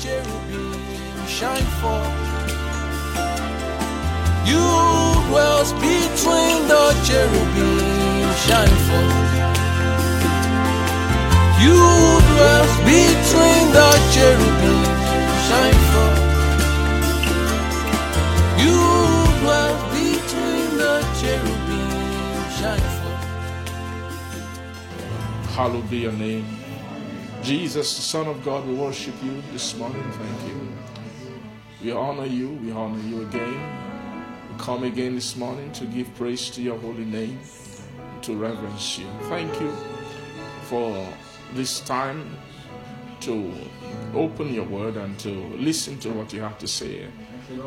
cherubim shine forth. You dwells between the cherubim shine forth. You dwells between the cherubim shine forth. You dwells between the cherubim shine forth. Hallowed be your name. Jesus, the Son of God, we worship you this morning. Thank you. We honor you. We honor you again. We come again this morning to give praise to your holy name, to reverence you. Thank you for this time to open your word and to listen to what you have to say,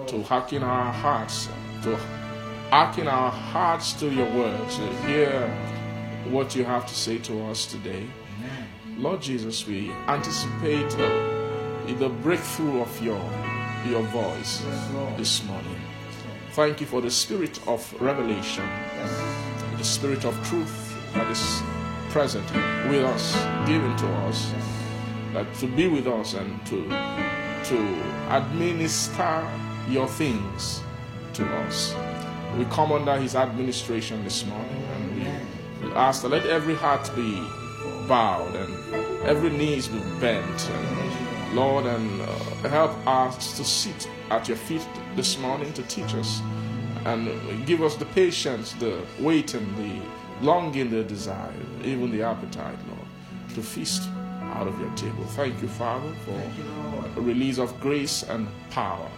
to hearken our hearts, to hearken our hearts to your word, to hear what you have to say to us today. Lord Jesus, we anticipate uh, the breakthrough of your, your voice this morning. Thank you for the spirit of revelation, the spirit of truth that is present with us, given to us, that to be with us and to, to administer your things to us. We come under his administration this morning and we ask that let every heart be bowed and every knees be bent. And Lord, and uh, help us to sit at your feet this morning to teach us and give us the patience, the waiting, the longing, the desire, even the appetite, Lord, to feast out of your table. Thank you, Father, for a release of grace and power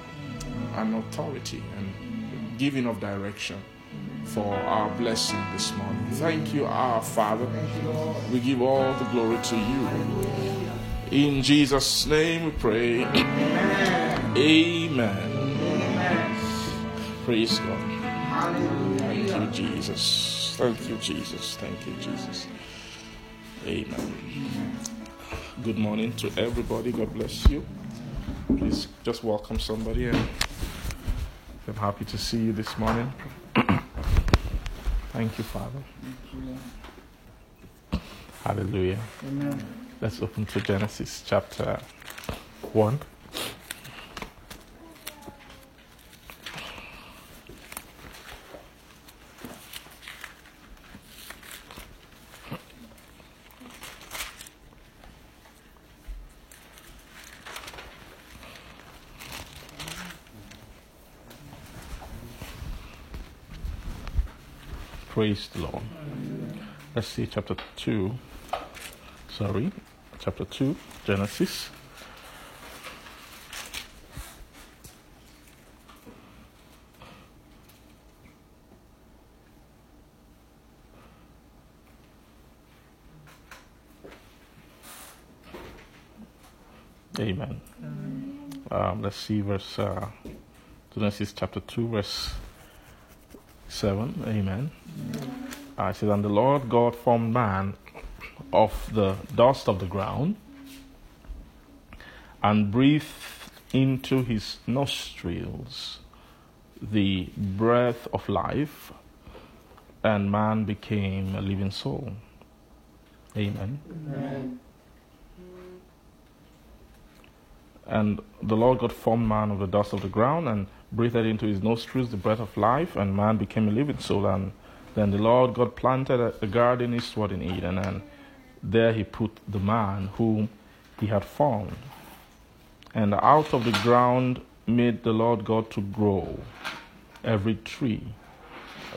and authority and giving of direction for our blessing this morning. Thank you, our Father. We give all the glory to you. In Jesus' name we pray. Amen. Amen. Praise God. Thank you, Jesus. Thank you, Jesus. Thank you, Jesus. Amen. Good morning to everybody. God bless you. Please just welcome somebody and I'm happy to see you this morning. Thank you, Father. Hallelujah. Amen. Let's open to Genesis chapter 1. Praise the Lord. Let's see chapter 2. Sorry, chapter 2, Genesis. Amen. Um, let's see verse uh, Genesis chapter 2, verse 7. Amen. I said, And the Lord God formed man of the dust of the ground and breathed into his nostrils the breath of life, and man became a living soul. Amen. Amen. And the Lord God formed man of the dust of the ground and breathed into his nostrils the breath of life, and man became a living soul. And then the Lord God planted a, garden eastward in Eden, and there he put the man whom he had formed. And out of the ground made the Lord God to grow every tree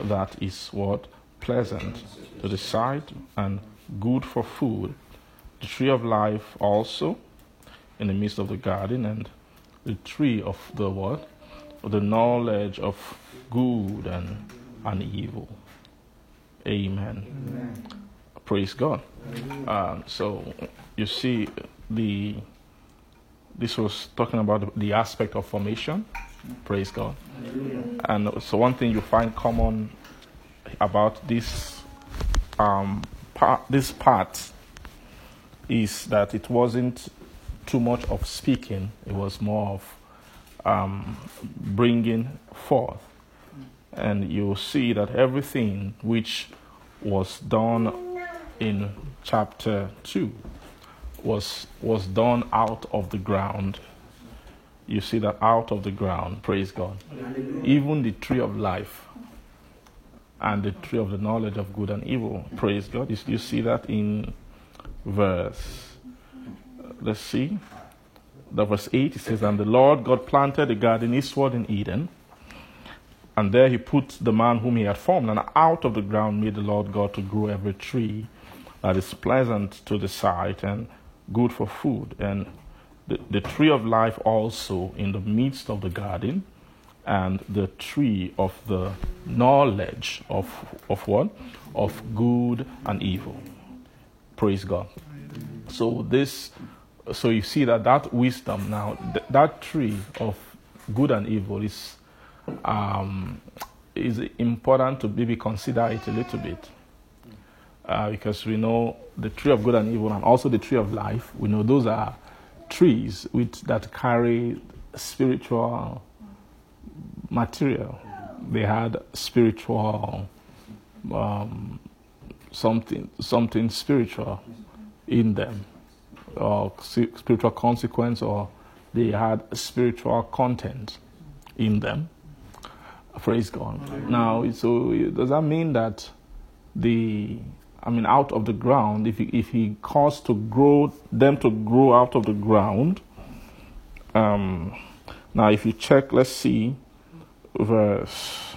that is what? Pleasant to the sight and good for food. The tree of life also in the midst of the garden, and the tree of the what? Of the knowledge of good and, and evil. Amen. Amen. Praise God. Um, so you see, the this was talking about the aspect of formation. Praise God. And so one thing you find common about this um, part, this part is that it wasn't too much of speaking; it was more of um, bringing forth. And you see that everything which was done in chapter two was was done out of the ground you see that out of the ground, praise God, even the tree of life and the tree of the knowledge of good and evil, praise God. You see that in verse, let's see, the verse 8, it says, And the Lord God planted a garden eastward in Eden, and there he put the man whom he had formed, and out of the ground made the Lord God to grow every tree that is pleasant to the sight and good for food, and the, the tree of life also in the midst of the garden, and the tree of the knowledge of, of what? Of good and evil. Praise God. So this, so you see that that wisdom now, th- that tree of good and evil is, um, is important to maybe consider it a little bit. Uh, because we know the tree of good and evil and also the tree of life, we know those are trees which that carry spiritual material. They had spiritual um, something something spiritual in them, or spiritual consequence, or they had spiritual content in them. Praise God. Now, so does that mean that the I mean, out of the ground, if he, if he caused to grow them to grow out of the ground. Um, now, if you check, let's see, verse.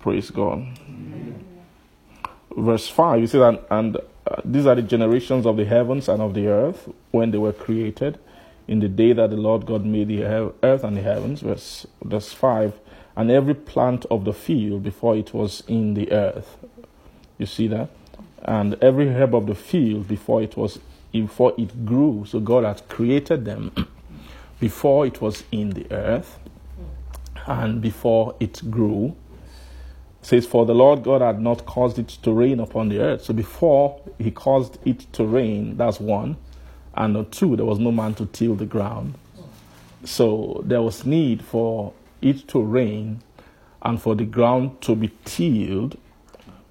Praise God. Verse five. You see that, and these are the generations of the heavens and of the earth when they were created, in the day that the Lord God made the earth and the heavens. Verse verse five. And every plant of the field before it was in the earth you see that? And every herb of the field before it was before it grew. So God had created them before it was in the earth and before it grew. It says, For the Lord God had not caused it to rain upon the earth. So before he caused it to rain, that's one. And two, there was no man to till the ground. So there was need for it to rain and for the ground to be tilled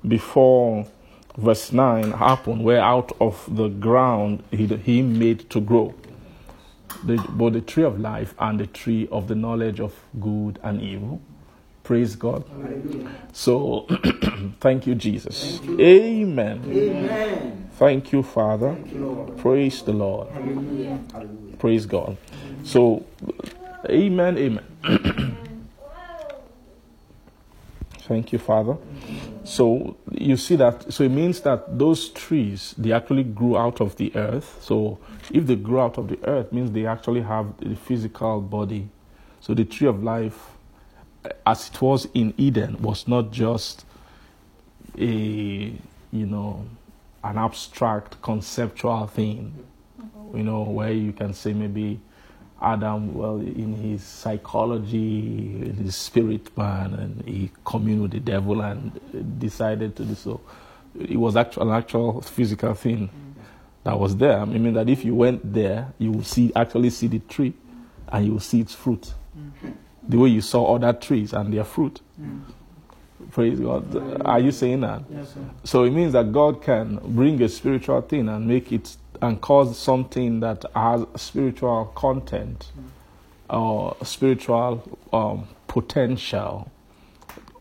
before verse 9 happened, where out of the ground he, he made to grow the, both the tree of life and the tree of the knowledge of good and evil. Praise God. Hallelujah. So, thank you, Jesus. Thank you. Amen. Amen. Thank you, Father. Thank you, Praise the Lord. Hallelujah. Praise God. So, amen, amen. Thank you, Father. So you see that, so it means that those trees, they actually grew out of the earth. So if they grew out of the earth, means they actually have the physical body. So the tree of life, as it was in Eden, was not just a, you know, an abstract conceptual thing, you know, where you can say maybe Adam, well, in his psychology, in his spirit man, and he communed with the devil and decided to do so. It was actual, an actual physical thing that was there. I mean that if you went there, you will see actually see the tree, and you will see its fruit, the way you saw other trees and their fruit. Mm. Praise God. Are you saying that? Yes, sir. So it means that God can bring a spiritual thing and make it and cause something that has spiritual content mm. or spiritual um, potential,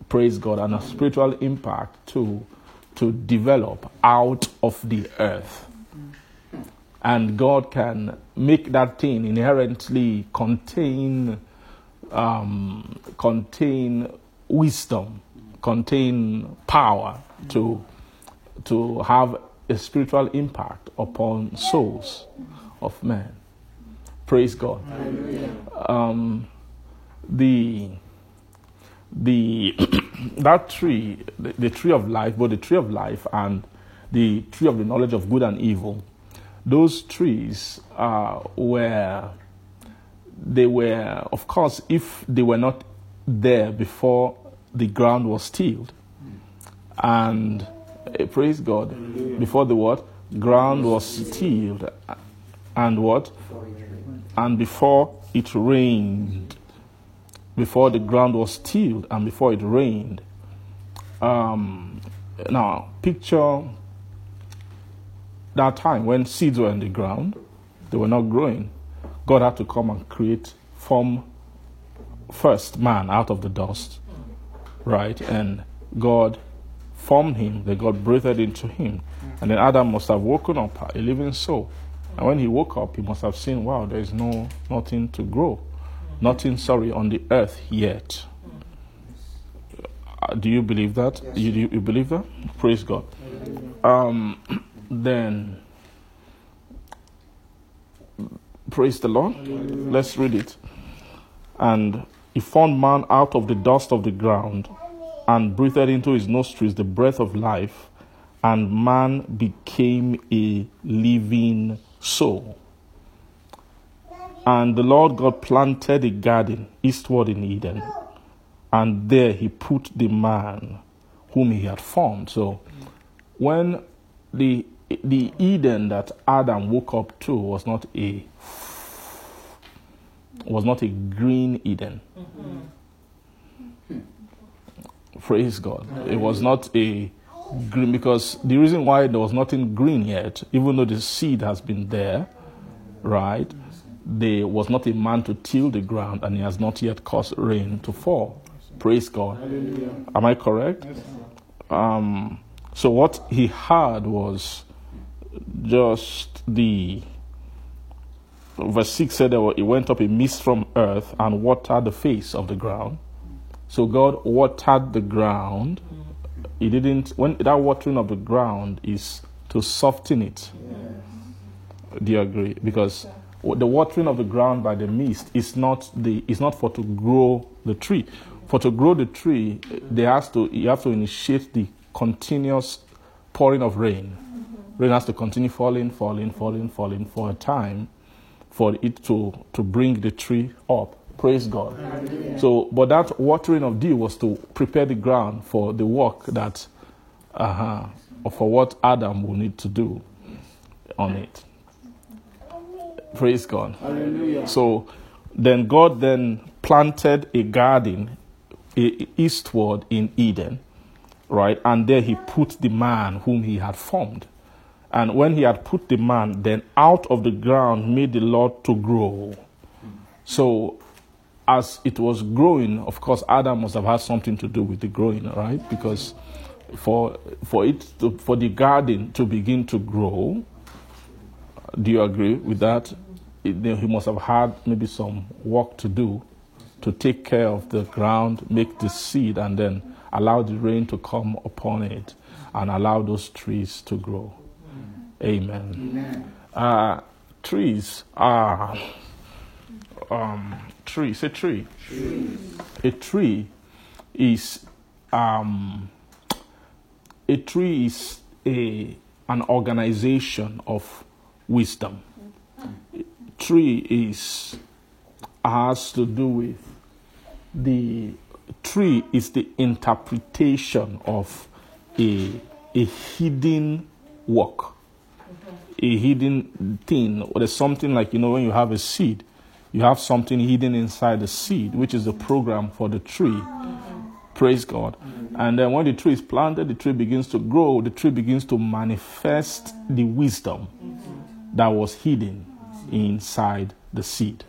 praise God, and a mm. spiritual impact to, to develop out of the earth. And God can make that thing inherently contain, um, contain wisdom, contain power to, to have a spiritual impact upon souls of men. Praise God. Um, the the that tree, the, the, tree of life, both the tree of life and the tree of the knowledge of good and evil, those trees uh, were they were, of course, if they were not there before the ground was tilled, and uh, praise God. Before the what? Ground was tilled. And what? And before it rained. Before the ground was tilled and before it rained. Um, now, picture that time when seeds were in the ground, they were not growing. God had to come and create, form first man out of the dust, right? And God formed him, then God breathed into him. And then Adam must have woken up a living soul. And when he woke up, he must have seen, wow, there is no nothing to grow, nothing, sorry, on the earth yet. Uh, do you believe that? You, you, you believe that? Praise God. Um, then, praise the Lord. Let's read it. And he formed man out of the dust of the ground and breathed into his nostrils the breath of life, and man became a living soul. And the Lord God planted a garden eastward in Eden, and there he put the man whom he had formed. So when the the Eden that Adam woke up to was not a was not a green Eden. Praise God. It was not a green because the reason why there was nothing green yet, even though the seed has been there, right? There was not a man to till the ground, and he has not yet caused rain to fall. Praise God. Am I correct? Um, so what he had was just the verse 6 said that it went up a mist from earth and watered the face of the ground. So God watered the ground. He didn't, when that watering of the ground is to soften it. Do you agree? Because the watering of the ground by the mist is not the is not for to grow the tree. For to grow the tree, there has to you have to initiate the continuous pouring of rain. Mm-hmm. Rain has to continue falling, falling, falling, falling for a time for it to, to bring the tree up. Praise God. So, but that watering of dew was to prepare the ground for the work that, uh-huh, for what Adam will need to do on it. Praise God. Hallelujah. So then God then planted a garden eastward in Eden, right? And there he put the man whom he had formed. And when he had put the man, then out of the ground made the Lord to grow. So as it was growing, of course, Adam must have had something to do with the growing, right? Because for for it to, for the garden to begin to grow, do you agree with that? It, he must have had maybe some work to do to take care of the ground, make the seed, and then allow the rain to come upon it and allow those trees to grow. Amen. Amen. Uh, trees are um, tree. Say tree. A tree is um, a tree is a an organization of wisdom. A Tree is has to do with the tree is the interpretation of a a hidden work a hidden thing or there's something like you know when you have a seed you have something hidden inside the seed which is the program for the tree. Praise god. And then when the tree is planted the tree begins to grow the tree begins to manifest the wisdom that was hidden inside the seed.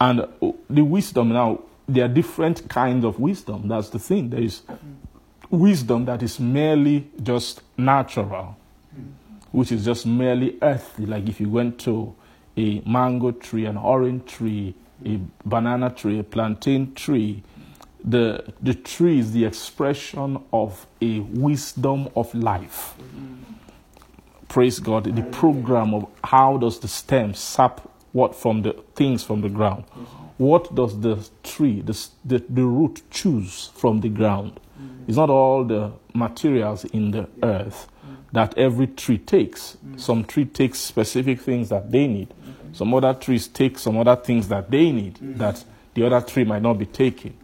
And uh, the wisdom now there are different kinds of wisdom. That's the thing. There is wisdom that is merely just natural which is just merely earthly. Like if you went to a mango tree, an orange tree, a banana tree, a plantain tree, the, the tree is the expression of a wisdom of life. Praise God. The program of how does the stem sap what from the things from the ground? What does the tree, the, the, the root choose from the ground? It's not all the materials in the earth that every tree takes. Mm. Some tree takes specific things that they need. Mm-hmm. Some other trees take some other things that they need mm. that the other tree might not be taking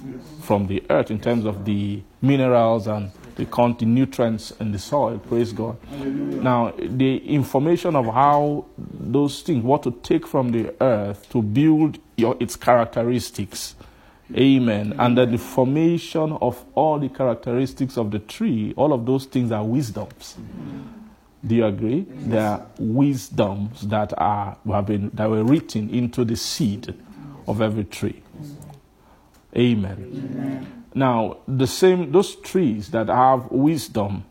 from the earth in terms of the minerals and the, con- the nutrients in the soil. Praise God. Now, the information of how those things, what to take from the earth to build your, its characteristics. Amen. And that the formation of all the characteristics of the tree, all of those things are wisdoms. Do you agree? There are wisdoms that are have been that were written into the seed of every tree. Amen. Now, the same those trees that have wisdom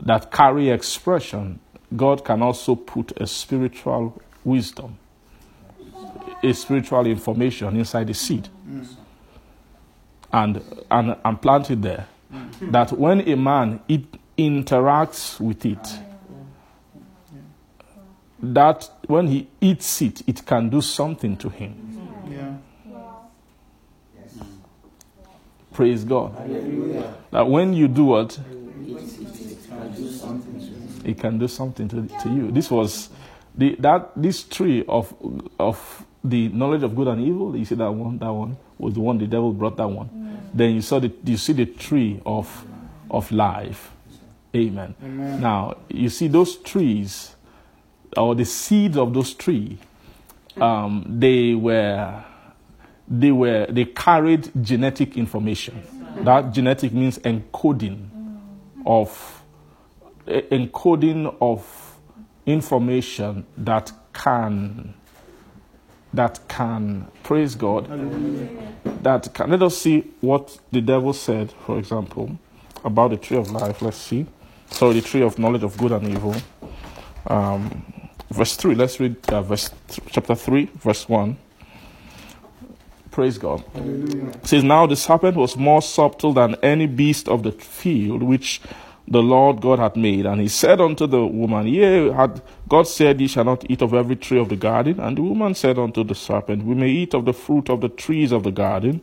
that carry expression, God can also put a spiritual wisdom, a spiritual information inside the seed. And and, and plant it there. That when a man it interacts with it, that when he eats it, it can do something to him. Praise God. That when you do what, it can do something to, to you. This was the that this tree of of the knowledge of good and evil. You see that one. That one was the one the devil brought. That one. Then you saw the you see the tree of of life. Amen. Amen. Now you see those trees, or the seeds of those trees. Um, they were they were they carried genetic information. That genetic means encoding of encoding of information that can that can praise God. That can let us see what the devil said, for example, about the tree of life. Let's see. Sorry, the tree of knowledge of good and evil. Um, verse three. Let's read uh, verse th- chapter three, verse one. Praise God. It says, Now the serpent was more subtle than any beast of the field which the Lord God had made. And he said unto the woman, Yea, had God said, Ye shall not eat of every tree of the garden? And the woman said unto the serpent, We may eat of the fruit of the trees of the garden.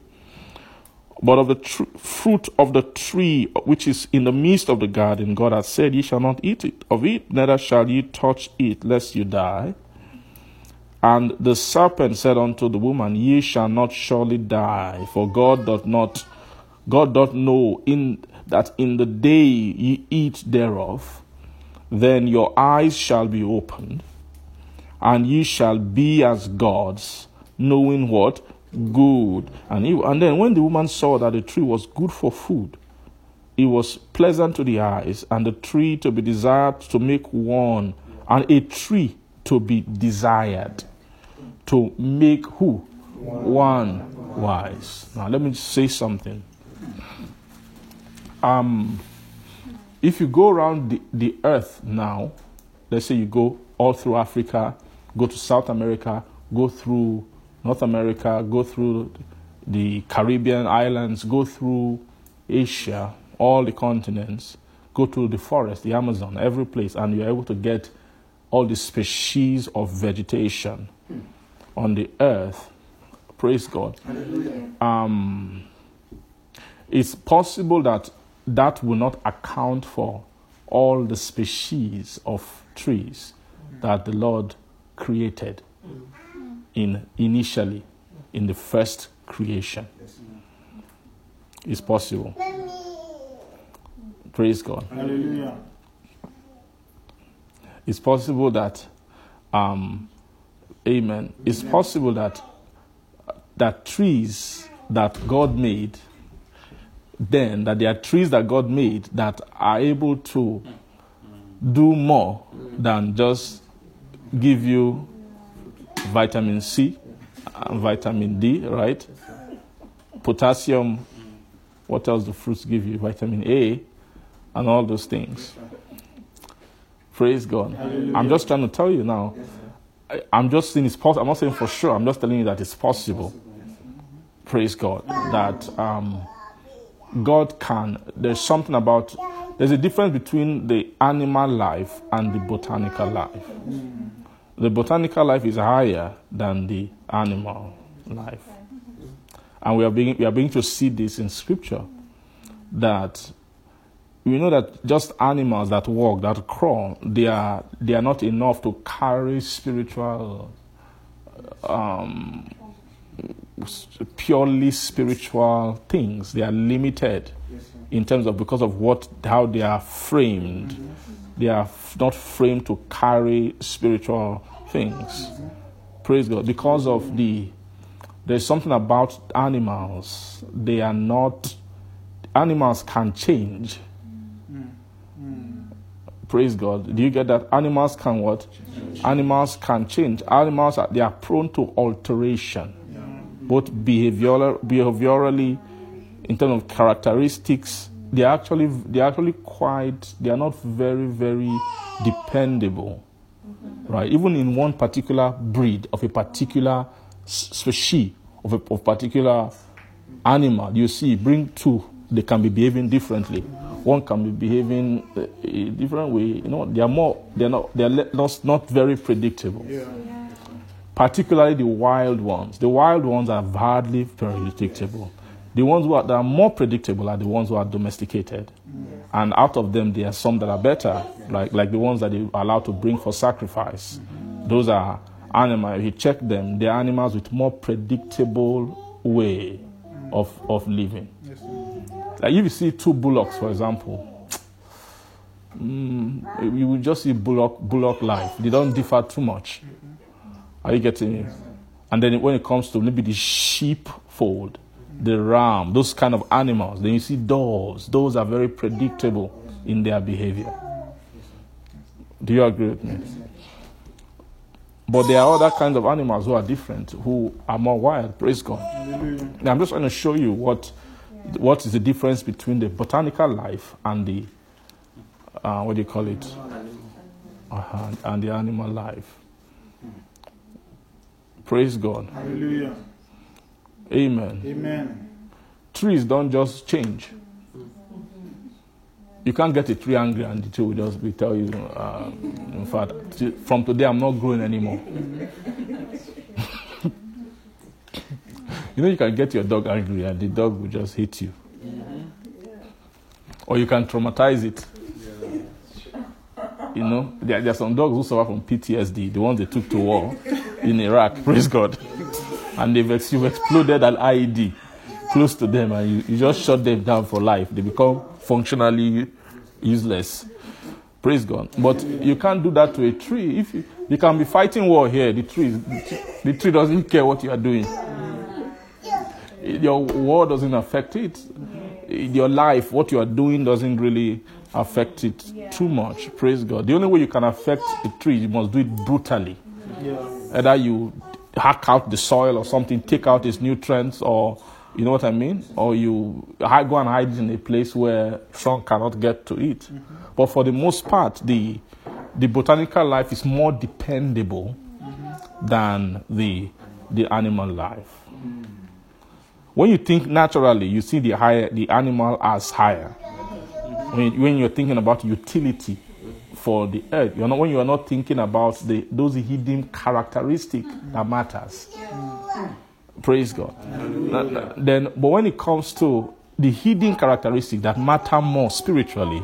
But of the tr- fruit of the tree which is in the midst of the garden, God hath said, Ye shall not eat it of it, neither shall ye touch it, lest you die. And the serpent said unto the woman, Ye shall not surely die, for God doth not God doth know in that in the day ye eat thereof, then your eyes shall be opened, and ye shall be as gods, knowing what? Good and evil. And then when the woman saw that the tree was good for food, it was pleasant to the eyes, and the tree to be desired to make one, and a tree to be desired to make who? One wise. Now, let me say something. Um, if you go around the, the earth now, let's say you go all through Africa, go to South America, go through North America, go through the Caribbean islands, go through Asia, all the continents, go to the forest, the Amazon, every place, and you're able to get all the species of vegetation on the earth. Praise God. Um, it's possible that that will not account for all the species of trees that the Lord created in initially in the first creation. It's possible. Praise God. Hallelujah. It's possible that, um, amen. It's possible that that trees that God made, then that there are trees that God made that are able to do more than just give you vitamin C and vitamin D, right? Potassium. What else do fruits give you? Vitamin A, and all those things. Praise God. I'm just trying to tell you now. I, I'm just saying it's possible. I'm not saying for sure. I'm just telling you that it's possible. Praise God. That um, God can. There's something about. There's a difference between the animal life and the botanical life. The botanical life is higher than the animal life, and we are being we are beginning to see this in Scripture. That we know that just animals that walk, that crawl, they are they are not enough to carry spiritual, um, purely spiritual things. They are limited in terms of because of what how they are framed. They are f- not framed to carry spiritual things. Praise God. Because of the there's something about animals. They are not animals can change Praise God. Do you get that? Animals can what? Animals can change. Animals are they are prone to alteration, both behavioral, behaviorally, in terms of characteristics. They are actually they are actually quite they are not very very dependable, right? Even in one particular breed of a particular species of a of particular animal, you see, bring two, they can be behaving differently. One can be behaving uh, a different way. You know, they are more, they are not, they are le- not, not very predictable. Particularly the wild ones. The wild ones are hardly predictable. The ones who are, that are more predictable are the ones who are domesticated. And out of them, there are some that are better, like, like the ones that they are allowed to bring for sacrifice. Mm-hmm. Those are animals. If you check them, they're animals with more predictable way mm. of, of living. Like if you see two bullocks, for example, mm, you will just see bullock bullock life. They don't differ too much. Mm-hmm. Are you getting it? And then when it comes to maybe the sheepfold, the ram, those kind of animals, then you see dogs. Those are very predictable in their behavior. Do you agree with me? But there are other kinds of animals who are different, who are more wild. Praise God. Now, I'm just going to show you what what is the difference between the botanical life and the uh, what do you call it uh, and the animal life. Praise God. Hallelujah. Amen. Amen. Trees don't just change. You can't get a tree angry and the tree will just be tell you, uh, in fact, from today I'm not growing anymore. you know, you can get your dog angry and the dog will just hit you. Or you can traumatize it. You know, there, there are some dogs who suffer from PTSD, the ones they took to war in Iraq, praise God. And they've ex- you've exploded an IED close to them and you, you just shut them down for life. They become functionally useless. Praise God. But you can't do that to a tree. If you, you can be fighting war here, the tree, is- the tree, the tree doesn't care what you are doing. Your war doesn't affect it. Your life, what you are doing, doesn't really affect it too much. Praise God. The only way you can affect a tree, you must do it brutally. Yeah. Either you hack out the soil or something, take out its nutrients, or you know what I mean? Or you go and hide in a place where sun cannot get to it. Mm-hmm. But for the most part, the the botanical life is more dependable mm-hmm. than the the animal life. Mm-hmm. When you think naturally, you see the higher the animal as higher. When, when you're thinking about utility for the earth, you're not when you are not thinking about the those hidden characteristic that matters. Praise God. Then, but when it comes to the hidden characteristic that matter more spiritually,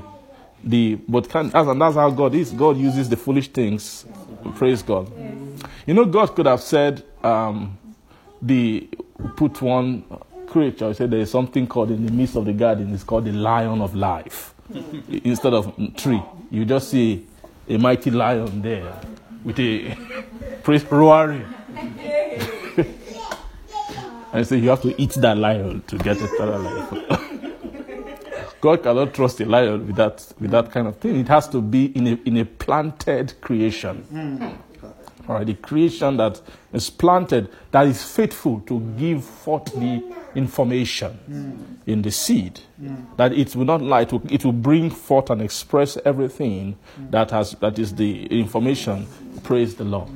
the but can that's, and that's how God is. God uses the foolish things. Praise God. You know, God could have said, um, the put one creature. He said there is something called in the midst of the garden. It's called the lion of life. Instead of tree, you just see a mighty lion there with a praise roaring. and say you have to eat that lion to get eternal life. God cannot trust a lion with that, with that kind of thing. It has to be in a, in a planted creation. Mm. All right, the creation that is planted, that is faithful to give forth the information in the seed. That it will not lie, it will, it will bring forth and express everything that has that is the information. Praise the Lord.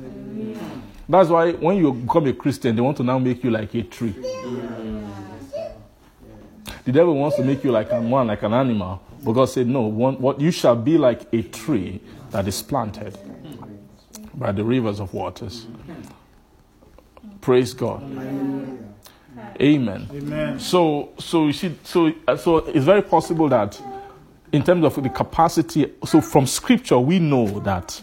That's why when you become a Christian, they want to now make you like a tree. The devil wants to make you like a man, like an animal. But God said, No, one, what you shall be like a tree that is planted by the rivers of waters. Praise God. Amen. Amen. So, so you see, so uh, so it's very possible that, in terms of the capacity, so from Scripture we know that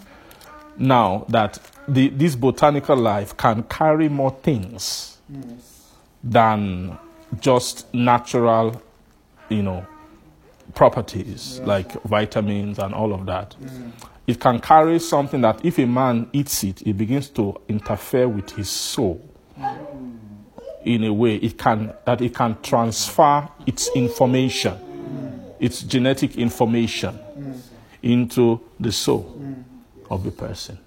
now that the, this botanical life can carry more things than just natural, you know, properties like vitamins and all of that. It can carry something that if a man eats it, it begins to interfere with his soul in a way it can that it can transfer its information its genetic information into the soul of the person.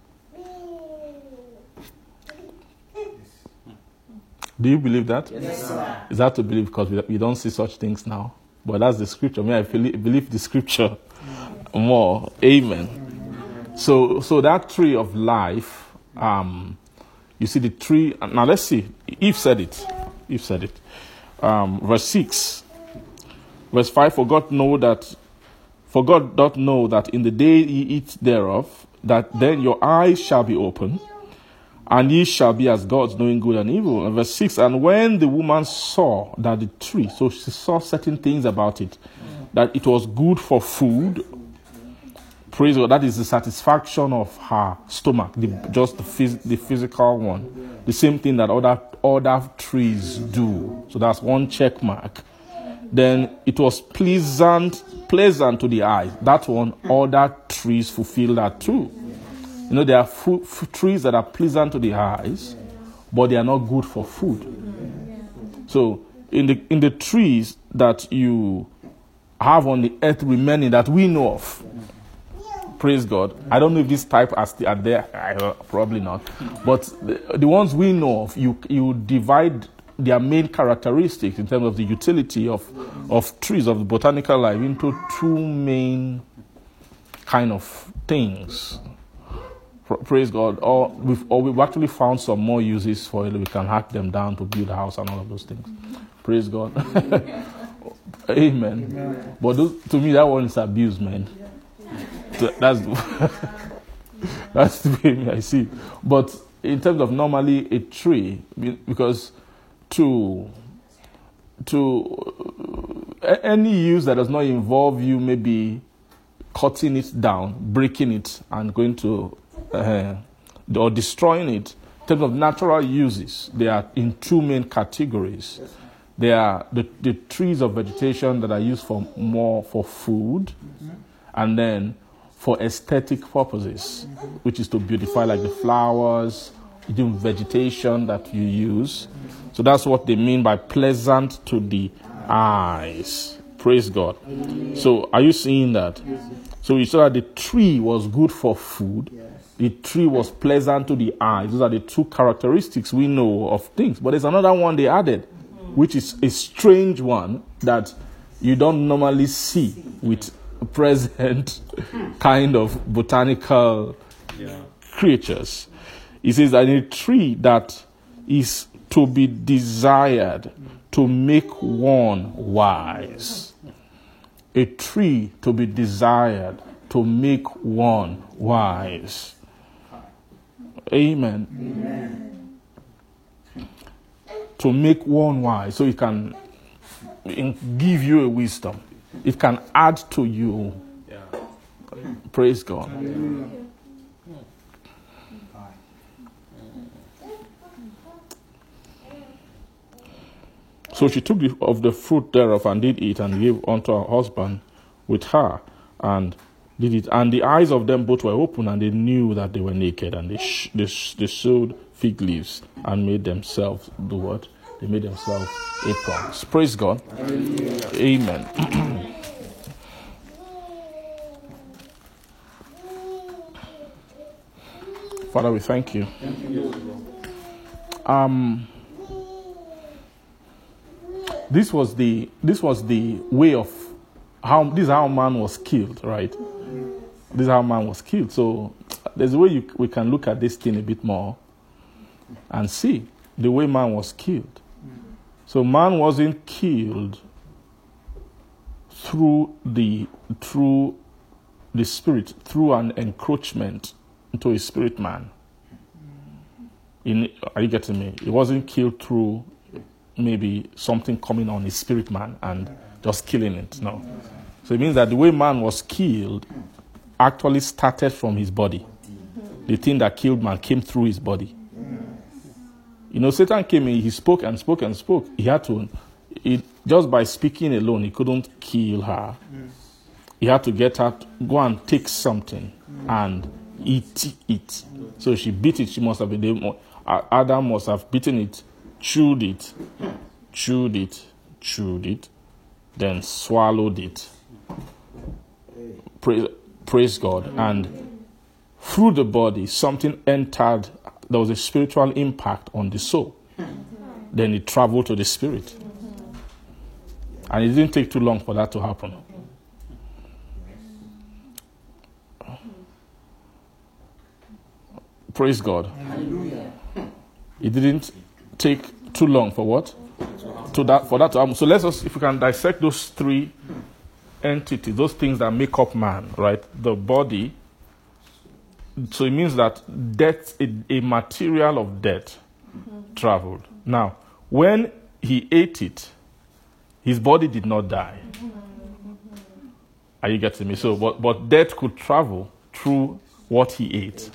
Do you believe that? Is that to believe because we, we don't see such things now? But that's the scripture. I mean, I believe, believe the scripture more. Amen. So, so that tree of life, um, you see the tree. Now let's see. Eve said it. Eve said it. Um, verse six, verse five. For God know that, for God doth know that in the day ye eat thereof, that then your eyes shall be open, and ye shall be as gods, knowing good and evil. And verse 6 And when the woman saw that the tree, so she saw certain things about it, that it was good for food, praise God, that is the satisfaction of her stomach, the, just the, phys- the physical one. The same thing that other, other trees do. So that's one check mark. Then it was pleasant, pleasant to the eye. That one, other trees fulfill that too. You know, there are fruit trees that are pleasant to the eyes, but they are not good for food. So, in the in the trees that you have on the earth remaining that we know of, praise God. I don't know if this type are, still, are there. Probably not. But the, the ones we know of, you you divide their main characteristics in terms of the utility of of trees of the botanical life into two main kind of things. Praise God. Or we've, or we've actually found some more uses for it. We can hack them down to build a house and all of those things. Praise God. Amen. But those, to me, that one is abuse, man. So That's that's the way I see. But in terms of normally a tree, because to to uh, any use that does not involve you maybe cutting it down, breaking it, and going to uh, or destroying it. In terms of natural uses, they are in two main categories. They are the, the trees of vegetation that are used for more for food, and then for aesthetic purposes, which is to beautify like the flowers, even vegetation that you use. So that's what they mean by pleasant to the eyes. Praise God. So are you seeing that? So you saw that the tree was good for food. The tree was pleasant to the eyes. Those are the two characteristics we know of things. But there's another one they added, which is a strange one that you don't normally see with present kind of botanical creatures. He says that a tree that is to be desired to make one wise. A tree to be desired to make one wise. Amen. To make one wise, so it can give you a wisdom. It can add to you. Praise God. So she took the, of the fruit thereof and did eat and gave unto her husband with her and did it. And the eyes of them both were open and they knew that they were naked and they, sh- they, sh- they sewed fig leaves and made themselves do what? They made themselves aprons. Praise God. Amen. Father, we thank you. Um, this was the this was the way of how this is how man was killed, right? This is how man was killed. So there's a way you, we can look at this thing a bit more and see the way man was killed. So man wasn't killed through the through the spirit, through an encroachment into a spirit man. In, are you getting me? It wasn't killed through maybe something coming on his spirit man and just killing it. No. So it means that the way man was killed actually started from his body. The thing that killed man came through his body. You know, Satan came in, he spoke and spoke and spoke. He had to, it, just by speaking alone, he couldn't kill her. He had to get her, to go and take something and eat it. So she beat it. She must have been, uh, Adam must have beaten it, chewed it, chewed it, chewed it, then swallowed it. Praise, Praise God. And through the body, something entered. There was a spiritual impact on the soul. Then it traveled to the spirit. And it didn't take too long for that to happen. Praise God. It didn't take too long for what? To that for that to happen. So let's us if we can dissect those three entities, those things that make up man, right? The body. So it means that death, a, a material of death, traveled. Now, when he ate it, his body did not die. Are you getting me? So, but, but death could travel through what he ate.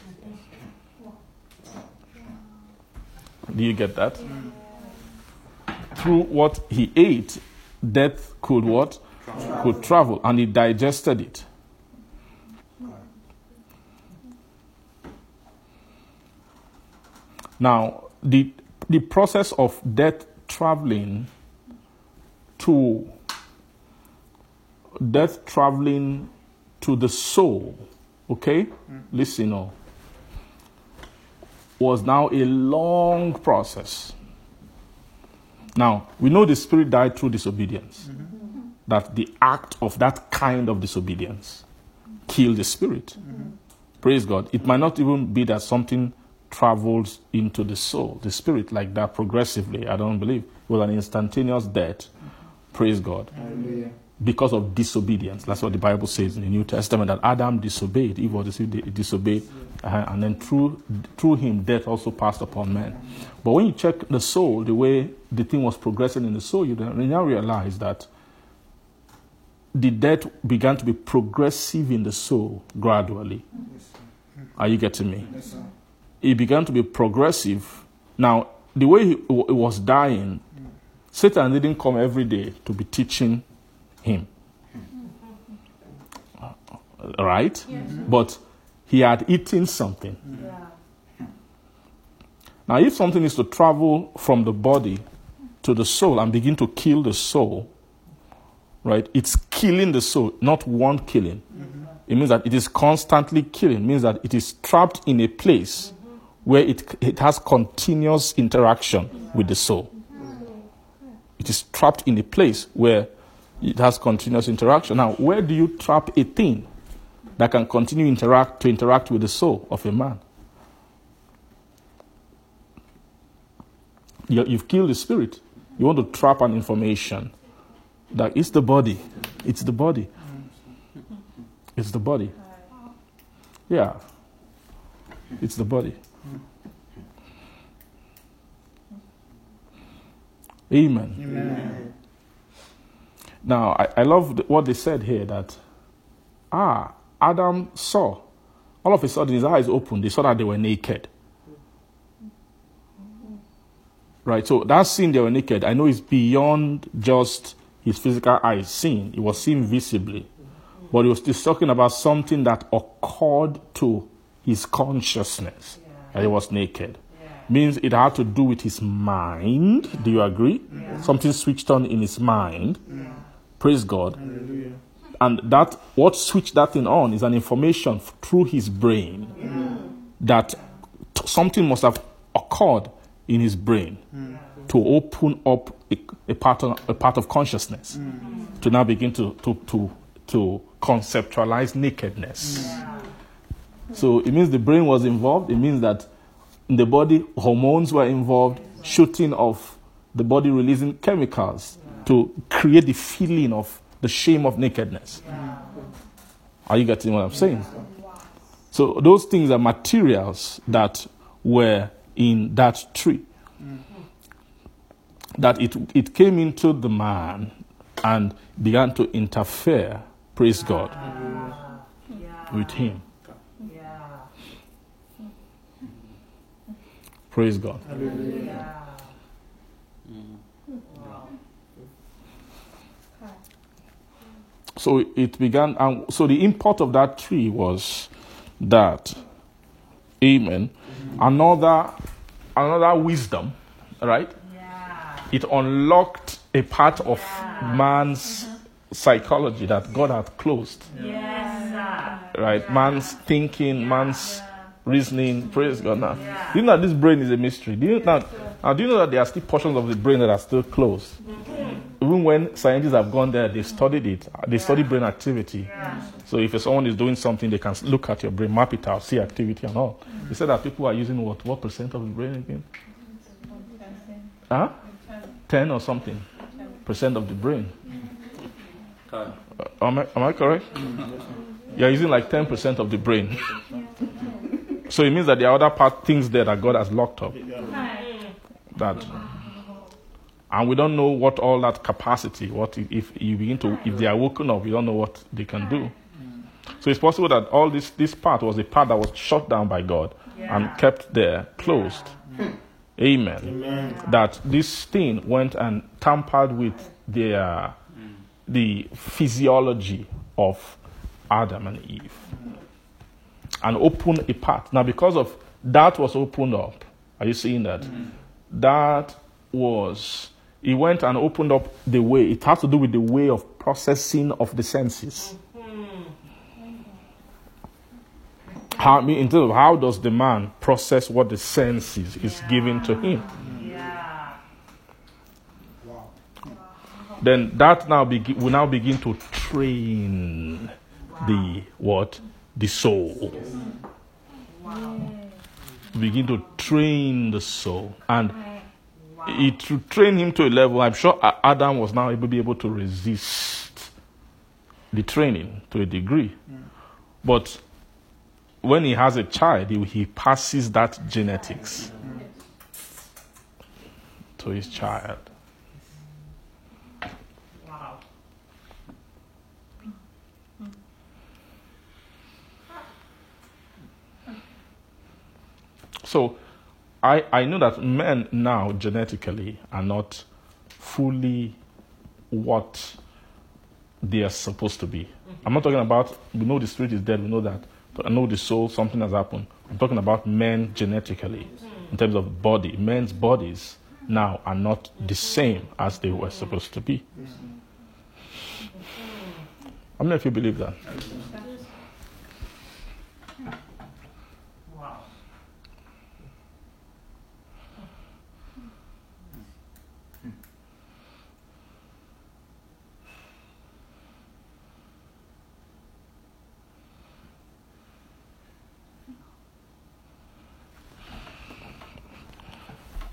Do you get that? Through what he ate, death could what? Could travel, and he digested it. Now, the, the process of death traveling to death traveling to the soul, okay? Mm. Listen, oh, was now a long process. Now, we know the spirit died through disobedience. Mm-hmm. That the act of that kind of disobedience killed the spirit. Mm-hmm. Praise God. It might not even be that something travels into the soul, the spirit, like that progressively. I don't believe. It was an instantaneous death. Praise God. Because of disobedience. That's what the Bible says in the New Testament that Adam disobeyed, Eve was disobeyed, uh, and then through, through him, death also passed upon man. But when you check the soul, the way the thing was progressing in the soul, you now realize that the death began to be progressive in the soul gradually. Are you getting me? It began to be progressive. Now, the way he w- was dying, Satan didn't come every day to be teaching him. Uh, right? But he had eaten something. Now, if something is to travel from the body to the soul and begin to kill the soul, right, it's killing the soul, not one killing. Mm-hmm. It means that it is constantly killing. It means that it is trapped in a place where it, it has continuous interaction with the soul. It is trapped in a place where it has continuous interaction. Now, where do you trap a thing that can continue interact to interact with the soul of a man? You, you've killed the spirit. You want to trap an information that it's the body. It's the body. It's the body. Yeah. It's the body. Amen. Amen. Now, I, I love what they said here that, ah, Adam saw. All of a sudden, his eyes opened. They saw that they were naked. Right? So, that scene they were naked, I know it's beyond just his physical eyes seeing. It was seen visibly. But he was still talking about something that occurred to his consciousness that he was naked. Means it had to do with his mind. Do you agree? Something switched on in his mind. Praise God. Hallelujah. And that what switched that thing on is an information through his brain mm. that t- something must have occurred in his brain mm. to open up a, a part of, a part of consciousness mm. to now begin to, to, to, to conceptualize nakedness. So it means the brain was involved. It means that in the body, hormones were involved, shooting of the body releasing chemicals to create the feeling of the shame of nakedness. Are you getting what I'm saying? So those things are materials that were in that tree. That it, it came into the man and began to interfere, praise God, with him. Praise God. So it began, and so the import of that tree was that, amen, another, another wisdom, right? It unlocked a part of man's psychology that God had closed, yes right? Man's thinking, man's reasoning. Praise God. Now, do you know that this brain is a mystery? Do you now, now do you know that there are still portions of the brain that are still closed? Even when scientists have gone there, they've studied it. They study brain activity. So if someone is doing something, they can look at your brain, map it out, see activity and all. They said that people are using what? What percent of the brain again? Huh? 10 or something percent of the brain. Mm-hmm. Uh, am, I, am I correct? You're using like 10% of the brain. So it means that there are other part, things there that God has locked up. That. And we don't know what all that capacity, what if you begin to, if they are woken up, we don't know what they can do. So it's possible that all this, this part was a part that was shut down by God and kept there, closed. Amen. Amen. That this thing went and tampered with the, the physiology of Adam and Eve and opened a path. Now, because of that was opened up, are you seeing that? Mm. That was, he went and opened up the way. It has to do with the way of processing of the senses. How, in terms of how does the man process what the senses is yeah. given to him? Yeah. Then that now be, will now begin to train wow. the what the soul. Begin to train the soul, and it to train him to a level. I'm sure Adam was now able to be able to resist the training to a degree, but when he has a child, he, he passes that genetics to his child. Wow. So, I, I know that men now genetically are not fully what they are supposed to be. Mm-hmm. I'm not talking about, we know the spirit is dead, we know that. But I know the soul, something has happened. I'm talking about men genetically, mm-hmm. in terms of body. Men's bodies now are not the mm-hmm. same as they were supposed to be. How many of you believe that?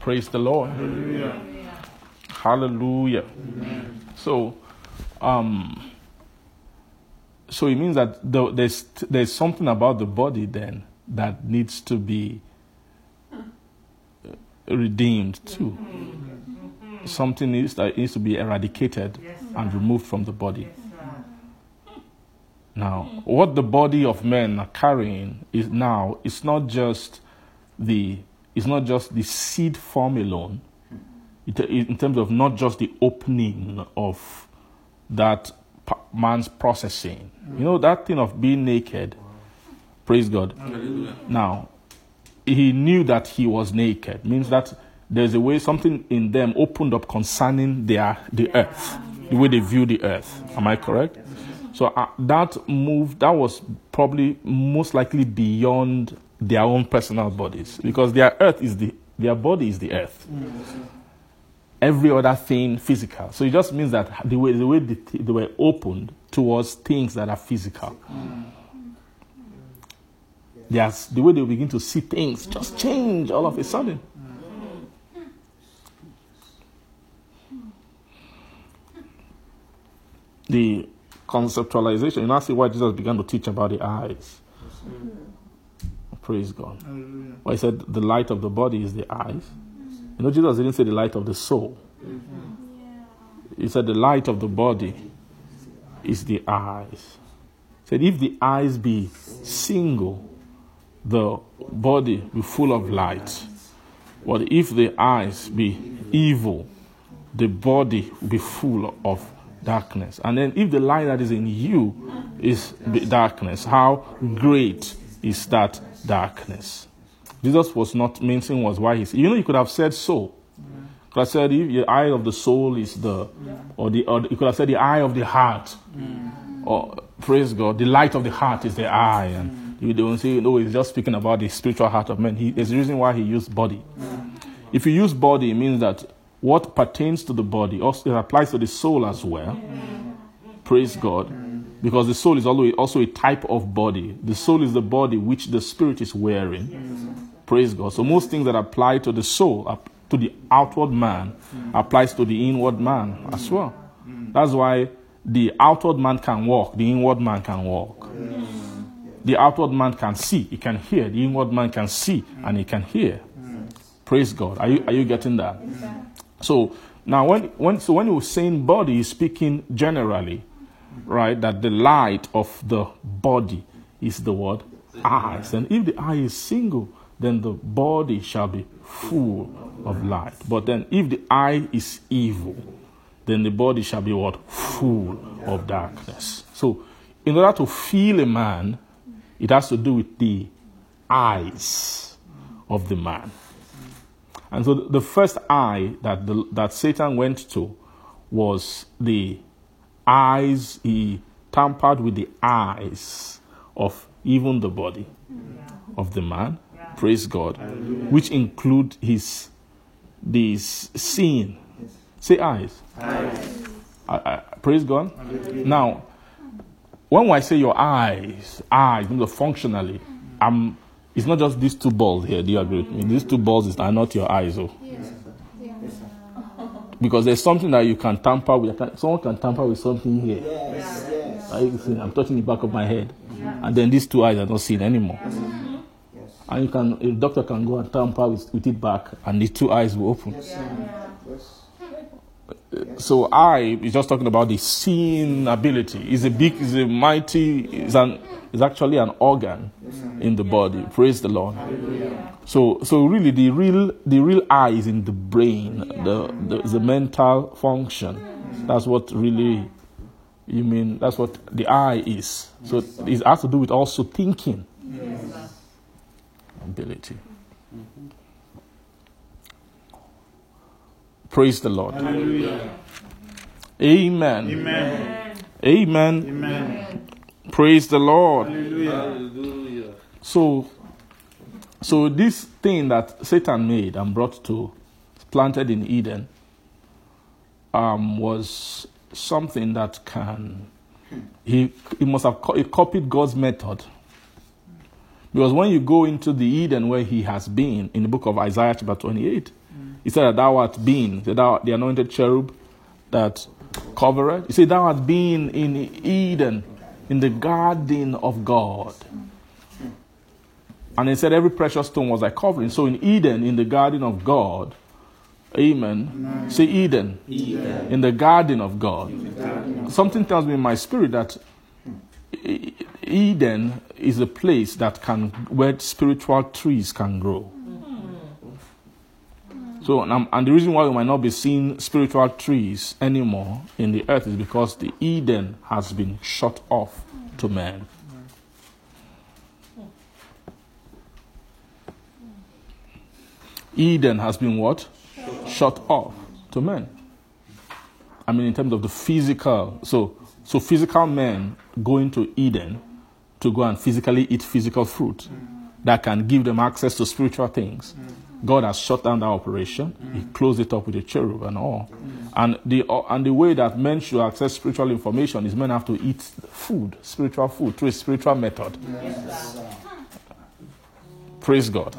Praise the Lord. Hallelujah. Hallelujah. So, um, so it means that there's there's something about the body then that needs to be redeemed too. Something needs that needs to be eradicated and removed from the body. Now, what the body of men are carrying is now it's not just the it's not just the seed form alone, it, in terms of not just the opening of that man's processing. You know, that thing of being naked, praise God. Hallelujah. Now, he knew that he was naked, means that there's a way something in them opened up concerning their, the earth, the way they view the earth. Am I correct? So uh, that move, that was probably most likely beyond their own personal bodies because their earth is the their body is the earth. Mm-hmm. Every other thing physical. So it just means that the way the way they, they were opened towards things that are physical. Mm-hmm. Yes, the way they begin to see things just change all of a sudden. The conceptualization, you now see why Jesus began to teach about the eyes. Praise God. Hallelujah. Well, he said the light of the body is the eyes. You know, Jesus didn't say the light of the soul. Mm-hmm. He said the light of the body is the eyes. He said if the eyes be single, the body be full of light. But if the eyes be evil, the body be full of darkness. And then if the light that is in you is darkness, how great is that darkness. Jesus was not mentioning was why he's. You know, he could have said so. Could have said if the eye of the soul is the, or the, or he could have said the eye of the heart, mm. or Praise God. The light of the heart is the eye. And mm. you don't say, no, he's just speaking about the spiritual heart of man. He, is a reason why he used body. Mm. If you use body, it means that what pertains to the body also it applies to the soul as well. Praise God. Because the soul is also a type of body. The soul is the body which the spirit is wearing. Praise God. So most things that apply to the soul, to the outward man, applies to the inward man as well. That's why the outward man can walk, the inward man can walk. The outward man can see, he can hear. The inward man can see and he can hear. Praise God. Are you, are you getting that? So now, when, when, so when you're saying body, you're speaking generally, right? That the light of the body is the word eyes. And if the eye is single, then the body shall be full of light. But then if the eye is evil, then the body shall be what? Full of darkness. So in order to feel a man, it has to do with the eyes of the man. And so the first eye that, the, that Satan went to was the eyes, he tampered with the eyes of even the body of the man. Praise God. Which include his this seeing. Say eyes. I- I- praise God. Now, when I say your eyes, eyes, functionally, um, it's not just these two balls here. Do you agree with me? These two balls are not your eyes, oh. Because there's something that you can tamper with. Someone can tamper with something here. You seeing? I'm touching the back of my head, and then these two eyes are not seen anymore. And you can, a doctor can go and tamper with, with it back, and the two eyes will open. Uh, so eye is just talking about the seeing ability. It's a big, it's a mighty, it's an, it's actually an organ in the body. Praise the Lord. So, so really, the real, the real eye is in the brain, the, the, the mental function. That's what really, you mean. That's what the eye is. So it has to do with also thinking ability. Praise the Lord. Amen. Amen. Amen. Praise the Lord. So, so this thing that Satan made and brought to, planted in Eden, um, was something that can, he, he must have co- he copied God's method. Because when you go into the Eden where he has been, in the book of Isaiah chapter 28, he said that thou art been, that thou art the anointed cherub that covered. He said, Thou art been in Eden, in the garden of God. And he said, Every precious stone was a covering. So in Eden, in the garden of God, Amen. Say Eden. In the garden of God. Something tells me in my spirit that Eden is a place that can where spiritual trees can grow. So, and, and the reason why we might not be seeing spiritual trees anymore in the earth is because the Eden has been shut off to man. Eden has been what? Shut off to men. I mean, in terms of the physical. So, so physical men going to Eden to go and physically eat physical fruit that can give them access to spiritual things. God has shut down that operation. He closed it up with a cherub and all. And the uh, and the way that men should access spiritual information is men have to eat food, spiritual food, through a spiritual method. Praise God.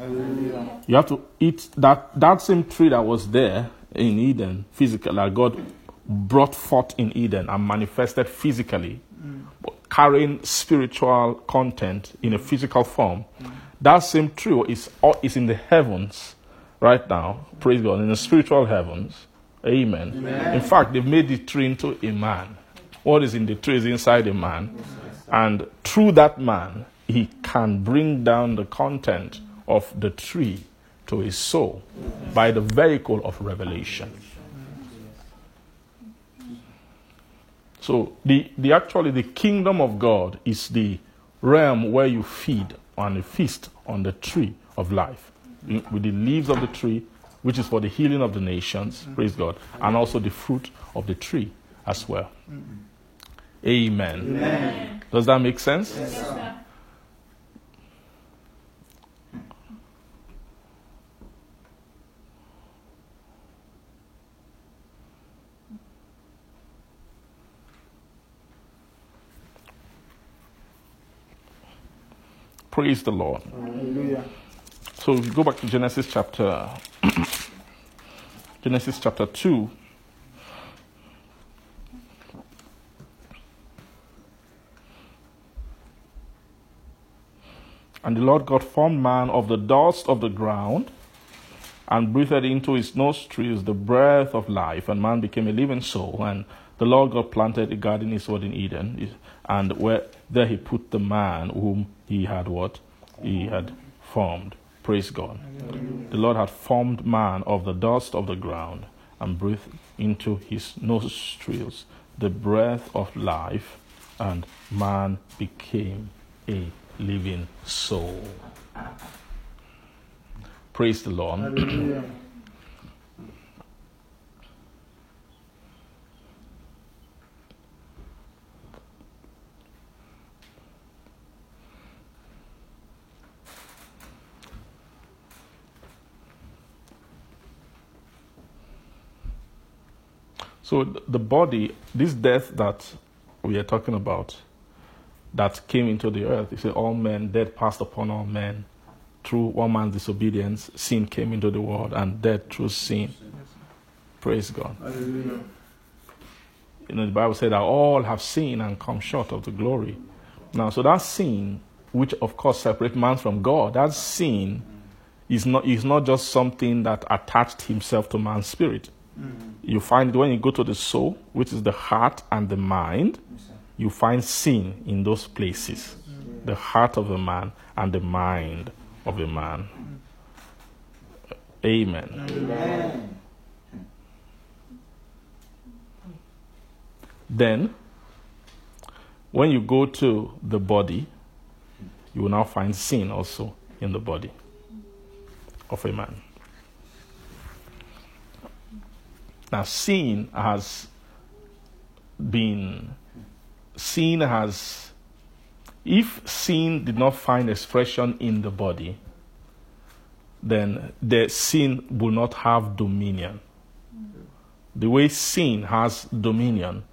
You have to eat that that same tree that was there in Eden, physically, that God brought forth in Eden and manifested physically, but carrying spiritual content in a physical form. That same tree is, is in the heavens right now. Praise God. In the spiritual heavens. Amen. In fact, they've made the tree into a man. What is in the tree is inside a man. And through that man, he can bring down the content of the tree to his soul by the vehicle of revelation. So the, the actually the kingdom of God is the realm where you feed and you feast on the tree of life with the leaves of the tree, which is for the healing of the nations, mm. praise God, and also the fruit of the tree as well. Mm-hmm. Amen. Amen. Does that make sense? Yes, Praise the Lord. Hallelujah. So if you go back to Genesis chapter Genesis chapter 2 And the Lord God formed man of the dust of the ground and breathed into his nostrils the breath of life, and man became a living soul. And the Lord God planted a garden eastward in Eden, and where there he put the man whom he had what? He had formed. Praise God. The Lord had formed man of the dust of the ground and breathed into his nostrils the breath of life, and man became a living soul. Praise the Lord. Hallelujah. So the body, this death that we are talking about, that came into the earth, you say all men, death passed upon all men. Through one man's disobedience, sin came into the world, and death through sin. Praise God. Hallelujah. You know, the Bible said that all have sinned and come short of the glory. Now, so that sin, which of course separates man from God, that sin is not, is not just something that attached himself to man's spirit. You find it when you go to the soul, which is the heart and the mind, you find sin in those places. The heart of a man and the mind of a man. Amen. Amen. Then, when you go to the body, you will now find sin also in the body of a man. Now, sin has been, sin has, if sin did not find expression in the body, then the sin will not have dominion. The way sin has dominion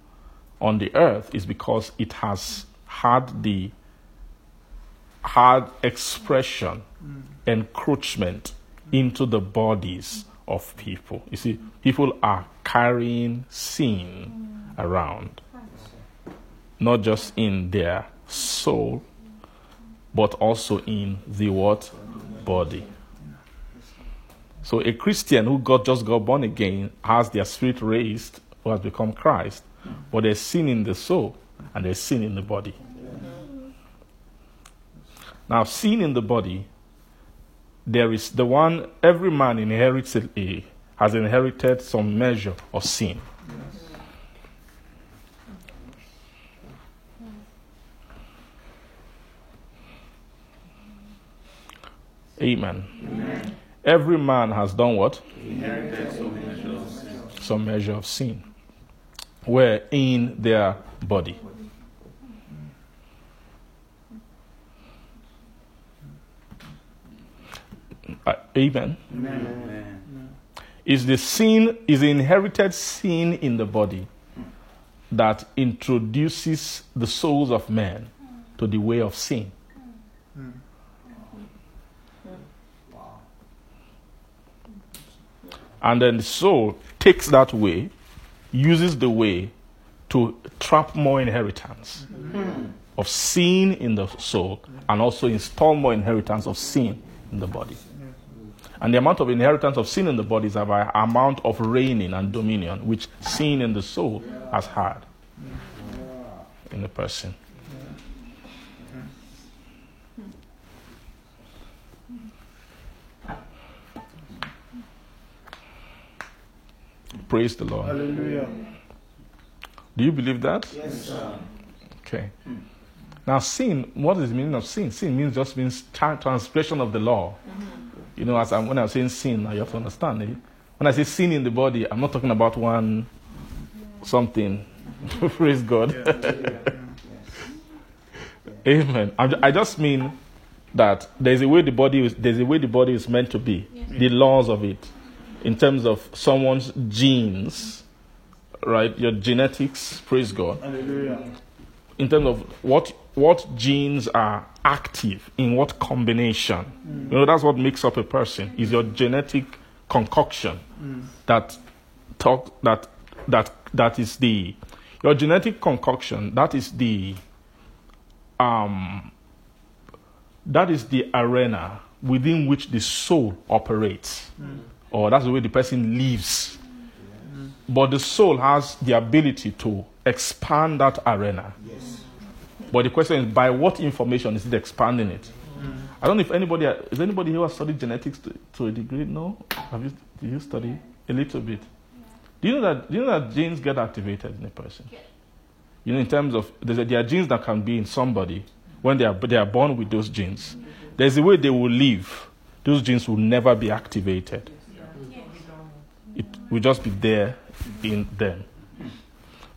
on the earth is because it has had the had expression, mm. encroachment into the bodies of people. You see, people are carrying sin around, not just in their soul, but also in the what body. So a Christian who got just got born again has their spirit raised, who has become Christ, but there's sin in the soul and there's sin in the body. Now, sin in the body, there is the one every man inherits a, has inherited some measure of sin. Amen. Every man has done what? Some measure of sin. Where in their body. Uh, amen. Amen. Is the sin, is the inherited sin in the body that introduces the souls of men to the way of sin. And then the soul takes that way, uses the way to trap more inheritance of sin in the soul, and also install more inheritance of sin in the body. And the amount of inheritance of sin in the body is by amount of reigning and dominion which sin in the soul has had in the person. Praise the Lord. Hallelujah. Do you believe that? Yes, sir. Okay. Now, sin, what is the meaning of sin? Sin means just means transgression of the law. Mm-hmm. You know, as I'm, when I'm saying sin, now you have to understand it. When I say sin in the body, I'm not talking about one something Praise God. Amen. I'm I just mean that there's a way the body is there's a way the body is meant to be. The laws of it, in terms of someone's genes, right? Your genetics. Praise God. Hallelujah. In terms of what what genes are active in what combination. You know that's what makes up a person. Is your genetic concoction that talk that that that is the your genetic concoction that is the um that is the arena within which the soul operates or that's the way the person lives but the soul has the ability to expand that arena but the question is by what information is it expanding it? Mm. I don't know if anybody is anybody here who has studied genetics to, to a degree? No? Have you did you study a little bit? Do you know that do you know that genes get activated in a person? You know in terms of there's a, there are genes that can be in somebody when they are they are born with those genes. There's a way they will live. Those genes will never be activated. It will just be there in them.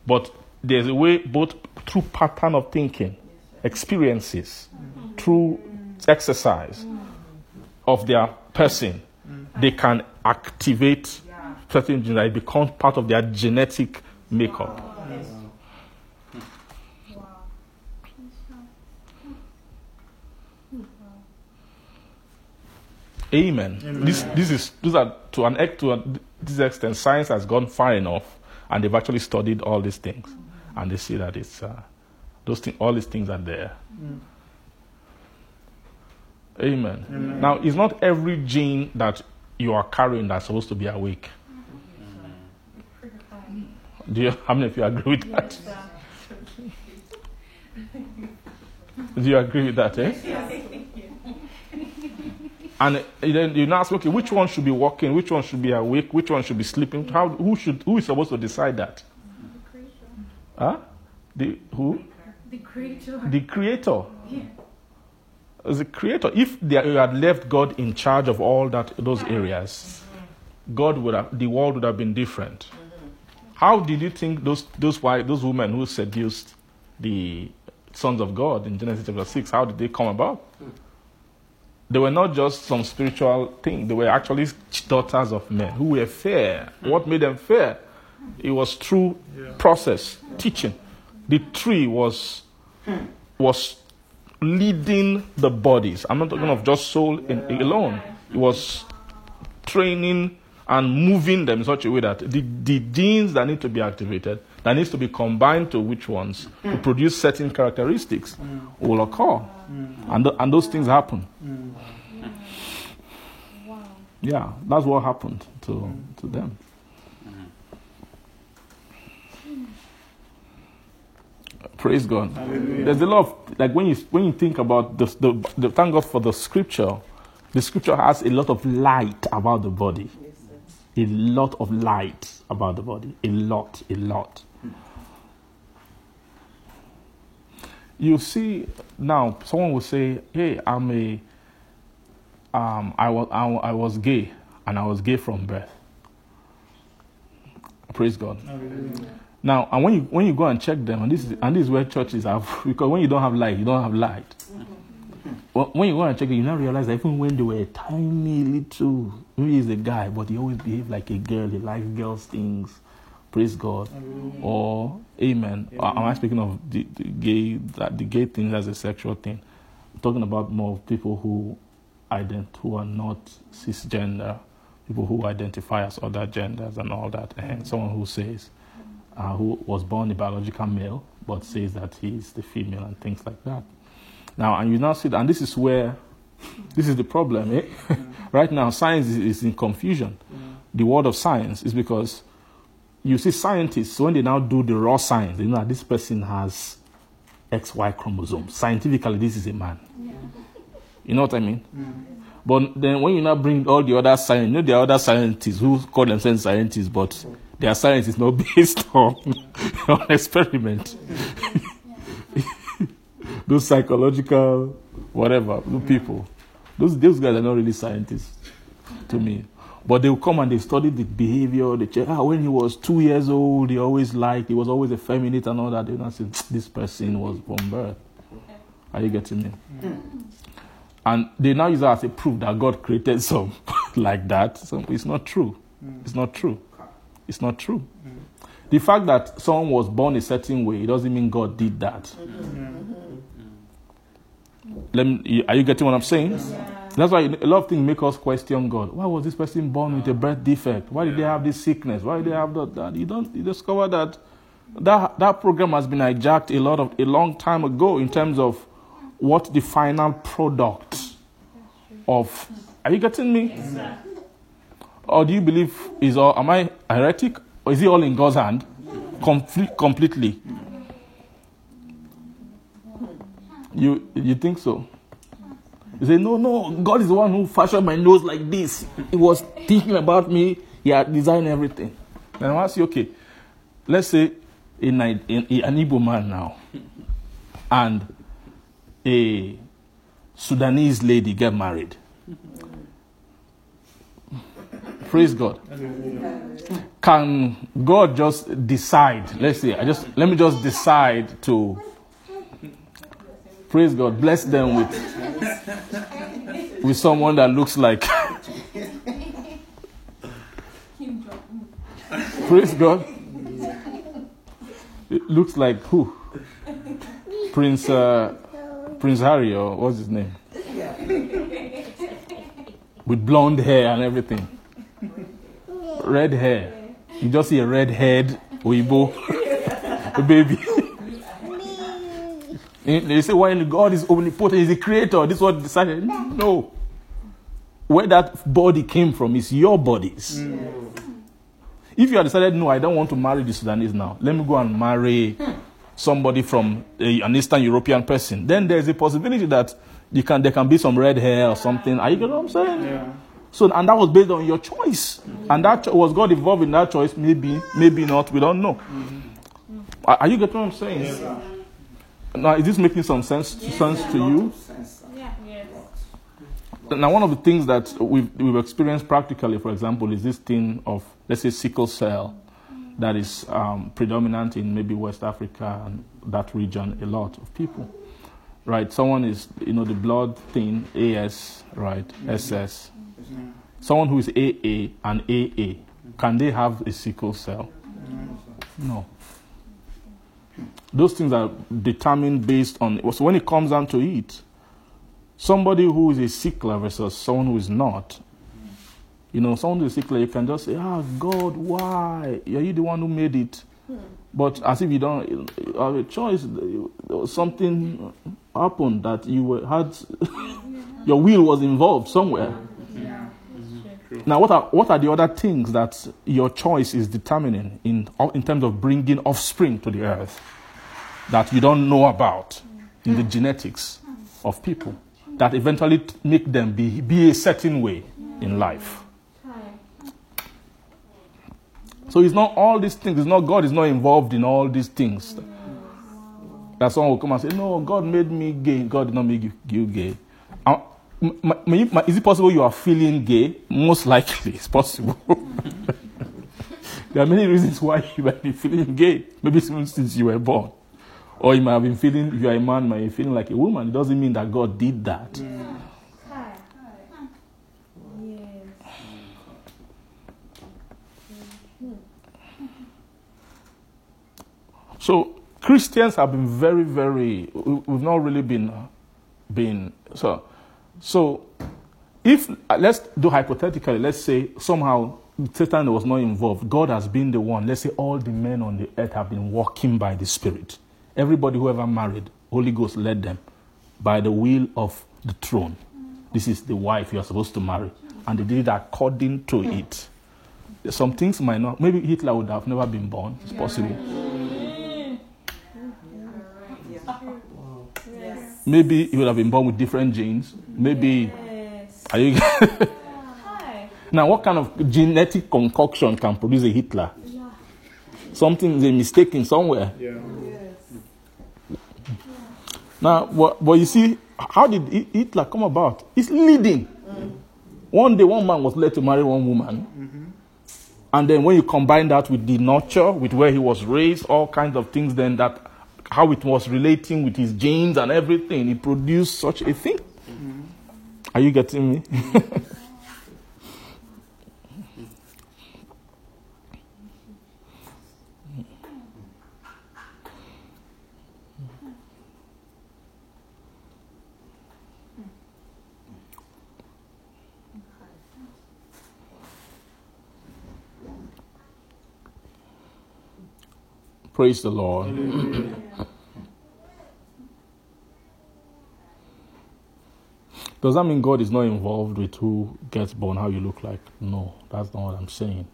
But there's a way both through pattern of thinking experiences through exercise of their person they can activate certain genes that become part of their genetic makeup. Amen. This, this is these are to an to a, this extent, science has gone far enough, and they've actually studied all these things, and they see that it's uh, those things, all these things are there. Amen. Now, it's not every gene that you are carrying that's supposed to be awake. Do you? How many of you agree with that? Do you agree with that? Eh? And then you now ask, okay, which one should be walking? Which one should be awake? Which one should be sleeping? How? Who should? Who is supposed to decide that? Huh? The who? The creator. The creator. Yeah. As a creator, if they, you had left God in charge of all that those areas, God would have the world would have been different. How did you think those those why those women who seduced the sons of God in Genesis chapter six? How did they come about? They were not just some spiritual thing. They were actually daughters of men who were fair. What made them fair? It was through process, teaching. The tree was was leading the bodies. I'm not talking of just soul in, alone. It was training and moving them in such a way that the, the genes that need to be activated, that needs to be combined to which ones to produce certain characteristics mm. will occur. Mm. And, th- and those things happen. Mm. Yeah, that's what happened to, to them. Praise God. There's a lot of like when you when you think about the, the the thank God for the scripture. The scripture has a lot of light about the body. A lot of light about the body. A lot, a lot. You see now someone will say, "Hey, I'm a um, I was I, I was gay and I was gay from birth." Praise God. Now, and when you when you go and check them, and this is and this is where churches have because when you don't have light, you don't have light. Well, when you go and check it, you now realize that even when they were tiny little, maybe he's a guy, but he always behaved like a girl. He likes girls' things. Praise God. Or Amen. Or am I speaking of the, the gay that the gay thing as a sexual thing? I'm talking about more of people who ident who are not cisgender, people who identify as other genders and all that. And someone who says uh, who was born a biological male but says that he's the female and things like that. Now, and you now see that, and this is where this is the problem. Eh? right now, science is, is in confusion. The word of science is because you see scientists when they now do the raw science, they know that this person has XY chromosome. Scientifically, this is a man. You know what I mean? But then when you now bring all the other science, you know the other scientists who call themselves scientists, but their science is not based on, on experiment. those psychological whatever those people, those those guys are not really scientists to me. But they will come and they study the behavior. They check, ah, when he was two years old, he always liked, he was always effeminate and all that. They don't say, this person was from birth. Are you getting me? And they now use that as a proof that God created some like that. So it's not true. It's not true. It's not true. The fact that someone was born a certain way, it doesn't mean God did that. Let me, are you getting what I'm saying? That's why a lot of things make us question God. Why was this person born with a birth defect? Why did they have this sickness? Why did they have that? that? You don't you discover that that that program has been hijacked a lot of a long time ago in terms of what the final product of. Are you getting me? Or do you believe is all? Am I heretic? Or is it all in God's hand? Complete, completely. You you think so? You say, no, no, God is the one who fashioned my nose like this. He was thinking about me. He had designed everything. Then I ask you, okay, let's say a, a- an Igbo man now and a Sudanese lady get married. Praise God. Can God just decide? Let's say, I just let me just decide to praise God, bless them with with someone that looks like praise God. It looks like who? Prince uh, Prince Harry or what's his name? With blonde hair and everything. Red hair. You just see a red haired Weibo a baby. They say, well, God is omnipotent, He's the creator. This is what decided. No. Where that body came from is your bodies. Mm. If you had decided, no, I don't want to marry the Sudanese now, let me go and marry somebody from a, an Eastern European person, then there's a possibility that you can, there can be some red hair or something. Are you getting what I'm saying? Yeah. So, and that was based on your choice. And that cho- was God involved in that choice? Maybe, maybe not. We don't know. Are, are you getting what I'm saying? Now, is this making some sense, sense to you? Now, one of the things that we've, we've experienced practically, for example, is this thing of, let's say, sickle cell that is um, predominant in maybe West Africa and that region, a lot of people. Right? Someone is, you know, the blood thing, AS, right? SS. Someone who is AA and AA, can they have a sickle cell? No. Those things are determined based on. So when it comes down to it, somebody who is a sickler versus someone who is not, you know, someone who is sickler, you can just say, ah, God, why? Are you the one who made it? But as if you don't have a choice, something happened that you had, your will was involved somewhere. Now, what are, what are the other things that your choice is determining in, in terms of bringing offspring to the earth that you don't know about in the genetics of people that eventually make them be, be a certain way in life? So it's not all these things. It's not God is not involved in all these things. That someone will come and say, "No, God made me gay. God did not make you, you gay." M- m- may- may- is it possible you are feeling gay? Most likely, it's possible. there are many reasons why you might be feeling gay. Maybe even since you were born, or you might have been feeling. You are a man, might be feeling like a woman. It doesn't mean that God did that. Hi, hi. Yes. So Christians have been very, very. we- We've not really been, been so. So, if uh, let's do hypothetically, let's say somehow Satan was not involved. God has been the one. Let's say all the men on the earth have been walking by the Spirit. Everybody who ever married, Holy Ghost led them by the will of the throne. This is the wife you are supposed to marry, and they did it according to it. Some things might not. Maybe Hitler would have never been born. It's possible. Maybe he would have been born with different genes. Maybe. Are you? now, what kind of genetic concoction can produce a Hitler? Something is a mistake in somewhere. Yeah. Now, but, but you see, how did Hitler come about? It's leading. Mm. One day, one man was led to marry one woman. Mm-hmm. And then when you combine that with the nurture, with where he was raised, all kinds of things, then that how it was relating with his genes and everything, he produced such a thing. Are you getting me? Praise the Lord. Does that mean God is not involved with who gets born, how you look like? No, that's not what I'm saying.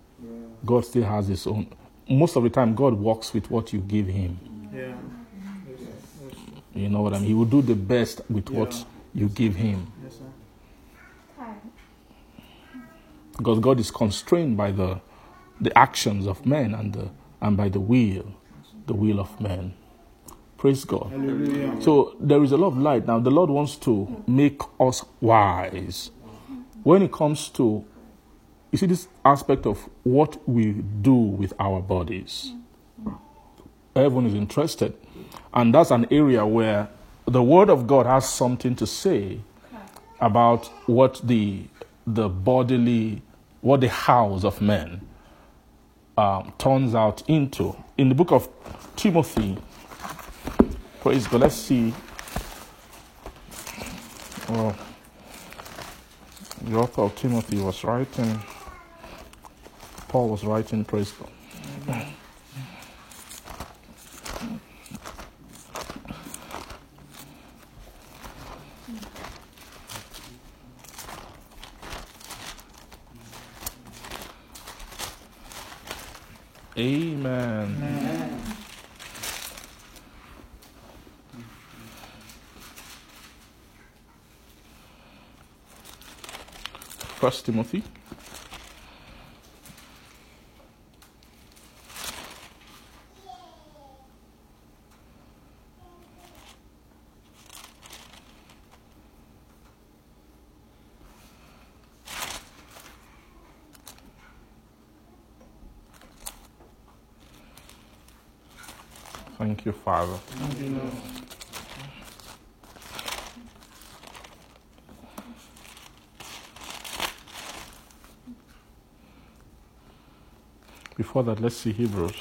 God still has his own. Most of the time, God works with what you give him. Yeah. You know what I mean? He will do the best with what you give him. Yes. Because God is constrained by the, the actions of men and, the, and by the will, the will of man. Praise God. Hallelujah. So there is a lot of light. Now, the Lord wants to make us wise. When it comes to, you see, this aspect of what we do with our bodies, everyone is interested. And that's an area where the Word of God has something to say about what the, the bodily, what the house of men um, turns out into. In the book of Timothy, Praise God. Let's see. Well, the author of Timothy was writing. Paul was writing. Praise God. First Timothy. Thank you, Father. Before that, let's see Hebrews.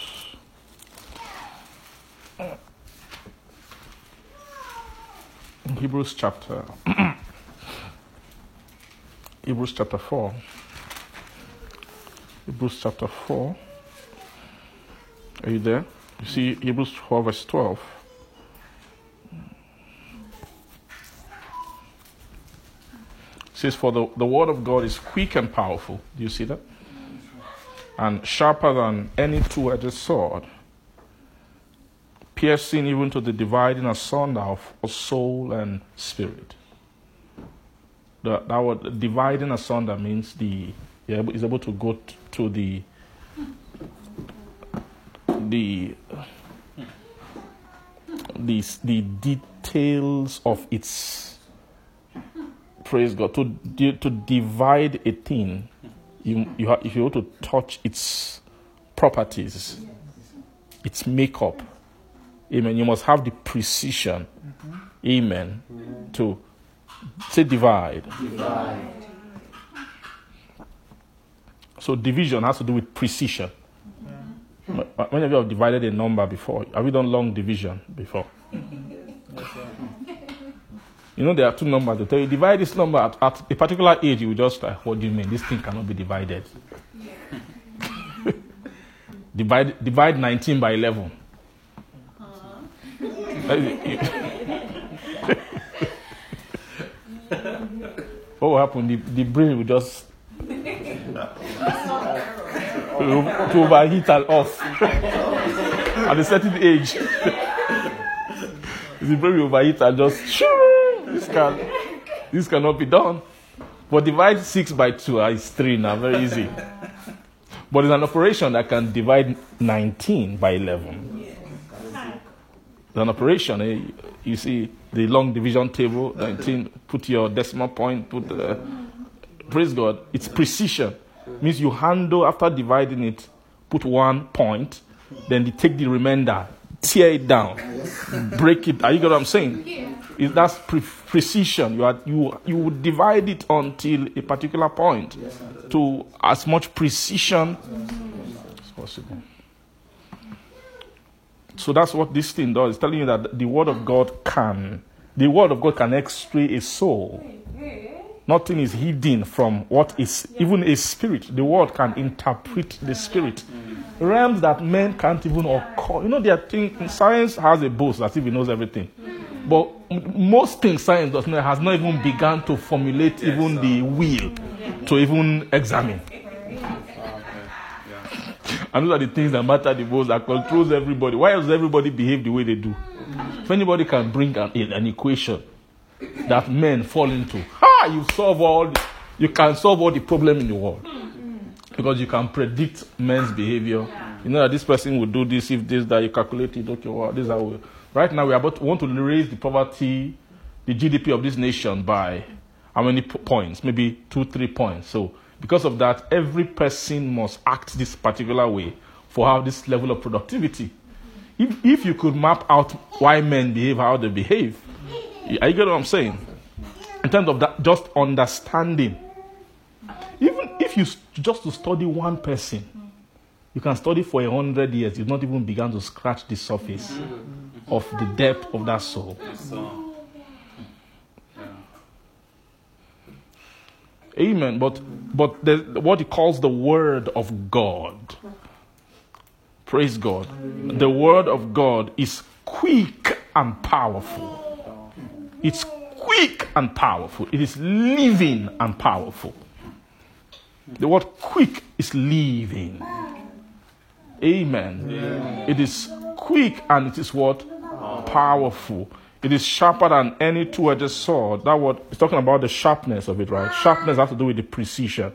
Hebrews chapter Hebrews chapter 4. Hebrews chapter 4. Are you there? You see Hebrews 4 verse 12. It says, For the, the word of God is quick and powerful. Do you see that? and sharper than any two edged sword, piercing even to the dividing asunder of soul and spirit. The, that word dividing asunder means the is able to go to the the the the details of its praise God to to divide a thing you, you ha- if you want to touch its properties, its makeup, amen, you must have the precision, amen, to say divide. So division has to do with precision. When of you have divided a number before? Have you done long division before? You know, there are two numbers. They tell you divide this number at, at a particular age. You just like, what do you mean? This thing cannot be divided. divide divide 19 by 11. what will happen? The, the brain will just will, to overheat and off at a certain age. the brain will overheat and just this can this cannot be done. But divide six by two uh, is three now, very easy. But it's an operation that can divide 19 by 11. It's an operation. eh, You see the long division table, 19, put your decimal point, put the Praise God. It's precision. Means you handle after dividing it, put one point, then you take the remainder, tear it down, break it. Are you get what I'm saying? Is that's pre- precision. You are you you would divide it until a particular point to as much precision as possible. So that's what this thing does. It's telling you that the word of God can the word of God can x-ray a soul. Nothing is hidden from what is even a spirit. The world can interpret the spirit. Realms that men can't even occur. You know, there are things science has a boast as if it knows everything. But most things science does not has not even begun to formulate even the will to even examine. And those are the things that matter the most that controls everybody. Why does everybody behave the way they do? If anybody can bring an, an equation that men fall into, ha, you solve all the, you can solve all the problem in the world. Hmm, hmm. Because you can predict men's behavior. You know that this person will do this if this that you calculate it, okay, well, this is how right now we are about to want to raise the poverty, the GDP of this nation by how many points? Maybe two, three points. So because of that, every person must act this particular way for have this level of productivity. If, if you could map out why men behave how they behave, are you get what I'm saying? In terms of that, just understanding. Even if you just to study one person, you can study for a hundred years. You've not even begun to scratch the surface of the depth of that soul. Amen. But but the, what he calls the word of God. Praise God. The word of God is quick and powerful. It's quick and powerful. It is living and powerful. The word quick is living. Amen. It is quick and it is what? Powerful. It is sharper than any two-edged sword. That word is talking about the sharpness of it, right? Sharpness has to do with the precision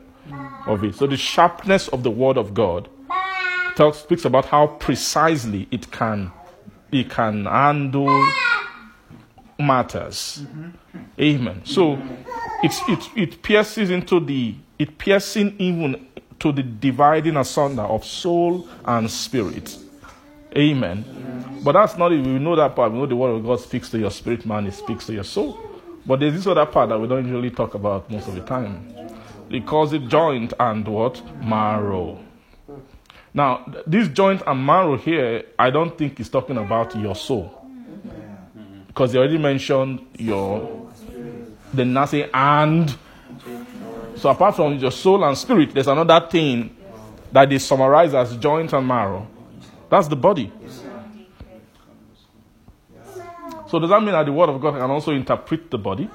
of it. So the sharpness of the word of God talks speaks about how precisely it can it can handle matters. Amen. So it's it it pierces into the it piercing even to the dividing asunder of soul and spirit. Amen. But that's not it. We know that part. We know the word of God speaks to your spirit, man. It speaks to your soul. But there's this other part that we don't usually talk about most of the time. He calls it joint and what? Marrow. Now, this joint and marrow here, I don't think is talking about your soul. Because they already mentioned your, the nothing and. So apart from your soul and spirit, there's another thing that they summarize as joint and marrow. That's the body. So does that mean that the word of God can also interpret the body?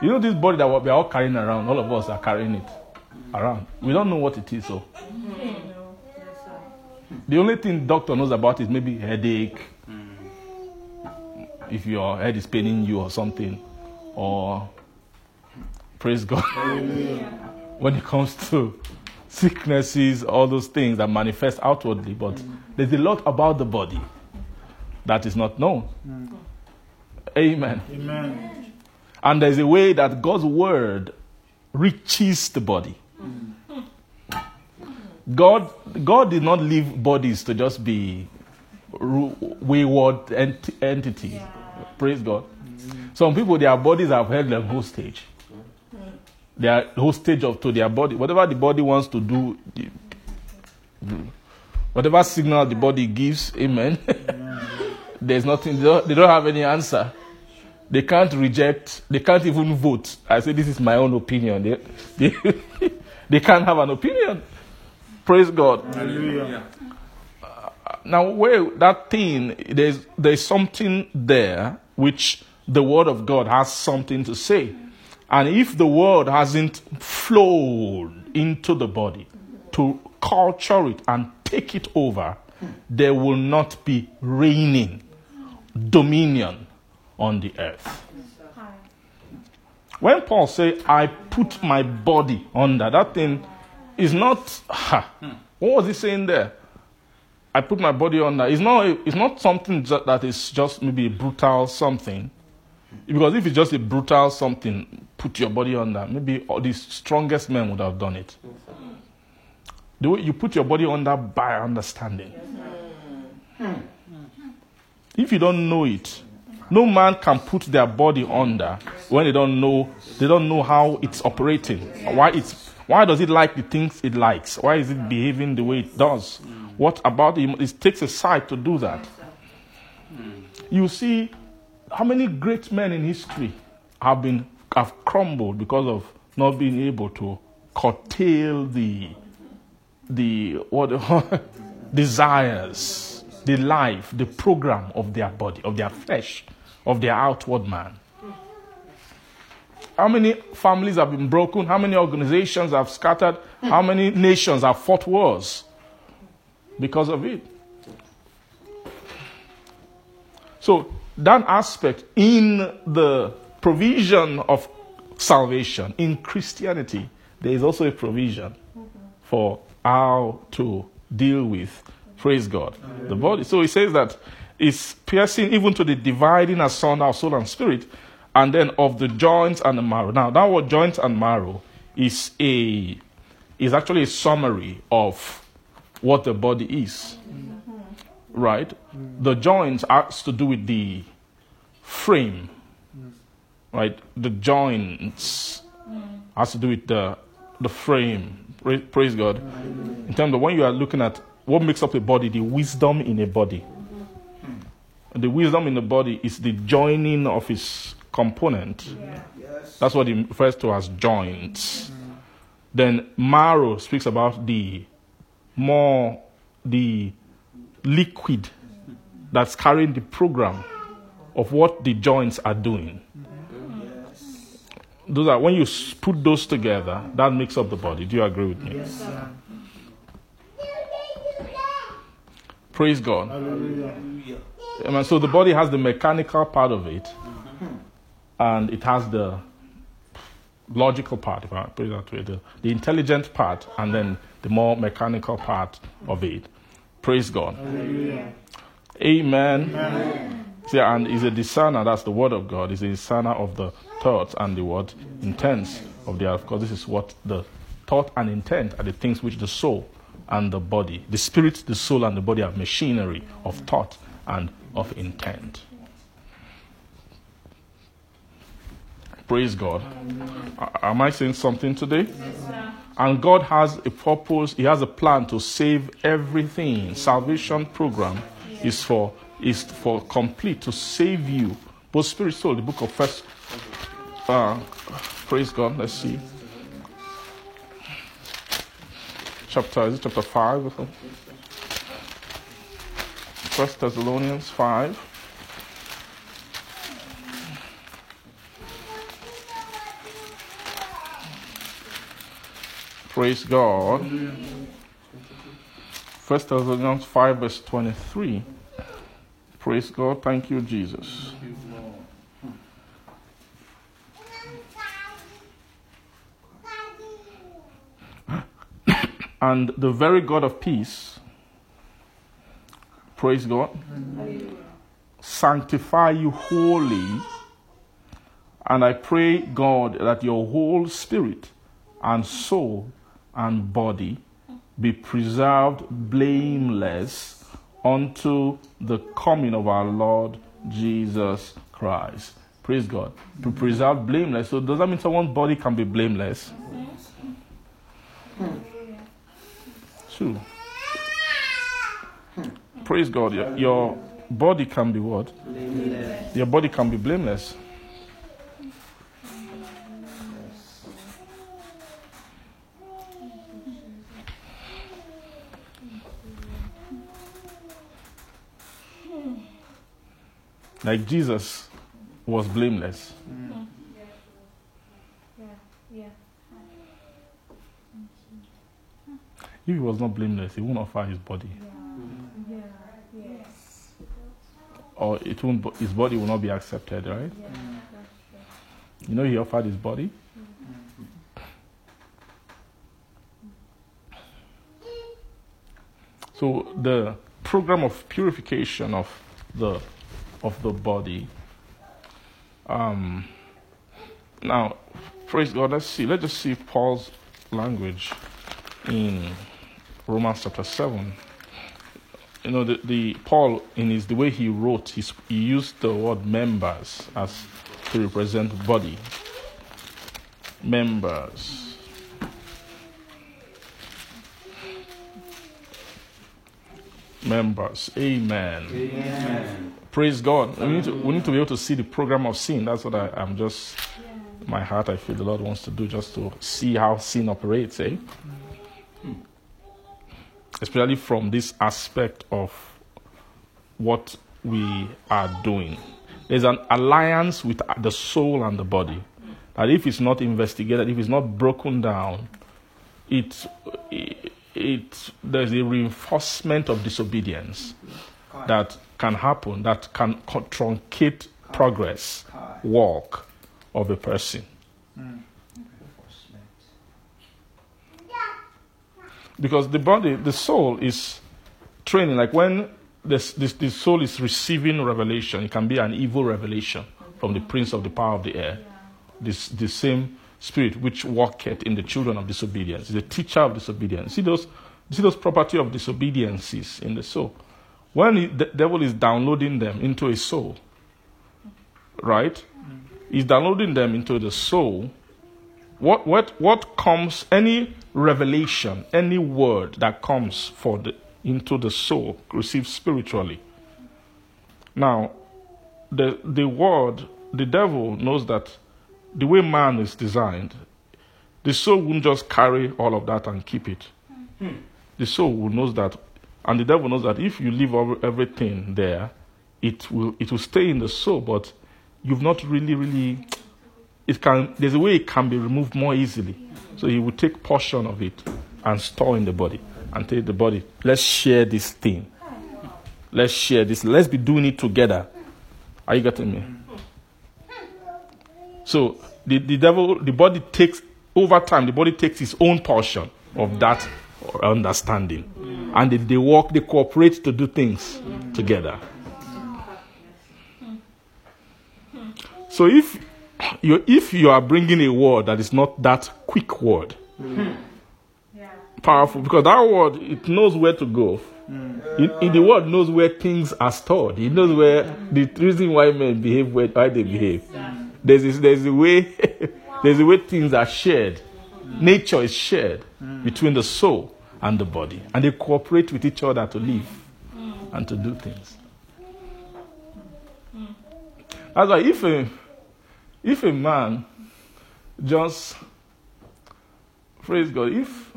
You know this body that we're all carrying around, all of us are carrying it around. We don't know what it is, so. The only thing doctor knows about is maybe headache, mm. if your head is paining you or something, or praise God. when it comes to sicknesses, all those things that manifest outwardly, but mm. there's a lot about the body that is not known. Mm. Amen. Amen. And there's a way that God's word reaches the body. God, God did not leave bodies to just be wayward ent- entities. Praise God. Some people, their bodies have held them hostage. They are hostage of to their body. Whatever the body wants to do, the- whatever signal the body gives, amen. There's nothing. They don't, they don't have any answer. They can't reject. They can't even vote. I say this is my own opinion. They, they, they can't have an opinion. Praise God. Hallelujah. Uh, now, where that thing, there's there's something there which the word of God has something to say, and if the word hasn't flowed into the body to culture it and take it over, there will not be reigning dominion on the earth. When Paul say, "I put my body under," that thing is not. Ha, what was he saying there? I put my body under. It's not. It's not something that is just maybe a brutal something. Because if it's just a brutal something, put your body on that. maybe all the strongest men would have done it. The way you put your body under by understanding. If you don't know it, no man can put their body under when they don't know they don't know how it's operating. Why it's why does it like the things it likes? Why is it behaving the way it does? What about it? It takes a side to do that. You see, how many great men in history have been have crumbled because of not being able to curtail the the what desires, the life, the program of their body, of their flesh, of their outward man. How many families have been broken? How many organizations have scattered? How many nations have fought wars because of it? So, that aspect in the provision of salvation in Christianity, there is also a provision for how to deal with, praise God, the body. So, he says that it's piercing even to the dividing asunder of soul and spirit, and then of the joints and the marrow. Now, that word joints and marrow is a is actually a summary of what the body is. Right? The joints has to do with the frame. Right? The joints has to do with the the frame. Pra- Praise God. In terms of when you are looking at what makes up a body, the wisdom in a body. The wisdom in the body is the joining of its component. That's what it refers to as joints. Then marrow speaks about the more the liquid that's carrying the program of what the joints are doing. Mm-hmm. Those are when you put those together, that makes up the body. Do you agree with me? Praise God. Amen. So the body has the mechanical part of it, mm-hmm. And it has the logical part, if I put it that way, the, the intelligent part, and then the more mechanical part of it. Praise God. Amen. See, and is a discerner, that's the word of God, is a discerner of the thoughts and the what intents of the of course this is what the thought and intent are the things which the soul and the body, the spirit, the soul, and the body are machinery of thought and of intent. Praise God. Am I saying something today? And God has a purpose, He has a plan to save everything. Salvation program is for is for complete to save you, both spirit, soul. The book of First. Uh, praise God. Let's see. Chapter is it chapter five? First Thessalonians five. Praise God. First Thessalonians 5, verse 23. Praise God. Thank you, Jesus. And the very God of peace, praise God, sanctify you wholly. And I pray, God, that your whole spirit and soul and body be preserved blameless unto the coming of our Lord Jesus Christ. Praise God. Be preserved blameless. So, does that mean someone's body can be blameless? True. Praise God. Your, your body can be what? Blameless. Your body can be blameless. Like Jesus was blameless. If he was not blameless, he wouldn't offer his body. Or it won't, his body will not be accepted, right? You know, he offered his body. So the program of purification of the of the body Um, now, praise God. Let's see. Let's just see Paul's language in Romans chapter seven. You know, the, the Paul in his the way he wrote, he, he used the word members as to represent body. Members. Members. Amen. Amen. Praise God. We need, to, we need to be able to see the program of sin. That's what I, I'm just, my heart, I feel the Lord wants to do just to see how sin operates, eh? Especially from this aspect of what we are doing. There's an alliance with the soul and the body. That if it's not investigated, if it's not broken down, it, it, it there's a reinforcement of disobedience that can happen that can truncate progress, walk of a person. Because the body, the soul is training. Like when this, this, the soul is receiving revelation, it can be an evil revelation from the prince of the power of the air. This, the same spirit which walketh in the children of disobedience, the teacher of disobedience. See those, see those property of disobediences in the soul. When the devil is downloading them into a soul, right? Mm. He's downloading them into the soul. What, what, what comes, any revelation, any word that comes for the, into the soul, received spiritually. Now, the, the word, the devil knows that the way man is designed, the soul won't just carry all of that and keep it. Hmm. The soul will knows that, and the devil knows that if you leave everything there, it will it will stay in the soul, but you've not really really. It can there's a way it can be removed more easily, so he will take portion of it and store in the body and tell the body, let's share this thing, let's share this, let's be doing it together. Are you getting me? So the, the devil, the body takes over time. The body takes its own portion of that understanding, and they, they work, they cooperate to do things together. So if you if you are bringing a word that is not that quick word, powerful because that word it knows where to go. It- the word knows where things are stored. It knows where the reason why men behave where, why they behave. There's this, there's a way there's a way things are shared. Nature is shared between the soul and the body, and they cooperate with each other to live and to do things. That's why if a if a man just praise God, if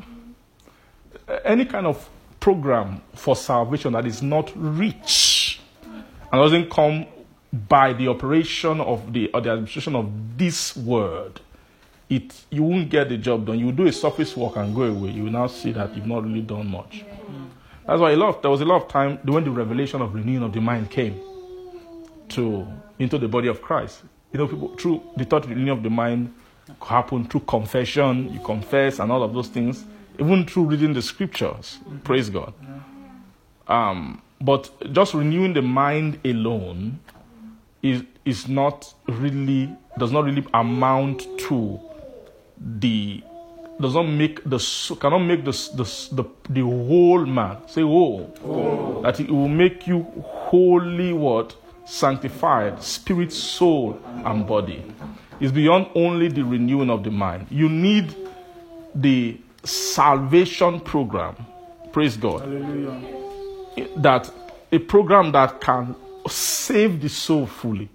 any kind of program for salvation that is not rich and doesn't come by the operation of the or the administration of this word, it you won't get the job done. You do a surface work and go away. You will now see that you've not really done much. That's why a lot of, there was a lot of time when the revelation of renewing of the mind came to into the body of Christ. You know, people through the thought renewing of the mind happen through confession, you confess and all of those things, even through reading the scriptures. Praise God. Um, but just renewing the mind alone is is not really does not really amount to the does not make the so- cannot make the the the, the whole man. Say whole. That it will make you wholly what? Sanctified spirit soul and body. Is beyond only the renewing of the mind. You need the salvation program. Praise god. Hallelujah. that a program that can save the soul fully.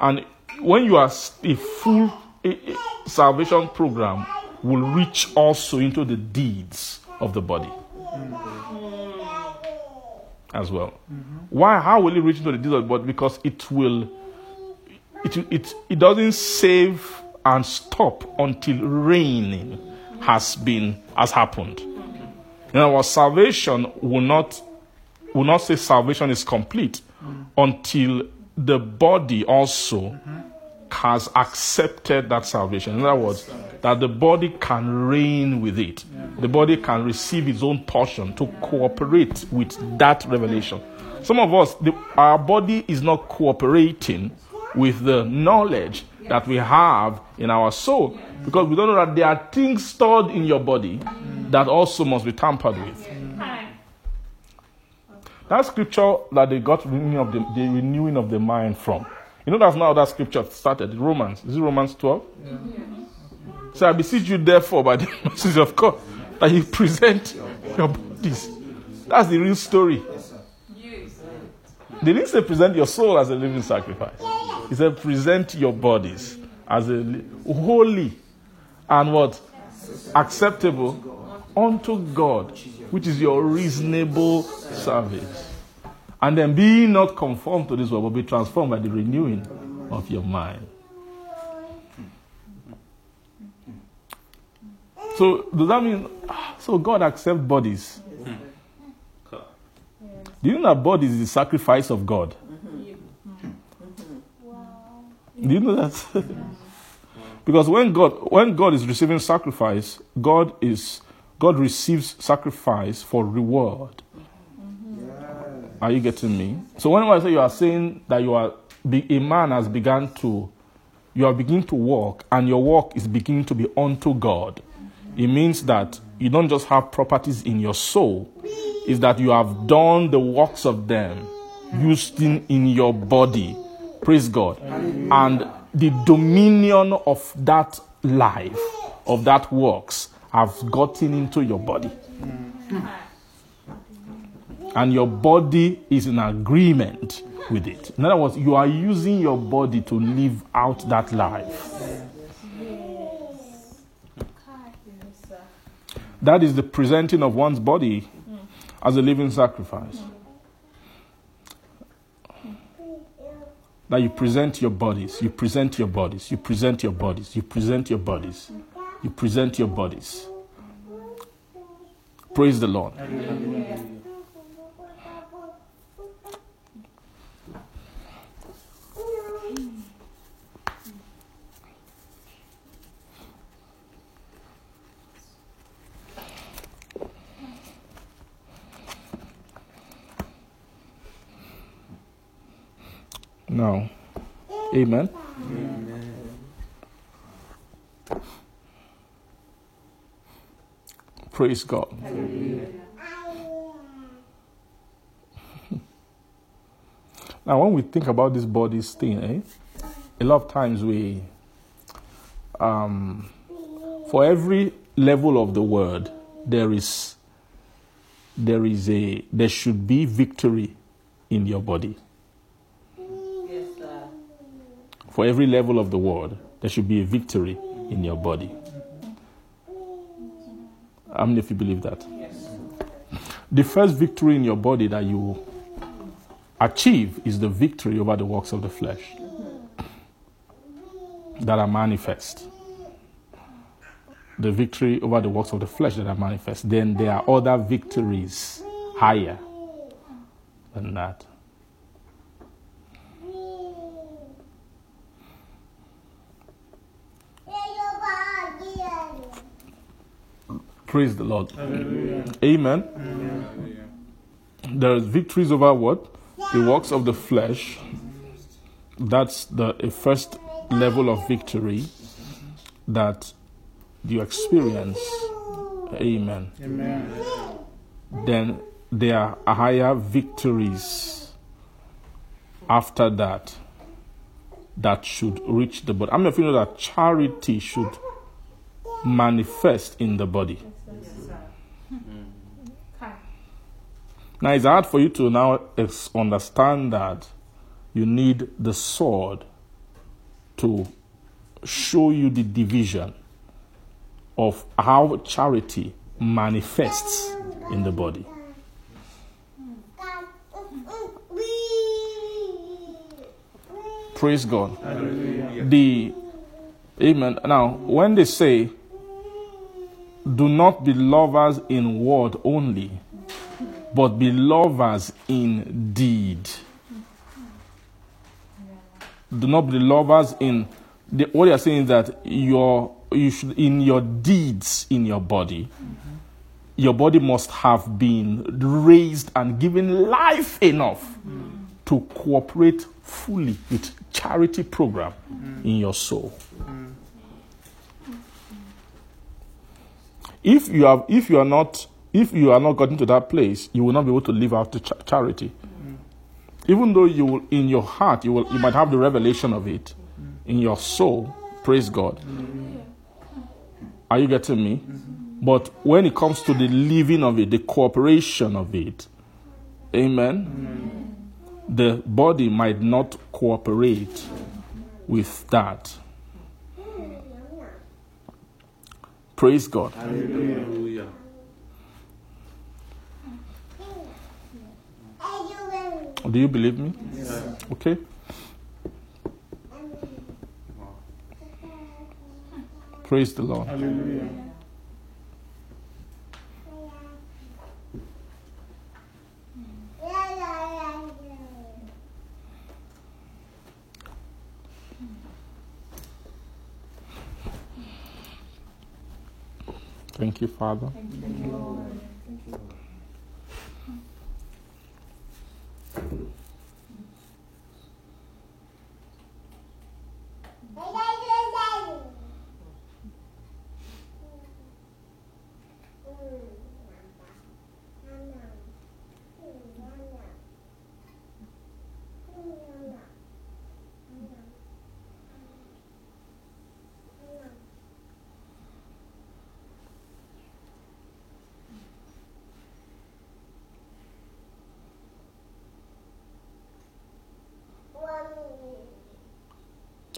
And when you are a full salvation program, will reach also into the deeds of the body as well. Why? How will it reach into the deeds of the body? Because it will. It, it, it doesn't save and stop until reigning has been has happened. In words, salvation will not will not say salvation is complete until the body also has accepted that salvation. In other words, that the body can reign with it. The body can receive its own portion to cooperate with that revelation. Some of us, the, our body is not cooperating with the knowledge that we have in our soul. Because we don't know that there are things stored in your body that also must be tampered with. That scripture that they got renewing of the, the renewing of the mind from. You know that's not how that scripture started. Romans. Is it Romans 12? So I beseech you therefore by the mercies of God that you present your bodies. That's the real story. They didn't say present your soul as a living sacrifice. He said present your bodies as a li- holy and what? Acceptable unto God, which is your reasonable service. And then be not conformed to this world, but be transformed by the renewing of your mind. So does that mean so God accepts bodies? Do you know that body is the sacrifice of God? Do you know that? because when God when God is receiving sacrifice, God is God receives sacrifice for reward. Are you getting me? So when I say you are saying that you are a man has begun to you are beginning to walk and your walk is beginning to be unto God. It means that you don't just have properties in your soul, is that you have done the works of them used in, in your body. Praise God. And the dominion of that life, of that works, have gotten into your body. And your body is in agreement with it. In other words, you are using your body to live out that life. That is the presenting of one's body as a living sacrifice. That you present your bodies, you present your bodies, you present your bodies, you present your bodies, you present your bodies. Praise the Lord. Now, amen. Praise God. now, when we think about this bodies thing, eh, a lot of times we, um, for every level of the word, there is, there is a, there should be victory in your body. For every level of the word, there should be a victory in your body. How many of you believe that? The first victory in your body that you achieve is the victory over the works of the flesh that are manifest. The victory over the works of the flesh that are manifest. Then there are other victories higher than that. Praise the Lord. Amen. There is victories over what? The works of the flesh. That's the first level of victory that you experience. Amen. Then there are higher victories after that that should reach the body. I mean, if you know that charity should manifest in the body. Now it's hard for you to now understand that you need the sword to show you the division of how charity manifests in the body. Praise God. The Amen. Now, when they say, do not be lovers in word only, but be lovers in deed. Do not be lovers in the, what are saying is that your you should in your deeds in your body, your body must have been raised and given life enough to cooperate fully with charity program in your soul. If you have, if you are not, if you are not gotten to that place, you will not be able to live out the cha- charity. Mm-hmm. Even though you will, in your heart, you will, you might have the revelation of it. Mm-hmm. In your soul, praise God. Mm-hmm. Are you getting me? But when it comes to the living of it, the cooperation of it, amen, the body might not cooperate with that. Praise God. Hallelujah. Do you believe me? Okay. Praise the Lord. Thank you, Father.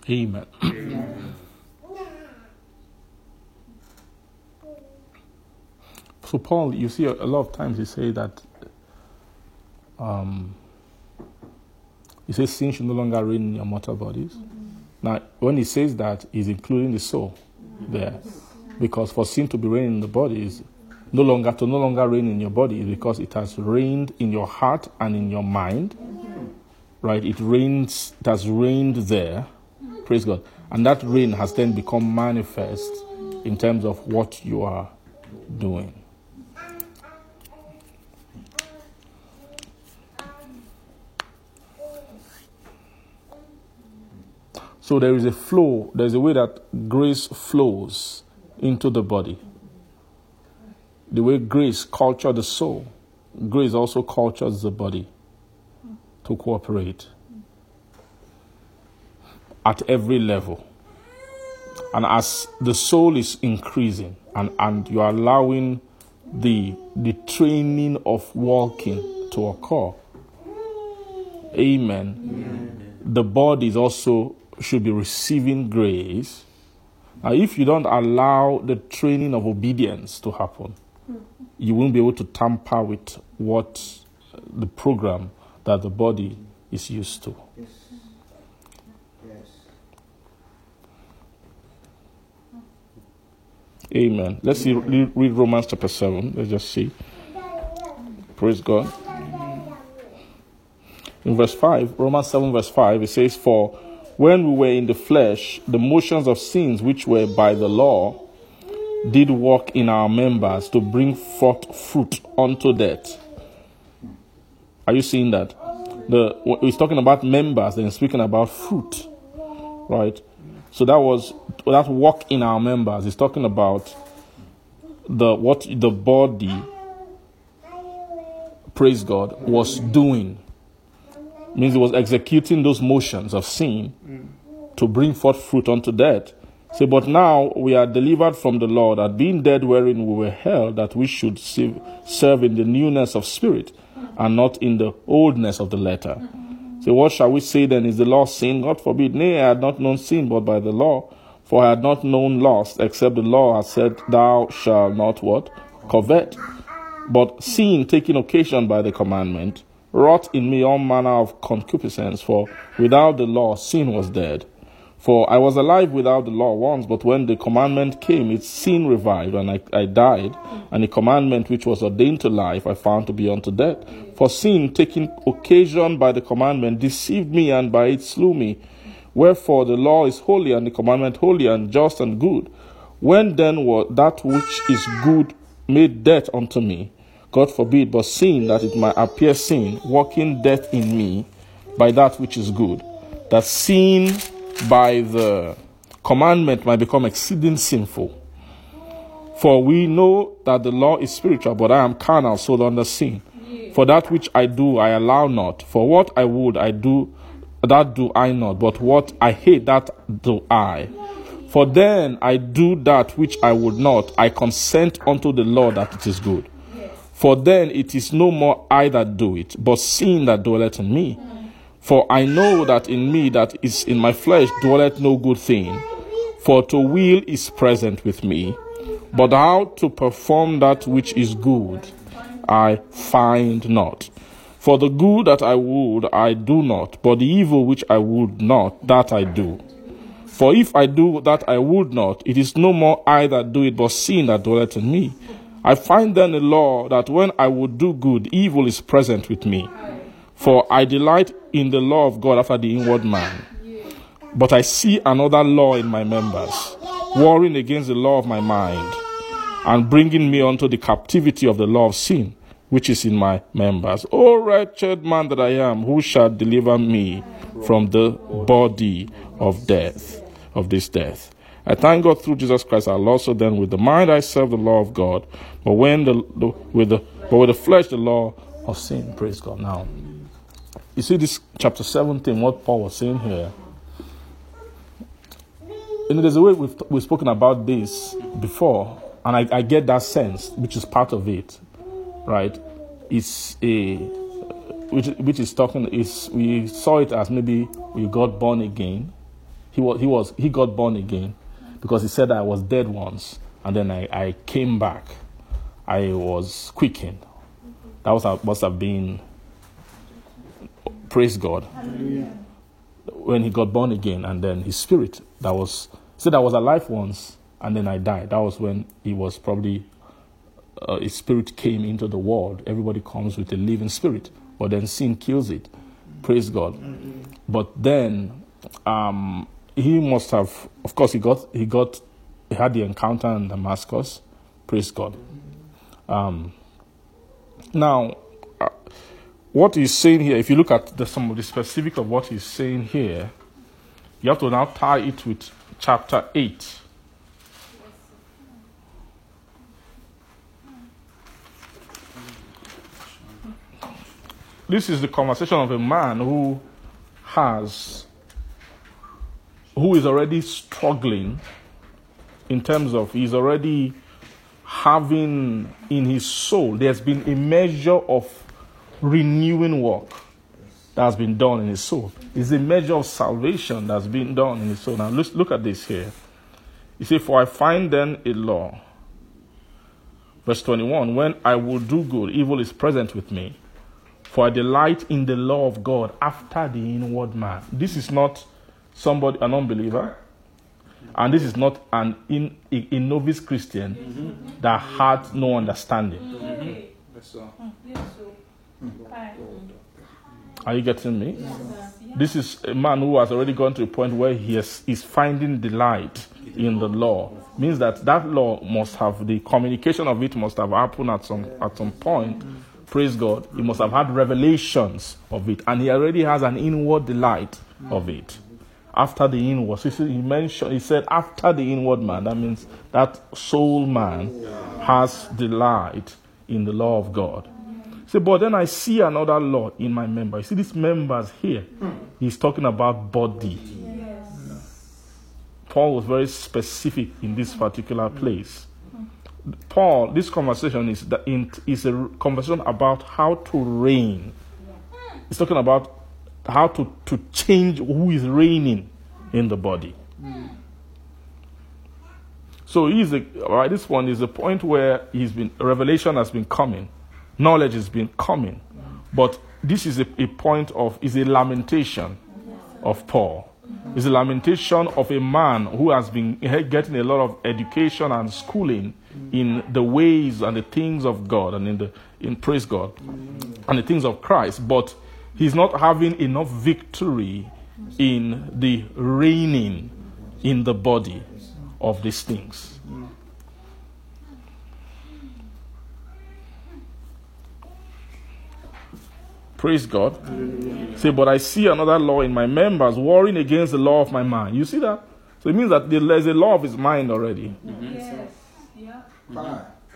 Amen. So Paul, you see, a a lot of times he say that um, he says sin should no longer reign in your mortal bodies. Mm-hmm. Now, when he says that, he's including the soul mm-hmm. there, because for sin to be reigning in the body is no longer to no longer reign in your body is because it has reigned in your heart and in your mind, mm-hmm. right? It reigns, it has reigned there. Praise God, and that reign has then become manifest in terms of what you are doing. So there is a flow, there's a way that grace flows into the body. The way grace cultures the soul, grace also cultures the body to cooperate at every level. And as the soul is increasing and, and you are allowing the, the training of walking to occur, amen, the body is also should be receiving grace. Now, if you don't allow the training of obedience to happen, you won't be able to tamper with what the program that the body is used to. Yes. Amen. Let's see, read Romans chapter 7. Let's just see. Praise God. In verse 5, Romans 7, verse 5, it says, For when we were in the flesh, the motions of sins which were by the law did work in our members to bring forth fruit unto death. Are you seeing that? The he's talking about members and speaking about fruit, right? So that was that work in our members. He's talking about the what the body, praise God, was doing. Means it was executing those motions of sin to bring forth fruit unto death. Say, but now we are delivered from the law that being dead wherein we were held, that we should serve in the newness of spirit and not in the oldness of the letter. So what shall we say then? Is the law sin? God forbid. Nay, I had not known sin but by the law. For I had not known lust, except the law had said, Thou shalt not what? Covet. But sin, taking occasion by the commandment, wrought in me all manner of concupiscence. For without the law, sin was dead. For I was alive without the law once, but when the commandment came, its sin revived, and I, I died. And the commandment which was ordained to life I found to be unto death. For sin, taking occasion by the commandment, deceived me, and by it slew me. Wherefore the law is holy, and the commandment holy, and just and good. When then was that which is good made death unto me? God forbid, but seeing that it might appear sin, working death in me, by that which is good, that sin by the commandment might become exceeding sinful. For we know that the law is spiritual, but I am carnal, sold under sin. For that which I do, I allow not. For what I would, I do, that do I not. But what I hate, that do I. For then I do that which I would not. I consent unto the law that it is good. For then it is no more I that do it, but sin that dwelleth in me. For I know that in me that is in my flesh dwelleth no good thing. For to will is present with me, but how to perform that which is good I find not. For the good that I would I do not, but the evil which I would not, that I do. For if I do that I would not, it is no more I that do it, but sin that dwelleth in me. I find then a law that when I would do good, evil is present with me. For I delight in the law of God after the inward man. But I see another law in my members, warring against the law of my mind, and bringing me unto the captivity of the law of sin, which is in my members. O wretched man that I am, who shall deliver me from the body of death, of this death? I thank God through Jesus Christ our Lord. So then, with the mind I serve the law of God, but when the, the with the but with the flesh the law of sin. Praise God. Now, you see this chapter 17, what Paul was saying here. You know, there's a way we've, we've spoken about this before, and I, I get that sense, which is part of it, right? It's a which which is talking is we saw it as maybe we got born again. He was he was he got born again because he said I was dead once and then I, I came back. I was quickened. That was must have been praise God. When he got born again and then his spirit that was said I was alive once and then I died. That was when he was probably uh, his spirit came into the world. Everybody comes with a living spirit, but then sin kills it. Praise God. But then um, he must have, of course, he got he got he had the encounter in Damascus. Praise God. Um, now, uh, what he's saying here, if you look at the, some of the specific of what he's saying here, you have to now tie it with chapter eight. This is the conversation of a man who has, who is already struggling in terms of he's already having in his soul, there's been a measure of renewing work that has been done in his soul. It's a measure of salvation that's been done in his soul. Now, let's look at this here. He said, For I find then a law. Verse 21 When I will do good, evil is present with me. For I delight in the law of God after the inward man. This is not somebody, an unbeliever, and this is not an in, a, a novice Christian mm-hmm. that had no understanding. Mm-hmm. Mm. Are you getting me? This is a man who has already gone to a point where he is, is finding delight in the law. Means that that law must have the communication of it must have happened at some at some point. Mm-hmm. Praise God. He must have had revelations of it, and he already has an inward delight of it. After the inward, so he mentioned, he said, after the inward man. That means that soul man has delight in the law of God. Say, but then I see another law in my member. You see these members here. He's talking about body. Paul was very specific in this particular place. Paul, this conversation is the, is a conversation about how to reign. He's talking about how to, to change who is reigning in the body. Hmm. So he's a, right, this one is a point where he's been revelation has been coming, knowledge has been coming, but this is a, a point of is a lamentation of Paul. It's a lamentation of a man who has been getting a lot of education and schooling in the ways and the things of God and in the in praise God and the things of Christ, but he's not having enough victory in the reigning in the body of these things. Praise God. Say, but I see another law in my members warring against the law of my mind. You see that? So it means that there's a law of his mind already. Yes. Yeah.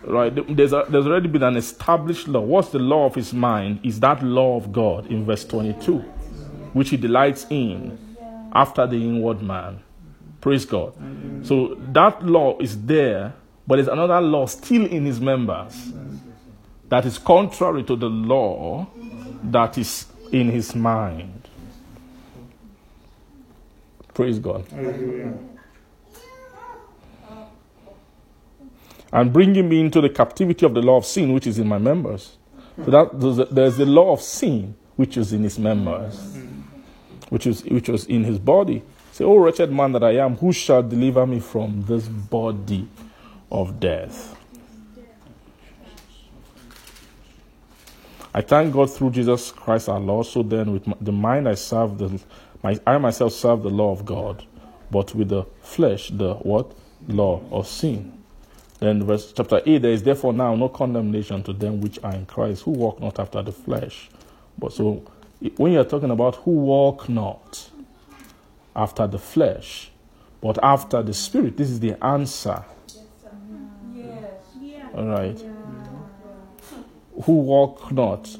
Right? There's, a, there's already been an established law. What's the law of his mind? Is that law of God in verse 22, which he delights in after the inward man. Praise God. So that law is there, but there's another law still in his members that is contrary to the law that is in his mind. Praise God. And bringing me into the captivity of the law of sin, which is in my members. So that there's, a, there's the law of sin, which is in his members, which is which was in his body. Say, oh wretched man that I am, who shall deliver me from this body of death? I thank God through Jesus Christ our Lord. So then, with my, the mind I serve the, my, I myself serve the law of God, but with the flesh, the what law of sin. Then verse chapter eight, there is therefore now no condemnation to them which are in Christ, who walk not after the flesh. But so, when you are talking about who walk not after the flesh, but after the spirit, this is the answer. Yes. All right. Who walk not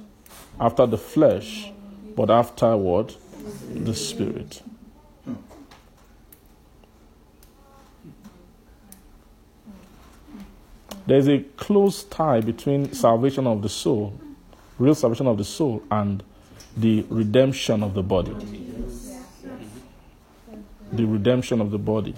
after the flesh, but afterward the spirit. There's a close tie between salvation of the soul, real salvation of the soul, and the redemption of the body. The redemption of the body.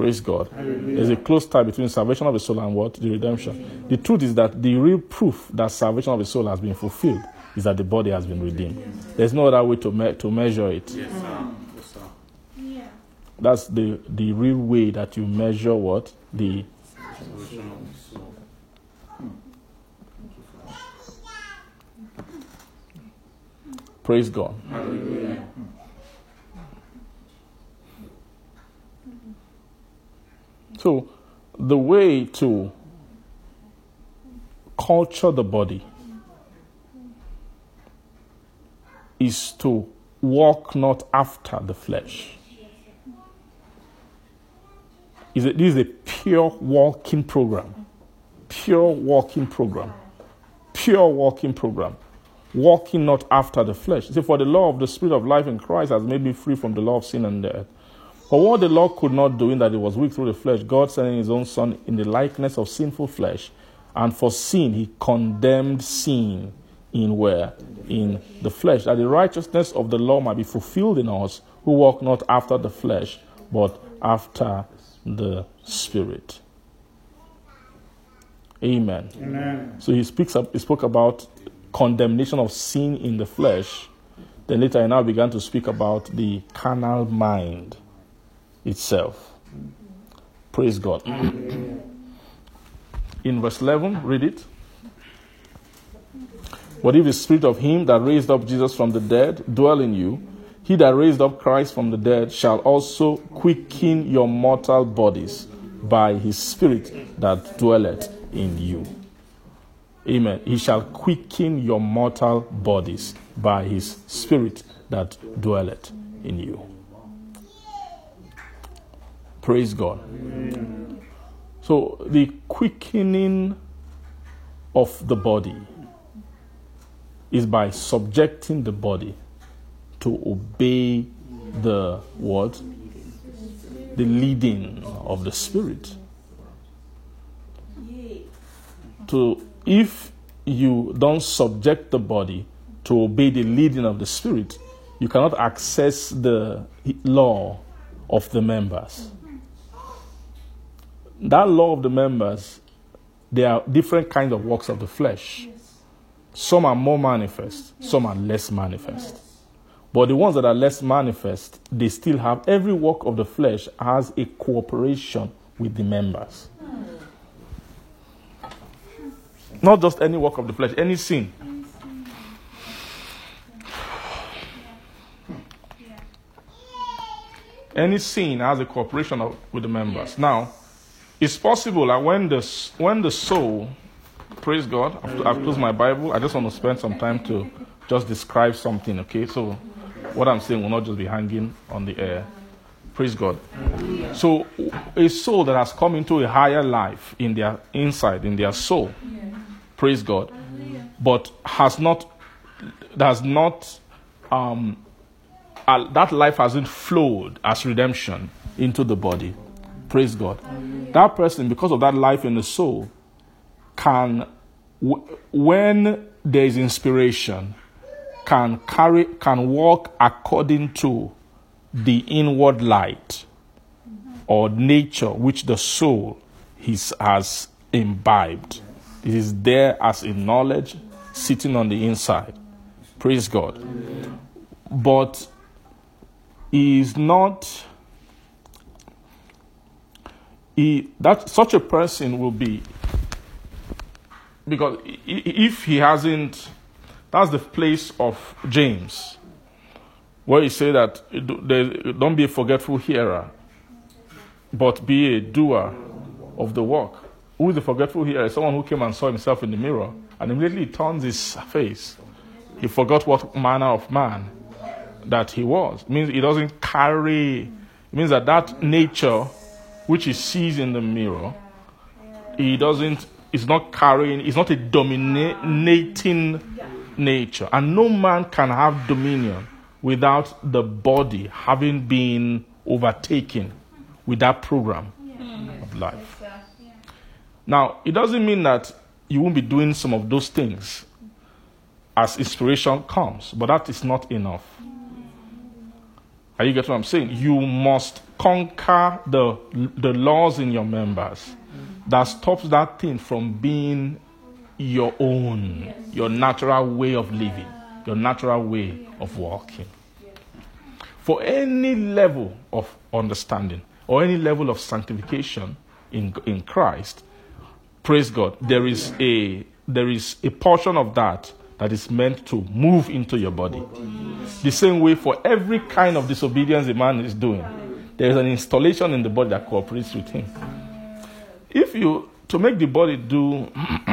Praise God. There's a close tie between salvation of the soul and what? The redemption. The truth is that the real proof that salvation of the soul has been fulfilled is that the body has been redeemed. There's no other way to, me- to measure it. Yes, sir. Yes, sir. Yeah. That's the, the real way that you measure what? The Salvation of the soul. praise God. Hallelujah. So, the way to culture the body is to walk not after the flesh. Is it, this is a pure walking program. Pure walking program. Pure walking program. Walking not after the flesh. See, for the law of the Spirit of life in Christ has made me free from the law of sin and death. For what the law could not do in that it was weak through the flesh, God sending his own Son in the likeness of sinful flesh, and for sin he condemned sin in where? In the flesh, that the righteousness of the law might be fulfilled in us who walk not after the flesh, but after the Spirit. Amen. Amen. So he speaks up, he spoke about condemnation of sin in the flesh. Then later he now began to speak about the carnal mind itself. Praise God. in verse 11, read it. But if the spirit of him that raised up Jesus from the dead dwell in you, he that raised up Christ from the dead shall also quicken your mortal bodies by his spirit that dwelleth in you. Amen. He shall quicken your mortal bodies by his spirit that dwelleth in you. Praise God. So, the quickening of the body is by subjecting the body to obey the what? The leading of the Spirit. To if you don't subject the body to obey the leading of the Spirit, you cannot access the law of the members. That law of the members, there are different kinds of works of the flesh. Some are more manifest, some are less manifest. But the ones that are less manifest, they still have every work of the flesh has a cooperation with the members. Hmm. Not just any work of the flesh, any sin. Any sin has a cooperation of, with the members. Now, it's possible that when the, when the soul, praise God, I've, I've closed my Bible, I just want to spend some time to, just describe something, okay? So what I'm saying will not just be hanging on the air. Praise God. So a soul that has come into a higher life in their inside, in their soul, praise God, but has not, does not, um, uh, that life hasn't flowed as redemption into the body. Praise God. That person, because of that life in the soul, can, when there is inspiration, can carry, can walk according to the inward light or nature which the soul is, has imbibed. It is there as a knowledge sitting on the inside. Praise God. But is not he, that such a person will be because if he hasn't that's the place of james where he say that don't be a forgetful hearer but be a doer of the work who is a forgetful hearer someone who came and saw himself in the mirror and immediately turns his face he forgot what manner of man that he was. It means he doesn't carry. It means that that nature which he sees in the mirror, he doesn't. Is not carrying. It's not a dominating nature, and no man can have dominion without the body having been overtaken with that program of life. Now, it doesn't mean that you won't be doing some of those things as inspiration comes, but that is not enough. Are you getting what I'm saying? You must conquer the, the laws in your members that stops that thing from being your own, your natural way of living, your natural way of walking. For any level of understanding or any level of sanctification in, in Christ, praise God, there is a there is a portion of that that is meant to move into your body. The same way for every kind of disobedience a man is doing, there is an installation in the body that cooperates with him. If you to make the body do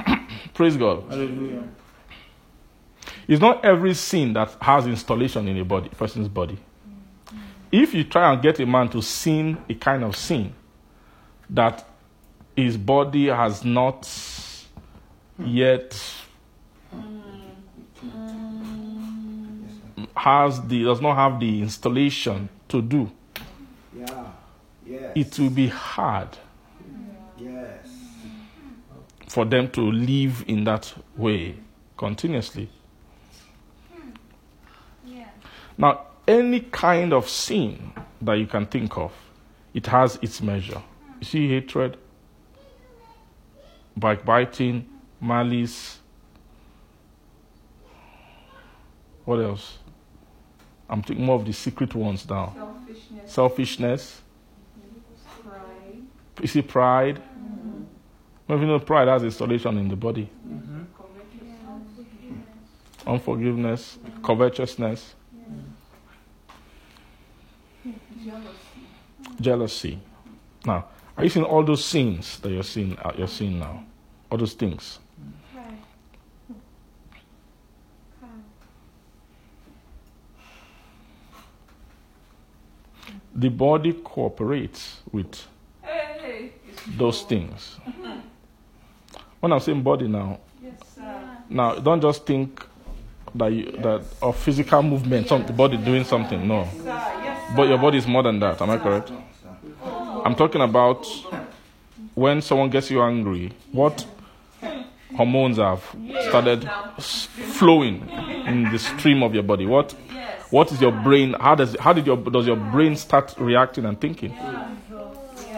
praise God, Hallelujah. it's not every sin that has installation in a body, person's body. If you try and get a man to sin a kind of sin that his body has not yet has the does not have the installation to do, Yeah. Yes. it will be hard yes. for them to live in that way continuously. Yeah. Now, any kind of sin that you can think of, it has its measure. You see, hatred, backbiting, malice. What else? I'm thinking more of the secret ones now. Selfishness, Selfishness. pride, You see, pride. Mm-hmm. Maybe you know pride has installation in the body. Mm-hmm. Unforgiveness, mm-hmm. covetousness, jealousy, jealousy. Now, are you seeing all those sins that you're seeing? Uh, you're seeing now, all those things. The body cooperates with those things. When I'm saying body now, now don't just think that you, that of physical movement, some the body doing something. No, but your body is more than that. Am I correct? I'm talking about when someone gets you angry. What hormones have started flowing in the stream of your body? What what is your brain? How does how did your does your brain start reacting and thinking?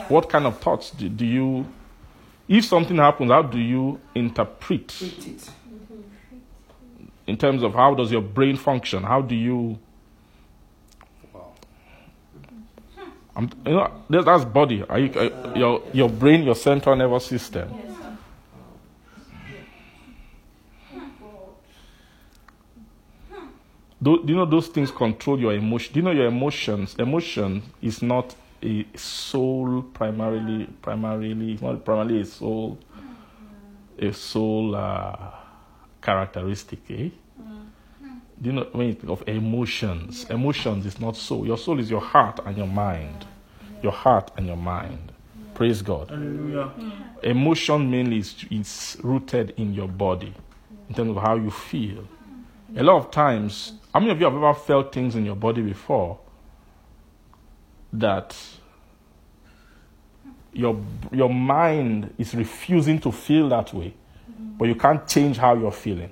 What kind of thoughts do, do you? If something happens, how do you interpret? It. in terms of how does your brain function? How do you? I'm, you know, that's body. Are you, your your brain, your central nervous system. Do, do you know those things control your emotion? Do you know your emotions? Emotion is not a soul primarily. Primarily, it's not primarily a soul. A soul uh, characteristic. Eh? Do you know when you think of emotions? Emotions is not soul. Your soul is your heart and your mind. Your heart and your mind. Praise God. Hallelujah. Emotion mainly is, is rooted in your body, in terms of how you feel. A lot of times, how many of you have ever felt things in your body before that your your mind is refusing to feel that way, but you can't change how you're feeling.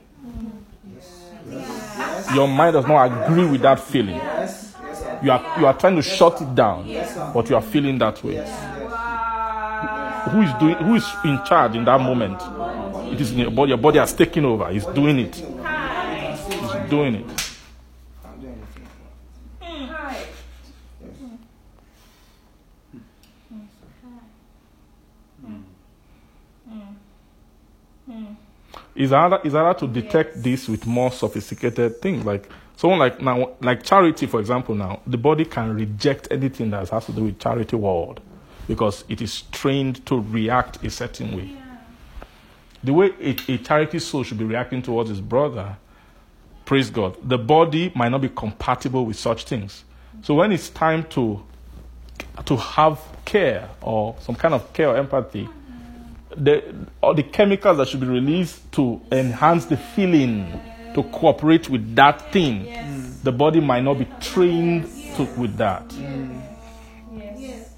Your mind does not agree with that feeling. Yes. Yes. You are you are trying to shut it down, Yes, but you are feeling that way. Yes. Who is doing? Who is in charge in that moment? It is in your body. Your body has taken over. It's doing it. It's doing it. I'm doing anything. Hi. Hmm. It's harder, it's harder to detect this with more sophisticated things. Like someone like now, like charity, for example. Now the body can reject anything that has to do with charity world because it is trained to react a certain way. The way a, a charity soul should be reacting towards his brother, praise God. The body might not be compatible with such things. So when it's time to to have care or some kind of care or empathy, hmm. The, all the chemicals that should be released to enhance the feeling to cooperate with that thing, the body might not be trained to, with that. Yes.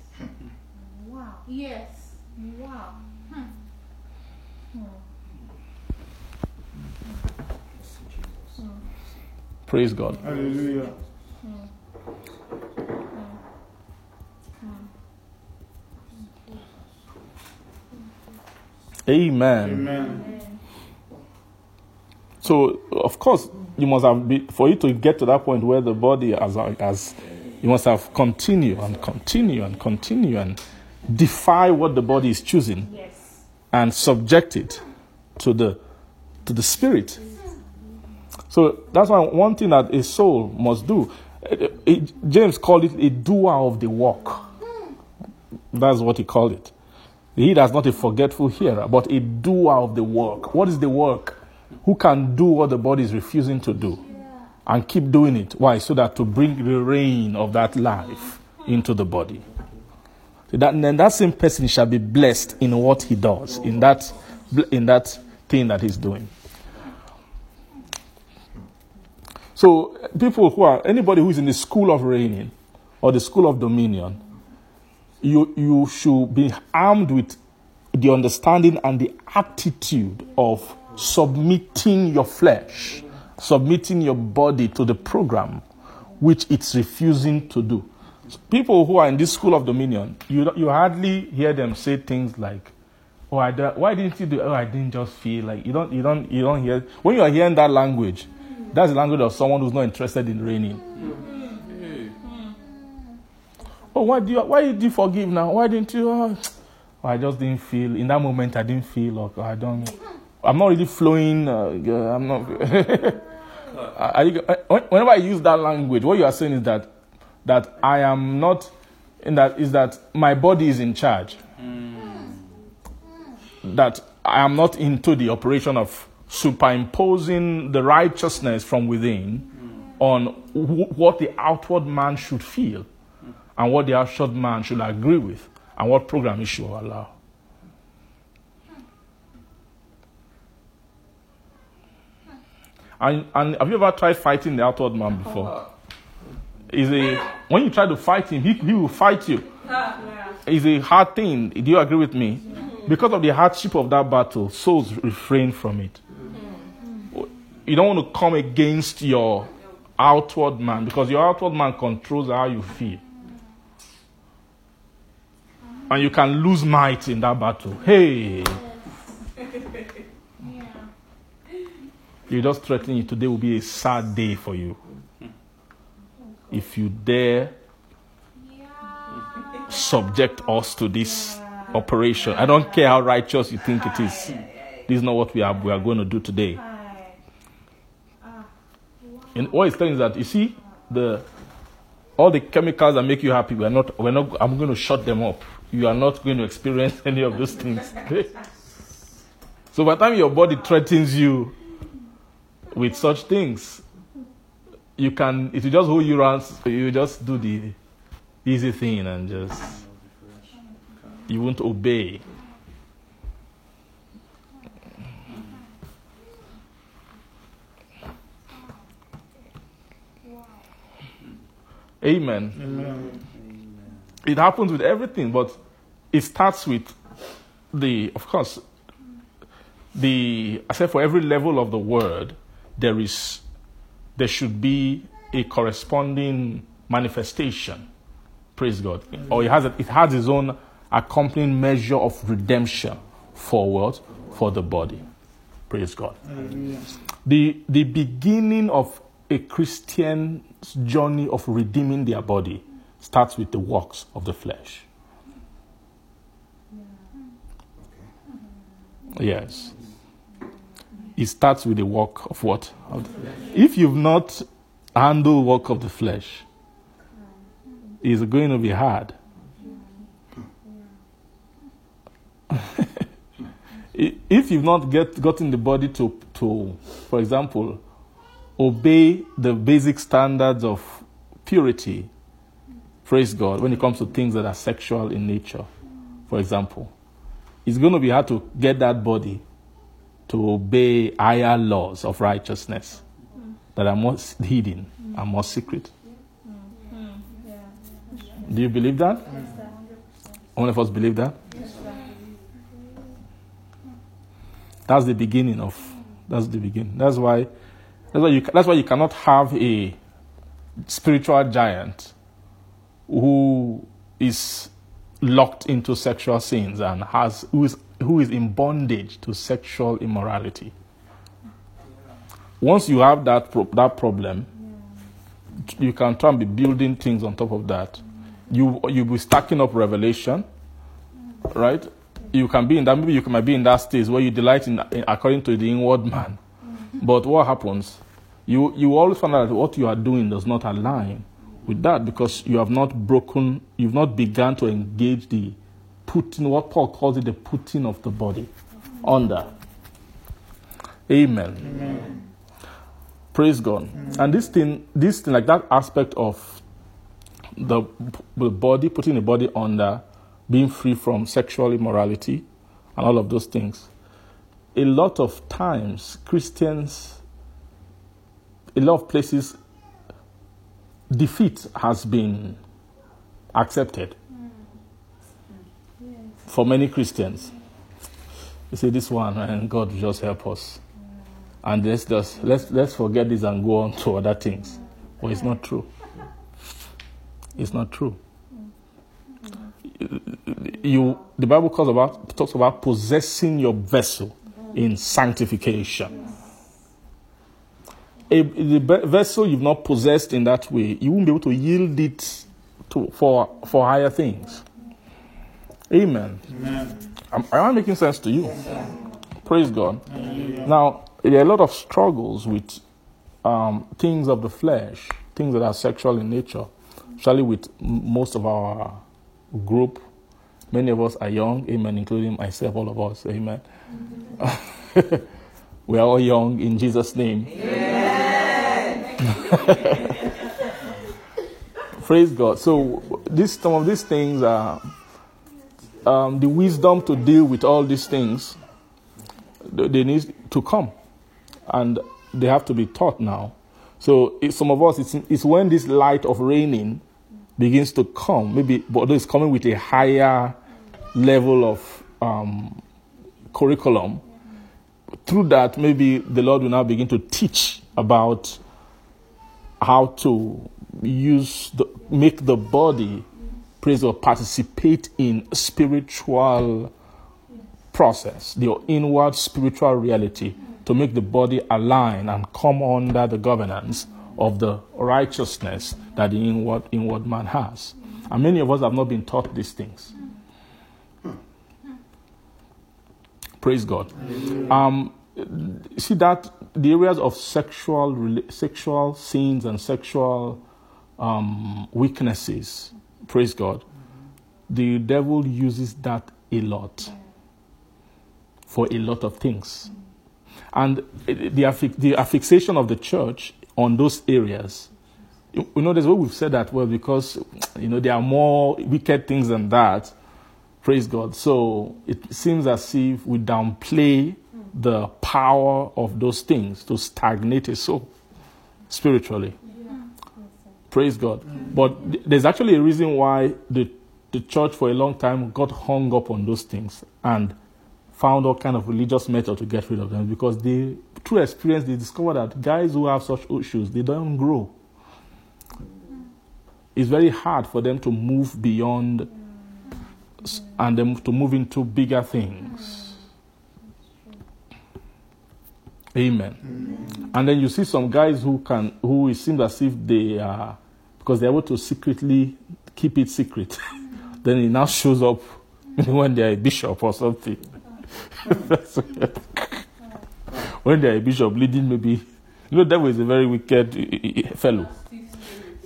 Wow. Yes. Wow. Hmm. Praise God. Hallelujah. Amen. Amen. So, of course, you must have been, for you to get to that point where the body has, has you must have continue and continue and continue and defy what the body is choosing Yes. and subject it to the to the spirit. So that's why one thing that a soul must do. it- it- James called it a doer of the work. Hmm. That's what he called it. He that's not a forgetful hearer, but a doer of the work. What is the work? Who can do what the body is refusing to do and keep doing it? Why? So that to bring the reign of that life into the body. So that, then that same person shall be blessed in what he does, in that, in that thing that he's doing. So, people who are, anybody who is in the school of reigning or the school of dominion, you, you should be armed with the understanding and the attitude of submitting your flesh, submitting your body to the program which it's refusing to do. So people who are in this school of dominion, you, you hardly hear them say things like, "Oh, I why didn't you do? Oh, I didn't just feel like you don't, you don't, you don't hear." When you are hearing that language, that's the language of someone who's not interested in reigning. Oh, why do you, why did you forgive now? Why didn't you? Oh, I just didn't feel in that moment. I didn't feel like I don't. I'm not really flowing. Uh, yeah, I'm not. Are you, uh, whenever I use that language, what you are saying is that that I am not. In that is that my body is in charge. That I am not into the operation of superimposing the righteousness from within on wh- what the outward man should feel and what the outward man should agree with and what program he should allow. And, and have you ever tried fighting the outward man before? Is a when you try to fight him, he, he will fight you. It's a hard thing. Do you agree with me? Because of the hardship of that battle, souls refrain from it. You don't want to come against your outward man because your outward man controls how you feel. And you can lose might in that battle. Hey, Yeah. you're just threatening you. Today will be a sad day for you. If you dare Yeah. subject us to this operation, I don't care how righteous you think it is. This is not what we are, we are going to do today. And what it's telling is that you see the all the chemicals that make you happy, we're not we're not I'm going to shut them up. You are not going to experience any of those things. so by the time your body threatens you with such things, you can, it will just hold you around, you just do the easy thing and just, you won't obey. Amen. Amen. It happens with everything, but it starts with the, of course, the, I said for every level of the word, there is, there should be a corresponding manifestation. Praise God. Or it has, a, it has its own accompanying measure of redemption for what? For the body. Praise God. The, the beginning of a Christian's journey of redeeming their body starts with the works of the flesh. Yes. It starts with the work of what? Of If you've not handled work of the flesh, it's going to be hard. If you've not get, gotten the body to, to, for example, obey the basic standards of purity, praise God, when it comes to things that are sexual in nature, for example, it's going to be hard to get that body to obey higher laws of righteousness that are more hidden and more secret. Do you believe that? All of us believe that? That's the beginning of. That's the beginning. That's why. That's why you. That's why you cannot have a spiritual giant who is locked into sexual sins and has who is who is in bondage to sexual immorality. Once you have that pro- that problem, you can try and be building things on top of that. You you be stacking up revelation, right? You can be in that maybe you can, might be in that stage where you delight in, in according to the inward man. Mm-hmm. But what happens? You you always find out that what you are doing does not align with that because you have not broken, you've not begun to engage the putting, what Paul calls it, the putting of the body under. Amen. Praise God. And this thing, this thing, like that aspect of the, the body, putting the body under, being free from sexual immorality, and all of those things. A lot of times, Christians, a lot of places, defeat has been accepted for many Christians. You see this one, and God just help us. And let's just let's let's forget this and go on to other things. Well, it's not true. It's not true. You the Bible about talks about possessing your vessel in sanctification. A, the vessel you've not possessed in that way, you won't be able to yield it to, for for higher things. Amen. Amen. Am, am I making sense to you? Praise God. Now, there are a lot of struggles with um, things of the flesh, things that are sexual in nature, especially with m- most of our group. Many of us are young, amen, including myself, all of us, amen. we are all young in Jesus' name. Praise God. So, this, some of these things are um, the wisdom to deal with all these things, they need to come, and they have to be taught now. So some of us, it's, it's when this light of reigning begins to come, maybe, but it's coming with a higher level of um, curriculum. Through that, maybe the Lord will now begin to teach about how to use the, make the body praise or participate in spiritual process, the inward spiritual reality to make the body align and come under the governance of the righteousness that the inward inward man has. And many of us have not been taught these things. Praise God. Um, see that the areas of sexual sexual sins and sexual um, weaknesses praise God, the devil uses that a lot for a lot of things. And the, the affixation of the church on those areas. You know, there's what we've said that well because you know there are more wicked things than that. Praise God. So it seems as if we downplay the power of those things to stagnate a soul spiritually. Praise God. But there's actually a reason why the, the church for a long time got hung up on those things and found all kind of religious method to get rid of them because they through experience they discovered that guys who have such issues they don't grow. It's very hard for them to move beyond and them to move into bigger things. Amen. And then you see some guys who can, who it seems as if they are, because they're able to secretly keep it secret. then it now shows up when they're a bishop or something. when they're a bishop leading, maybe, you know, devil is a very wicked uh, uh, fellow.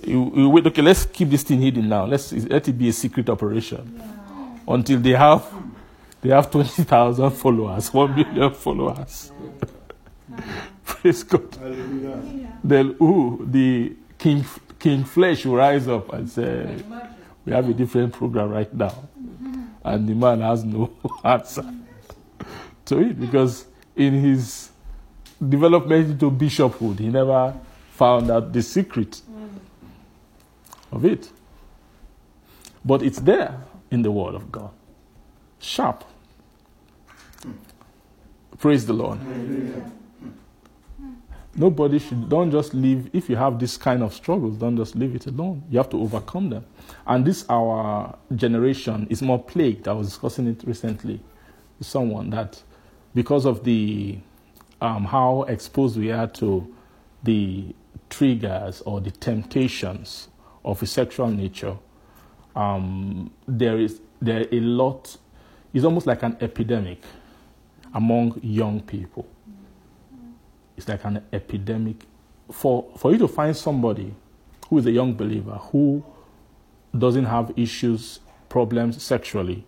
You, you wait, okay, let's keep this thing hidden now. Let's let it be a secret operation until they have they have twenty thousand followers, one million followers. Uh-huh. Praise God. Then who the king King Flesh will rise up and say, "We have a different program right now," mm-hmm. and the man has no answer mm-hmm. to it because in his development into bishophood, he never found out the secret mm. of it. But it's there in the Word of God. Sharp. Hmm. Praise the Lord. Nobody should, don't just leave, if you have this kind of struggles, don't just leave it alone. You have to overcome them. And this, our generation, is more plagued. I was discussing it recently with someone that because of the, um, how exposed we are to the triggers or the temptations of a sexual nature, um, there is there a lot. It's almost like an epidemic among young people. It's like an epidemic. For for you to find somebody who is a young believer who doesn't have issues, problems sexually,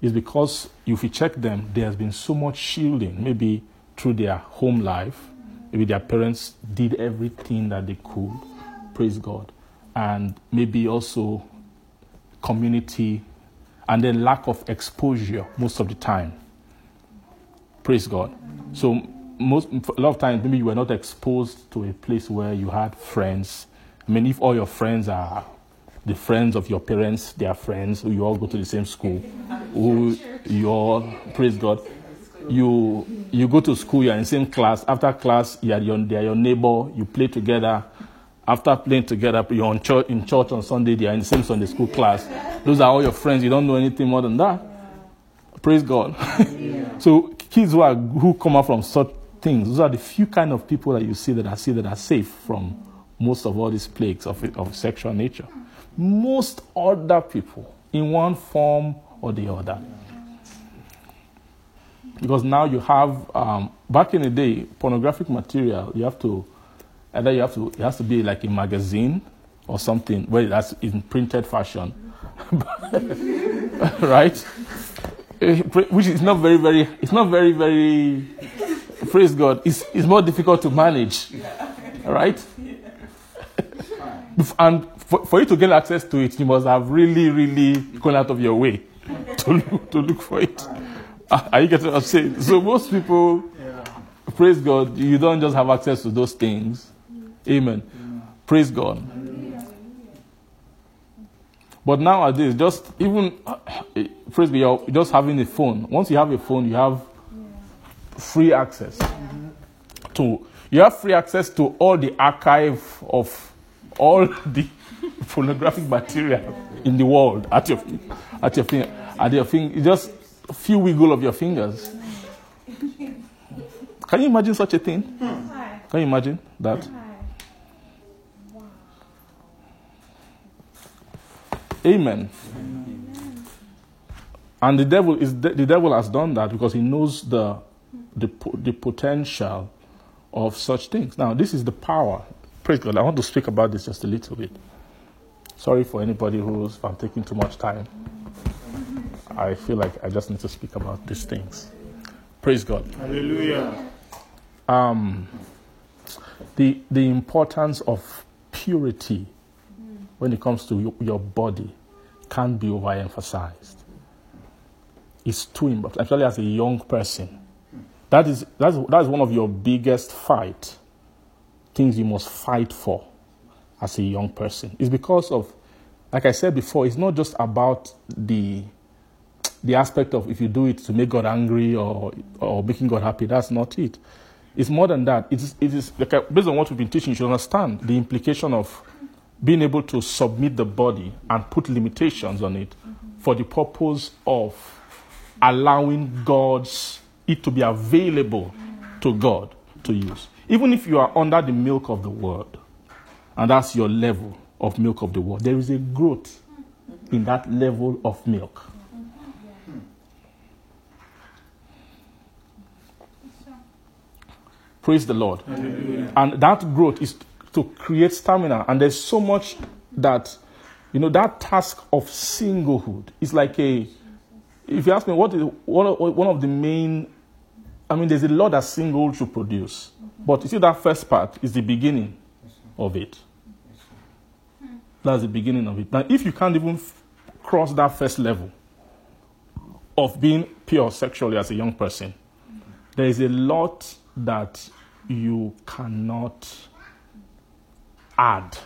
is because if you check them, there has been so much shielding, maybe through their home life, maybe their parents did everything that they could, praise God, and maybe also community, and then lack of exposure most of the time. Praise God. So most a lot of times maybe you were not exposed to a place where you had friends. I mean, if all your friends are the friends of your parents, they are friends, you all go to the same school, who you all praise God. You you go to school, you're in the same class. After class, you are your, they are your neighbor. You play together. After playing together, you're on church, in church on Sunday. They are in the same Sunday school class. Those are all your friends. You don't know anything more than that. Praise God. so kids who are who come out from such things, those are the few kind of people that you see that are see that are safe from most of all these plagues of, of sexual nature. Most other people, in one form or the other. Because now you have, um, back in the day, pornographic material, you have to, either you have to, it has to be like a magazine or something where that's in printed fashion. right? Eh, Which is not very, very, it's not very, very, praise God, it's, it's more difficult to manage. Right? And for, for you to get access to it, you must have really, really gone out of your way to look, to look for it. Are ah, are you getting what I'm saying? So most people, praise God, you don't just have access to those things. Mm. Amen. Praise God. But nowadays, just even ah, eh, praise God, you're just having a phone. Once you have a phone, you have free access to. You have free access to all the archive of all the pornographic material in the world at your at your finger at your finger. Just a few wiggle of your fingers. Can you imagine such a thing? Can you imagine that? Amen. And the devil is the devil has done that because he knows the the the potential of such things. Now, this is the power. Praise God. I want to speak about this just a little bit. Sorry for anybody who's if I'm taking too much time. I feel like I just need to speak about these things. Praise God. Hallelujah. Um, the, the importance of purity when it comes to your, your body can't be overemphasized. It's too important, especially as a young person. That is, that's, that is one of your biggest fight, things you must fight for as a young person. It's because of, like I said before, it's not just about the, the aspect of if you do it to make God angry or, or making God happy. That's not it. It's more than that. It is, it is uh, based on what we've been teaching, you should understand the implication of being able to submit the body and put limitations on it for the purpose of allowing God's it to be available to God to use. Even if you are under the milk of the word, and that's your level of milk of the word, there is a growth in that level of milk. Praise the Lord. And that growth is to create stamina. And there's so much that, you know, that task of singlehood is like a, if you ask me, what is one of, one of the main, I mean, there's a lot that single should produce. But you see, that first part is the beginning of it. That's the beginning of it. Now, if you can't even f- cross that first level of being pure sexually as a young person, there is a lot that you cannot add.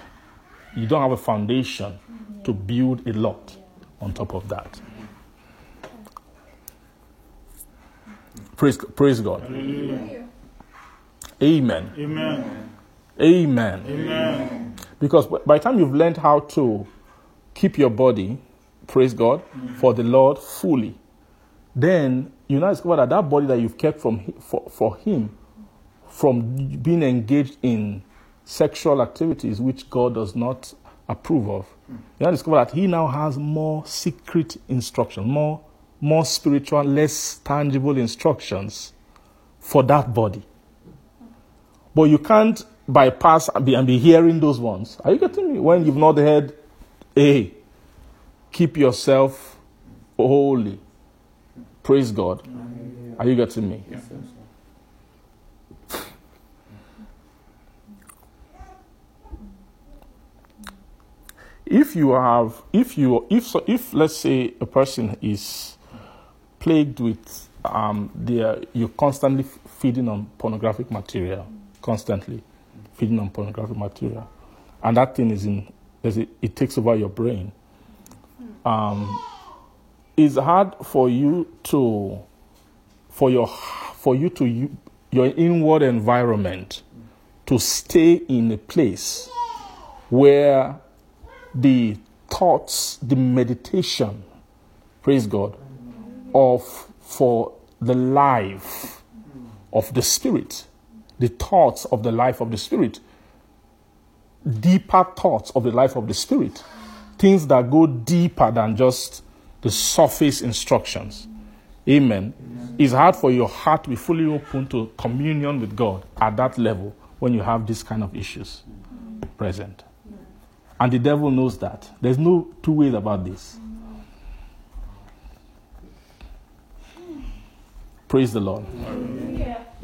You don't have a foundation to build a lot on top of that. Praise, praise God. Amen. Amen. Amen. Amen. Because by the time you've learned how to keep your body, praise God, for the Lord fully, then you now discover that that body that you've kept from for, for Him, from being engaged in sexual activities which God does not approve of, you now discover that He now has more secret instruction, more more spiritual, less tangible instructions for that body. But you can't bypass and be, and be hearing those ones. Are you getting me? When you've not heard, hey, keep yourself holy. Praise God. Are you getting me? If you have, if you, if so, if let's say a person is plagued with, um, their, you're constantly feeding on pornographic material, constantly feeding on pornographic material, and that thing is in, a- it takes over your brain. Um, it's hard for you to, for your, for you to, u- your inward environment to stay in a place where the thoughts, the meditation, praise God, of for the life of the spirit, the thoughts of the life of the spirit, deeper thoughts of the life of the spirit, things that go deeper than just the surface instructions. Amen. It's hard for your heart to be fully open to communion with God at that level when you have these kind of issues mm. present. And the devil knows that. There's no two ways about this. Praise the Lord.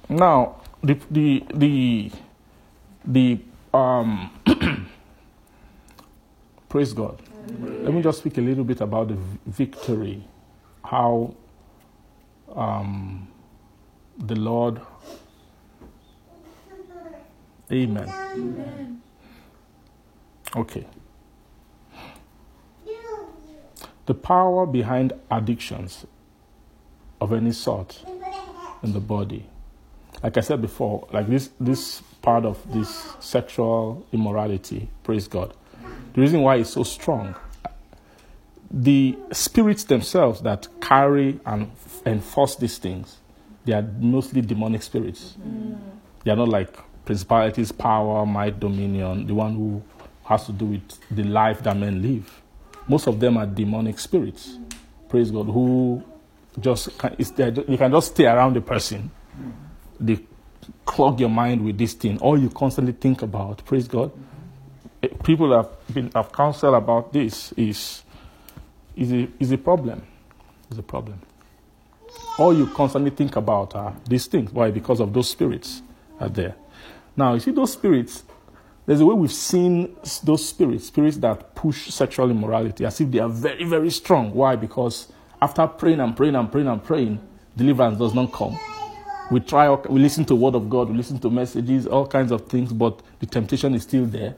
Now, the the the the um praise God. Let me just speak a little bit about the victory, how um the Lord. Amen. Amen. Okay. The power behind addictions of any sort in the body. Like I said before, like this this part of this sexual immorality, praise God. The reason why it's so strong, the spirits themselves that carry and enforce these things, they are mostly demonic spirits. They are not like principalities, power, might, dominion, the one who has to do with the life that men live. Most of them are demonic spirits, praise God, who just you can just stay around the person. They clog your mind with this thing. All you constantly think about, praise God. Eh, People have been have counseled about this is is a is a problem. Is a problem. All you constantly think about are these things. Why? Because of those spirits are there. Now, you see those spirits, there's a way we've seen those spirits, spirits that push sexual immorality, as if they are very, very strong. Why? Because after praying and praying and praying and praying, deliverance does not come. We try, we listen to word of God, we listen to messages, all kinds of things, but the temptation is still there.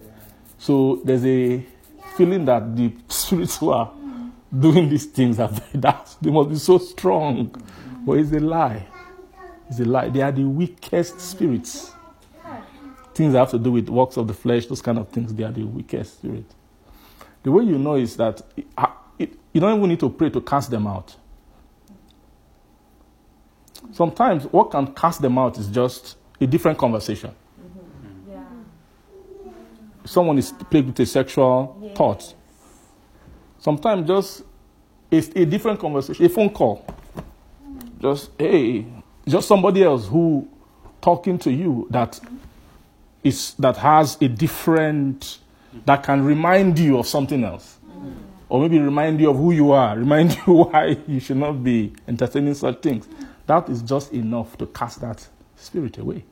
So there's a feeling that the spirits who are doing these things are very, that they must be so strong. But it's a lie. It's a lie. They are the weakest spirits. Things that have to do with works of the flesh, those kind of things, they are the weakest spirits. The way you know is that it, you don't even need to pray to cast them out. Sometimes what can cast them out is just a different conversation. Yeah. Someone is plagued with a sexual thought. Sometimes just it's a different conversation, a phone call. Just hey, just somebody else who talking to you that is that has a different that can remind you of something else. Mm. Or maybe remind you of who you are, remind you why you should not be entertaining such things. That is just enough to cast that spirit away.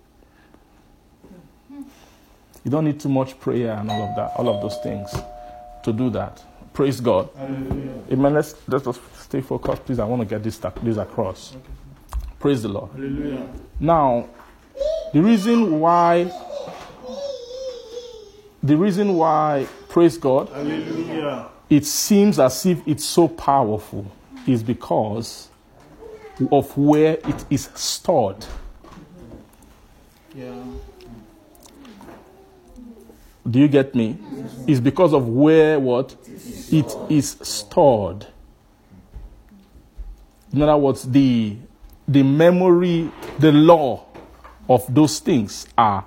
You don't need too much prayer and all of that, all of those things to do that. Praise God. Amen. Let's let us stay focused, please. I want to get this this across. Praise the Lord. Hallelujah. Now, the reason why, the reason why, praise God, Hallelujah. It seems as if it's so powerful is because of where it is stored. Yeah. Do you get me? It's because of where what it is stored. In other words, the the memory, the law of those things are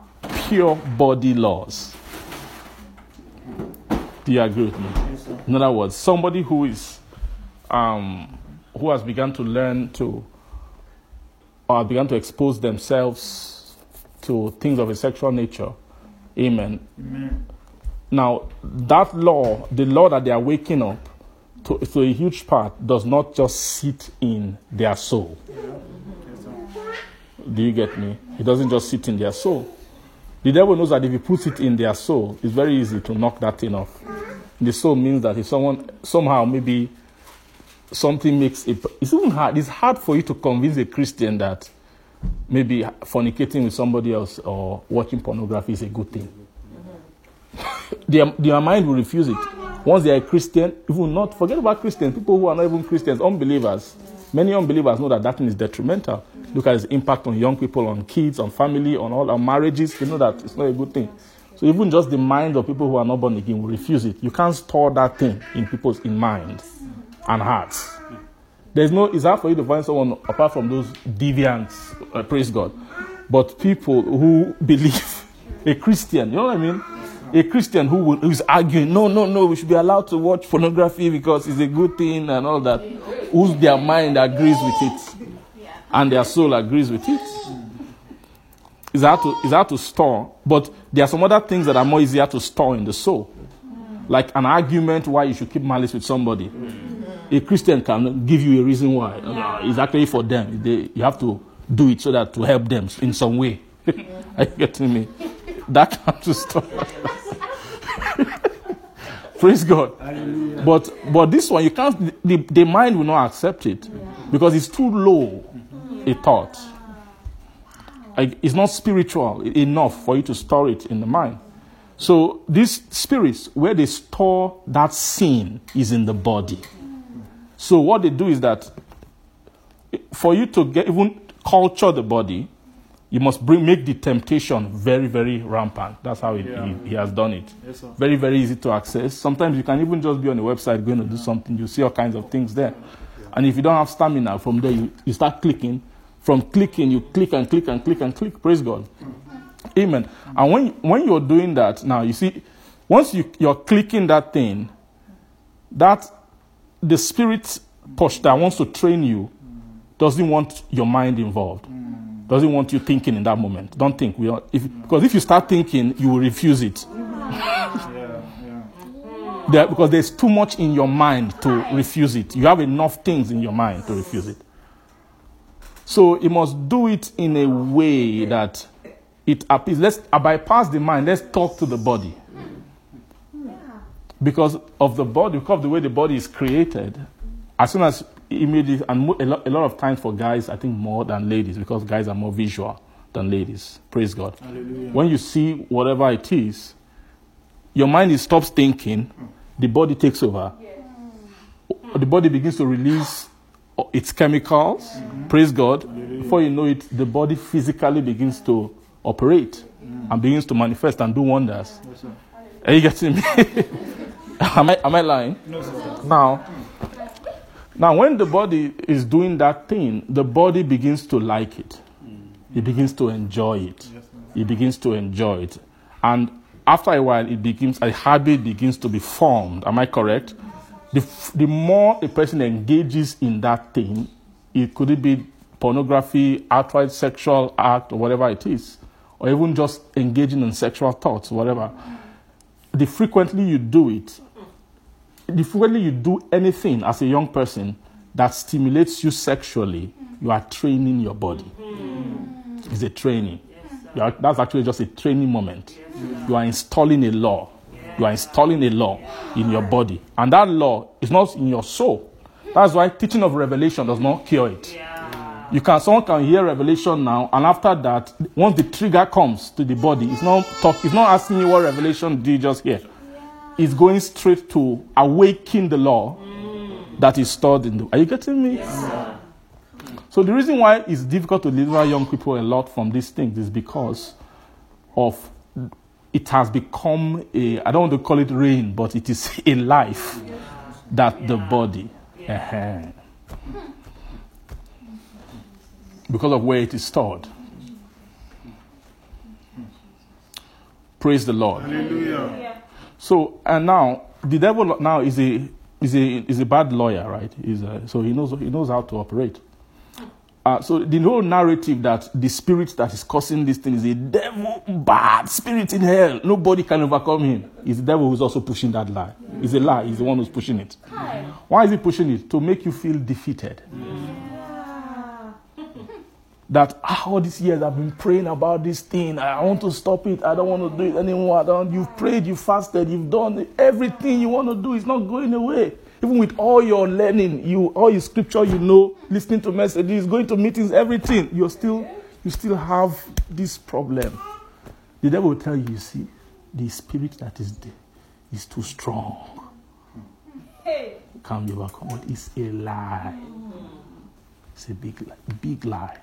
pure body laws. Do you agree with me? In other words, somebody who is um, who has begun to learn to or begun to expose themselves to things of a sexual nature. Amen. Amen. Now, that law, the law that they are waking up to, to a huge part, does not just sit in their soul. Do you get me? It doesn't just sit in their soul. The devil knows that if he puts it in their soul, it's very easy to knock that thing off. The soul means that if someone somehow maybe something makes it, it's even hard. It's hard for you to convince a Christian that maybe fornicating with somebody else or watching pornography is a good thing. their, their mind will refuse it. Once they are a Christian, even not forget about Christians, people who are not even Christians, unbelievers. Many unbelievers know that that thing is detrimental. Look at its impact on young people, on kids, on family, on all our marriages. They know that it's not a good thing. So even just the mind of people who are not born again will refuse it. You can't store that thing in people's in minds and hearts. There's no. It's hard for you to find someone apart from those deviants. Uh, praise God, but people who believe a Christian. You know what I mean? A Christian who will, who is arguing, no, no, no, we should be allowed to watch pornography because it's a good thing and all that. Whose their mind agrees with it, and their soul agrees with it. It's hard to it's hard to store, but there are some other things that are more easier to store in the soul, like an argument why you should keep malice with somebody. A Christian can give you a reason why. Uh, It's actually for them. They, you have to do it so that to help them in some way. Are you getting me? That can to stop. Praise God. But but this one you can't. The, the mind will not accept it because it's too low a thought. It's not spiritual enough for you to store it in the mind. So these spirits, where they store that sin, is in the body. So what they do is that for you to get even culture the body, you must bring make the temptation very very rampant. That's how he, Yeah. he, he has done it. Yes. Very very easy to access. Sometimes you can even just be on the website going to do something. You see all kinds of things there, and if you don't have stamina, from there you, you start clicking. From clicking, you click and click and click and click. Praise God. Amen. And when when you're doing that, now you see, once you, you're clicking that thing, that the spirit push that wants to train you doesn't want your mind involved. Doesn't want you thinking in that moment. Don't think. We are, if, because if you start thinking, you will refuse it. Yeah, yeah. Because there's too much in your mind to refuse it. You have enough things in your mind to refuse it. So you must do it in a way that it appears. Let's uh, bypass the mind. Let's talk to the body. Because of the body, because of the way the body is created, as soon as images, and a lot, a lot of times for guys, I think more than ladies, because guys are more visual than ladies. Praise God. Hallelujah. When you see whatever it is, your mind stops thinking, the body takes over. The body begins to release its chemicals. Praise God. Before you know it, the body physically begins to operate and begins to manifest and do wonders. Yes. Are you getting me? am, I, am I lying? No, sir. Now, now, when the body is doing that thing, the body begins to like it. It begins to enjoy it. Yes. It begins to enjoy it. And after a while, it begins, a habit begins to be formed. Am I correct? The, the more a person engages in that thing, it could it be pornography, outright sexual act, or whatever it is, or even just engaging in sexual thoughts, whatever. The frequently you do it, the frequently you do anything as a young person that stimulates you sexually, you are training your body. Mm. It's a training. Are, that's actually just a training moment. You are installing a law. You are installing a law in your body. And that law is not in your soul. That's why teaching of revelation does not cure it. You can someone can hear revelation now, and after that, once the trigger comes to the body, it's not talk, it's not asking you what revelation did you just hear. It's going straight to awaken the law mm. that is stored in the. Are you getting me? So the reason why it's difficult to deliver young people a lot from these things is because of it has become a I don't want to call it reign, but it is a life that the body. uh Because of where it is stored. Praise the Lord. Hallelujah. So and now the devil now is a is a is a bad lawyer, right? He's a, so he knows he knows how to operate. Uh, so the whole narrative that the spirit that is causing this thing is a devil, bad spirit in hell. Nobody can overcome him. It's the devil who's also pushing that lie. It's a lie. He's the one who's pushing it. Why is he pushing it? To make you feel defeated. That ah, all these years I've been praying about this thing. I want to stop it. I don't want to do it anymore. I don't. You've prayed, you fasted, you've done everything you want to do. It's not going away. Even with all your learning, you all your scripture you know, listening to messages, going to meetings, everything, you're still you still have this problem. The devil will tell you, you see, the spirit that is there is too strong. Can't be overcome. It's a lie. It's a big lie. Big lie.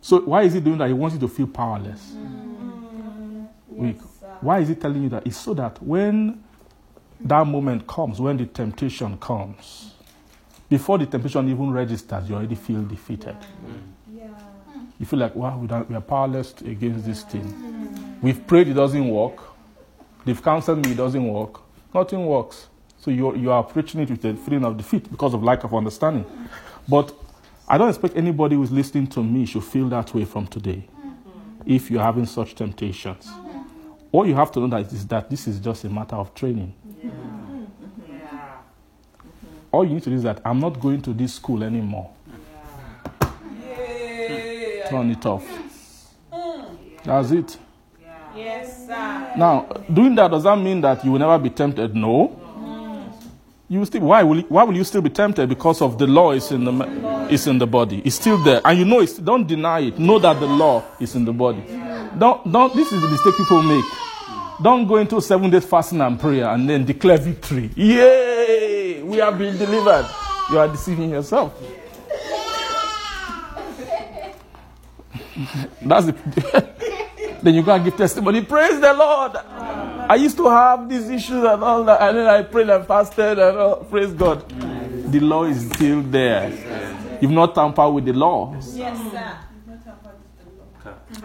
So why is he doing that? He wants you to feel powerless. Mm. Weak. Why is he telling you that? It's so that when that moment comes, when the temptation comes, before the temptation even registers, you already feel defeated. You feel like, wow, we, we are powerless against this thing. We've prayed, it doesn't work. They've counseled me, it doesn't work. Nothing works. So you you are preaching it with a feeling of defeat because of lack of understanding. But I don't expect anybody who's listening to me should feel that way from today. If you're having such temptations, all you have to know that is that this is just a matter of training. All you need to do is that I'm not going to this school anymore. Turn it off. That's it. Yes, sir. Now, doing that does that mean that you will never be tempted? No. You will still. Why will? You, why will you still be tempted? Because of the law is in the is in the body. It's still there, and you know it's. Don't deny it. Know that the law is in the body. Don't don't. This is the mistake people make. Don't go into seven days fasting and prayer and then declare victory. Yay! We have been delivered. You are deceiving yourself. That's the. then you go and give testimony. Praise the Lord. I used to have these issues and all that, and then I prayed and fasted and all. Praise God. The law is still there. You've not tampered with the law. Yes, sir.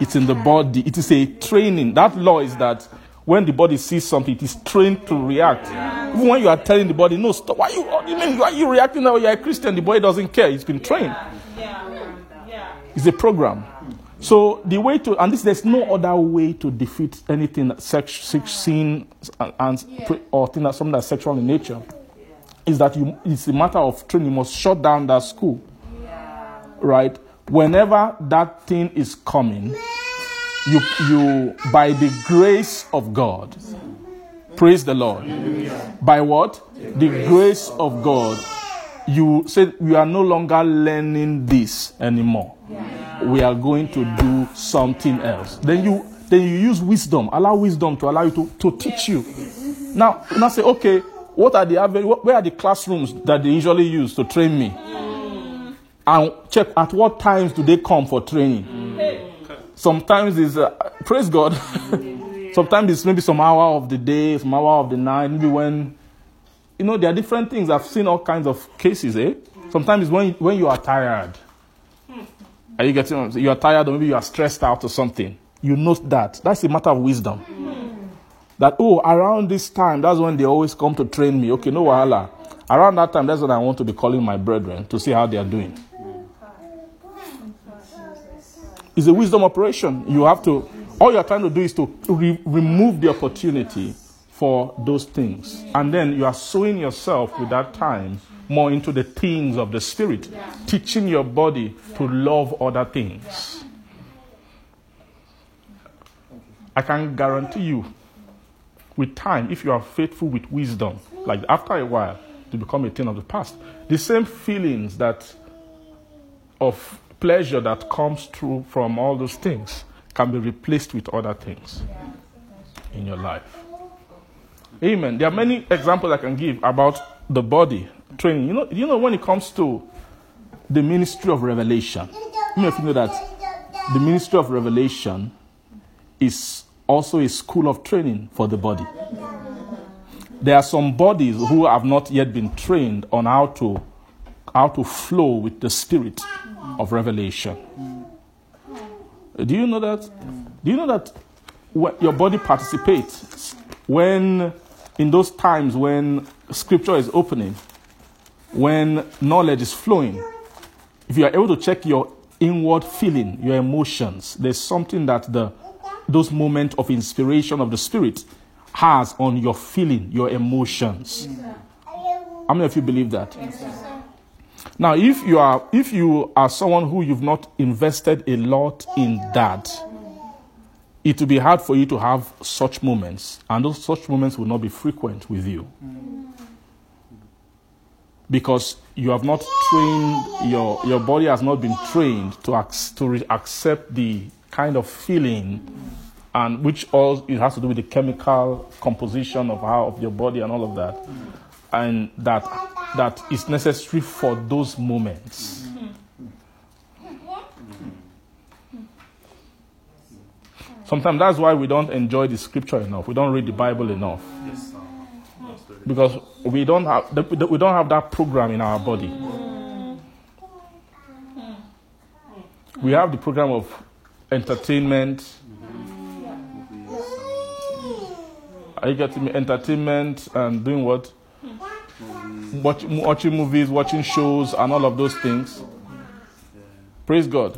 It's in the body. It is a training. That law is that when the body sees something, it is trained to react. Even when you are telling the body, no, stop. Why you, what you mean? Why are you reacting now? You're a Christian. The body doesn't care. It's been trained. Yeah. Yeah. It's a program. So the way to, and this, there's no other way to defeat anything that sex, sex sin and, and or thing that something that's sexual in nature, is that you, it's a matter of training. You must shut down that school, right? whenever that thing is coming, you, you by the grace of God, praise the Lord. By what? The grace of God, you said we are no longer learning this anymore. We are going to do something else. Then you then you use wisdom. Allow wisdom to allow you to, to teach you. Now, now say, okay, what are the where are the classrooms that they usually use to train me? And check at what times do they come for training? Sometimes is uh, praise God. Sometimes it's maybe some hour of the day, some hour of the night, maybe when you know there are different things. I've seen all kinds of cases, eh? Sometimes it's when when you are tired. Are you getting what I'm saying? You are tired or maybe you are stressed out or something. You know that. That's a matter of wisdom. That oh, around this time, that's when they always come to train me. Okay, no wahala. Around that time, that's when I want to be calling my brethren to see how they are doing. It's a wisdom operation. You have to, all you're trying to do is to re- remove the opportunity for those things. And then you are sowing yourself with that time more into the things of the Spirit, teaching your body to love other things. I can guarantee you, with time, if you are faithful with wisdom, like after a while, to become a thing of the past. The same feelings that of pleasure that comes through from all those things can be replaced with other things in your life. Amen. There are many examples I can give about the body training. You know, you know when it comes to the ministry of revelation. You know if you know that the ministry of revelation is also a school of training for the body. There are some bodies who have not yet been trained on how to how to flow with the spirit of revelation. Do you know that? Do you know that your body participates when in those times when scripture is opening, when knowledge is flowing, if you are able to check your inward feeling, your emotions, there's something that the those moments of inspiration of the spirit has on your feeling, your emotions. How many of you believe that? Now, if you are if you are someone who you've not invested a lot in that, it will be hard for you to have such moments, and those such moments will not be frequent with you. Because you have not trained your your body has not been trained to ac- to re- accept the kind of feeling and which all it has to do with the chemical composition of how of your body and all of that and that that is necessary for those moments. Sometimes that's why we don't enjoy the scripture enough. We don't read the bible enough. Because we don't have we don't have that program in our body. We have the program of entertainment. Are you getting me? Entertainment and doing what Watch, watching movies watching shows and all of those things. Praise god.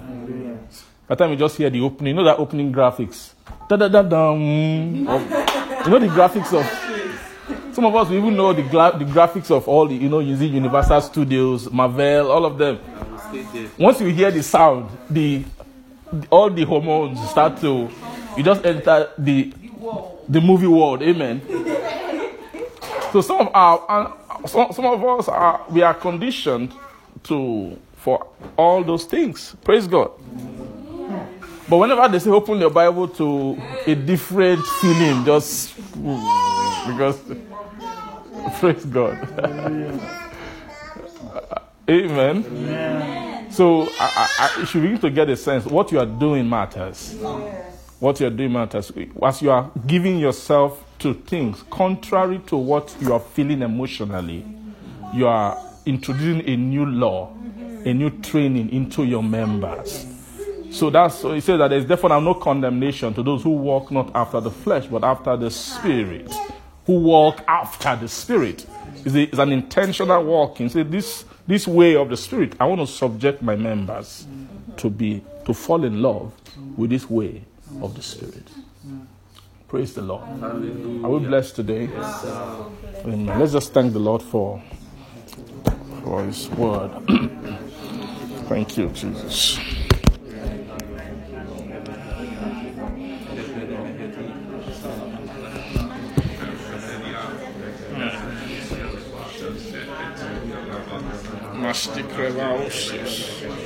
By the time you just hear the opening you know that opening graphics. Da da da of, you know the graphics of some of us we even know the, gra- the graphics of all the you know using universal studios marvel all of them. Once you hear the sound, the, the- all the hormones start to you just enter the the movie world. Amen. so some of our some, some of us are we are conditioned to for all those things. Praise God. But whenever they say open your Bible to a different feeling, just mm, because praise God. Amen. So I, I, I, should begin to get a sense what you are doing matters. What you are doing matters. As you are giving yourself to things contrary to what you are feeling emotionally, you are introducing a new law, a new training into your members. So that's so he says that there's therefore no condemnation to those who walk not after the flesh, but after the spirit. Who walk after the spirit. It's an intentional walking. Say this this way of the spirit, I want to subject my members to be to fall in love with this way of the spirit. Praise the Lord. Hallelujah. Are we blessed today? Amen. Let's just thank the Lord for, for His word. Thank you, Jesus. Mastikrevaosius.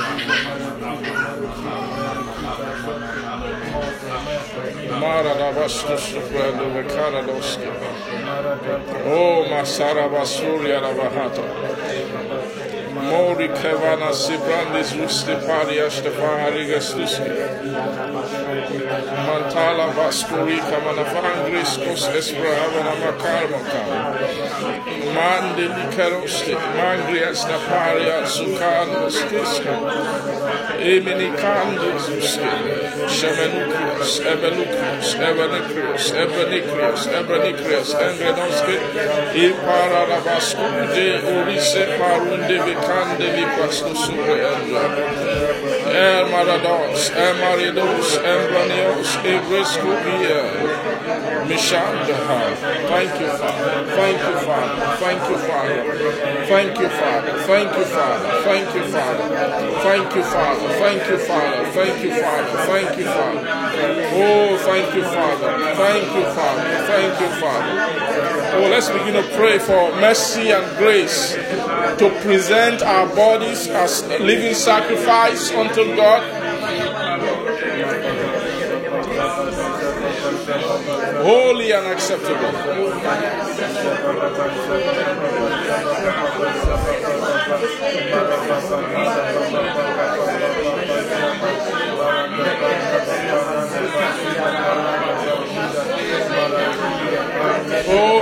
Oh, Masara Basuria Rabahata. Mori Kevana Sibrandis Ustiparia Stefahariga Stuski. Mantala Vaskurika Manafangris Kus Esprahavana Makarmaka. Mandi Nikarosti, Mangria Stafaria Sukarno Stuski. Emini Kandis Ustiski. Shebelukios, Ebelukios, Ebelikrios, Ebelikrios, Ebelikrios, Engredoske, Ipararabasko, De Urise Parunde Vicande Lipasto Sure Endra, Ermarados, Emaridos, Embranios, Ebresco Pierre, Via. Mishandaha. Thank you, Father. Thank you, Father. Thank you, Father. Thank you, Father. Thank you, Father. Thank you, Father. Thank you, Father. Thank you, Father. Thank you, Father. Thank you, Father. Oh, thank you, Father. Thank you, Father. Thank you, Father. Oh, let's begin to pray for mercy and grace to present our bodies as living sacrifice unto God. Holy and acceptable. Oh,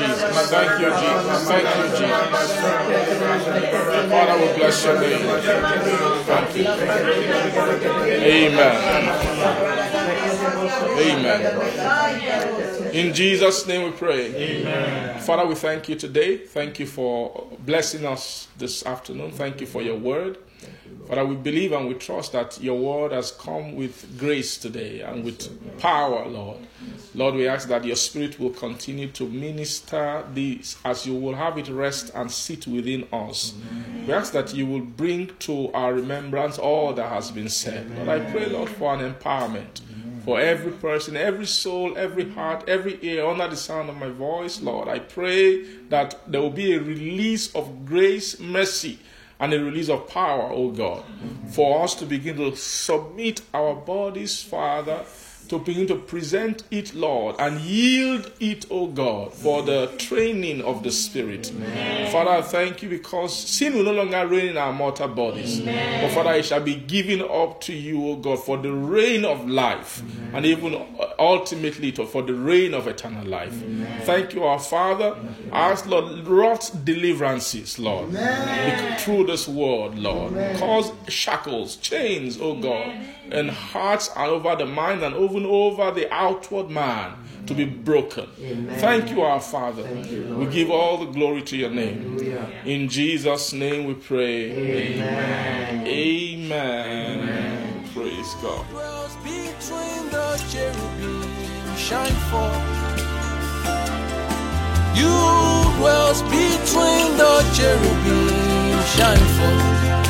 Thank you, Jesus. Thank you, Jesus. Thank you, Jesus. Father, we bless your name. Thank you. Amen. Amen. In Jesus' name we pray. Amen. Father, we thank you today. Thank you for blessing us this afternoon. Thank you for your word. Father, we believe and we trust that your word has come with grace today and with power, Lord. Lord, we ask that your spirit will continue to minister this as you will have it rest and sit within us. We ask that you will bring to our remembrance all that has been said. Lord, I pray, Lord, for an empowerment for every person, every soul, every heart, every ear under the sound of my voice, Lord. I pray that there will be a release of grace, mercy, and a release of power, O God, for us to begin to submit our bodies, Father, to begin to present it, Lord, and yield it, O God, for the training of the Spirit. Father, I thank you because sin will no longer reign in our mortal bodies. But Father, it shall be given up to you, O God, for the reign of life, and even ultimately for the reign of eternal life. Thank you, our Father. Ask, Lord, wrought deliverances, Lord, through this word, Lord. Cause shackles, chains, O God, and hearts and over the mind and even over the outward man to be broken. Thank you, our Father. we give all the glory to your name. In Jesus' name we pray. Amen. Amen. Praise God. Shine forth. You dwells between the cherubim shine forth.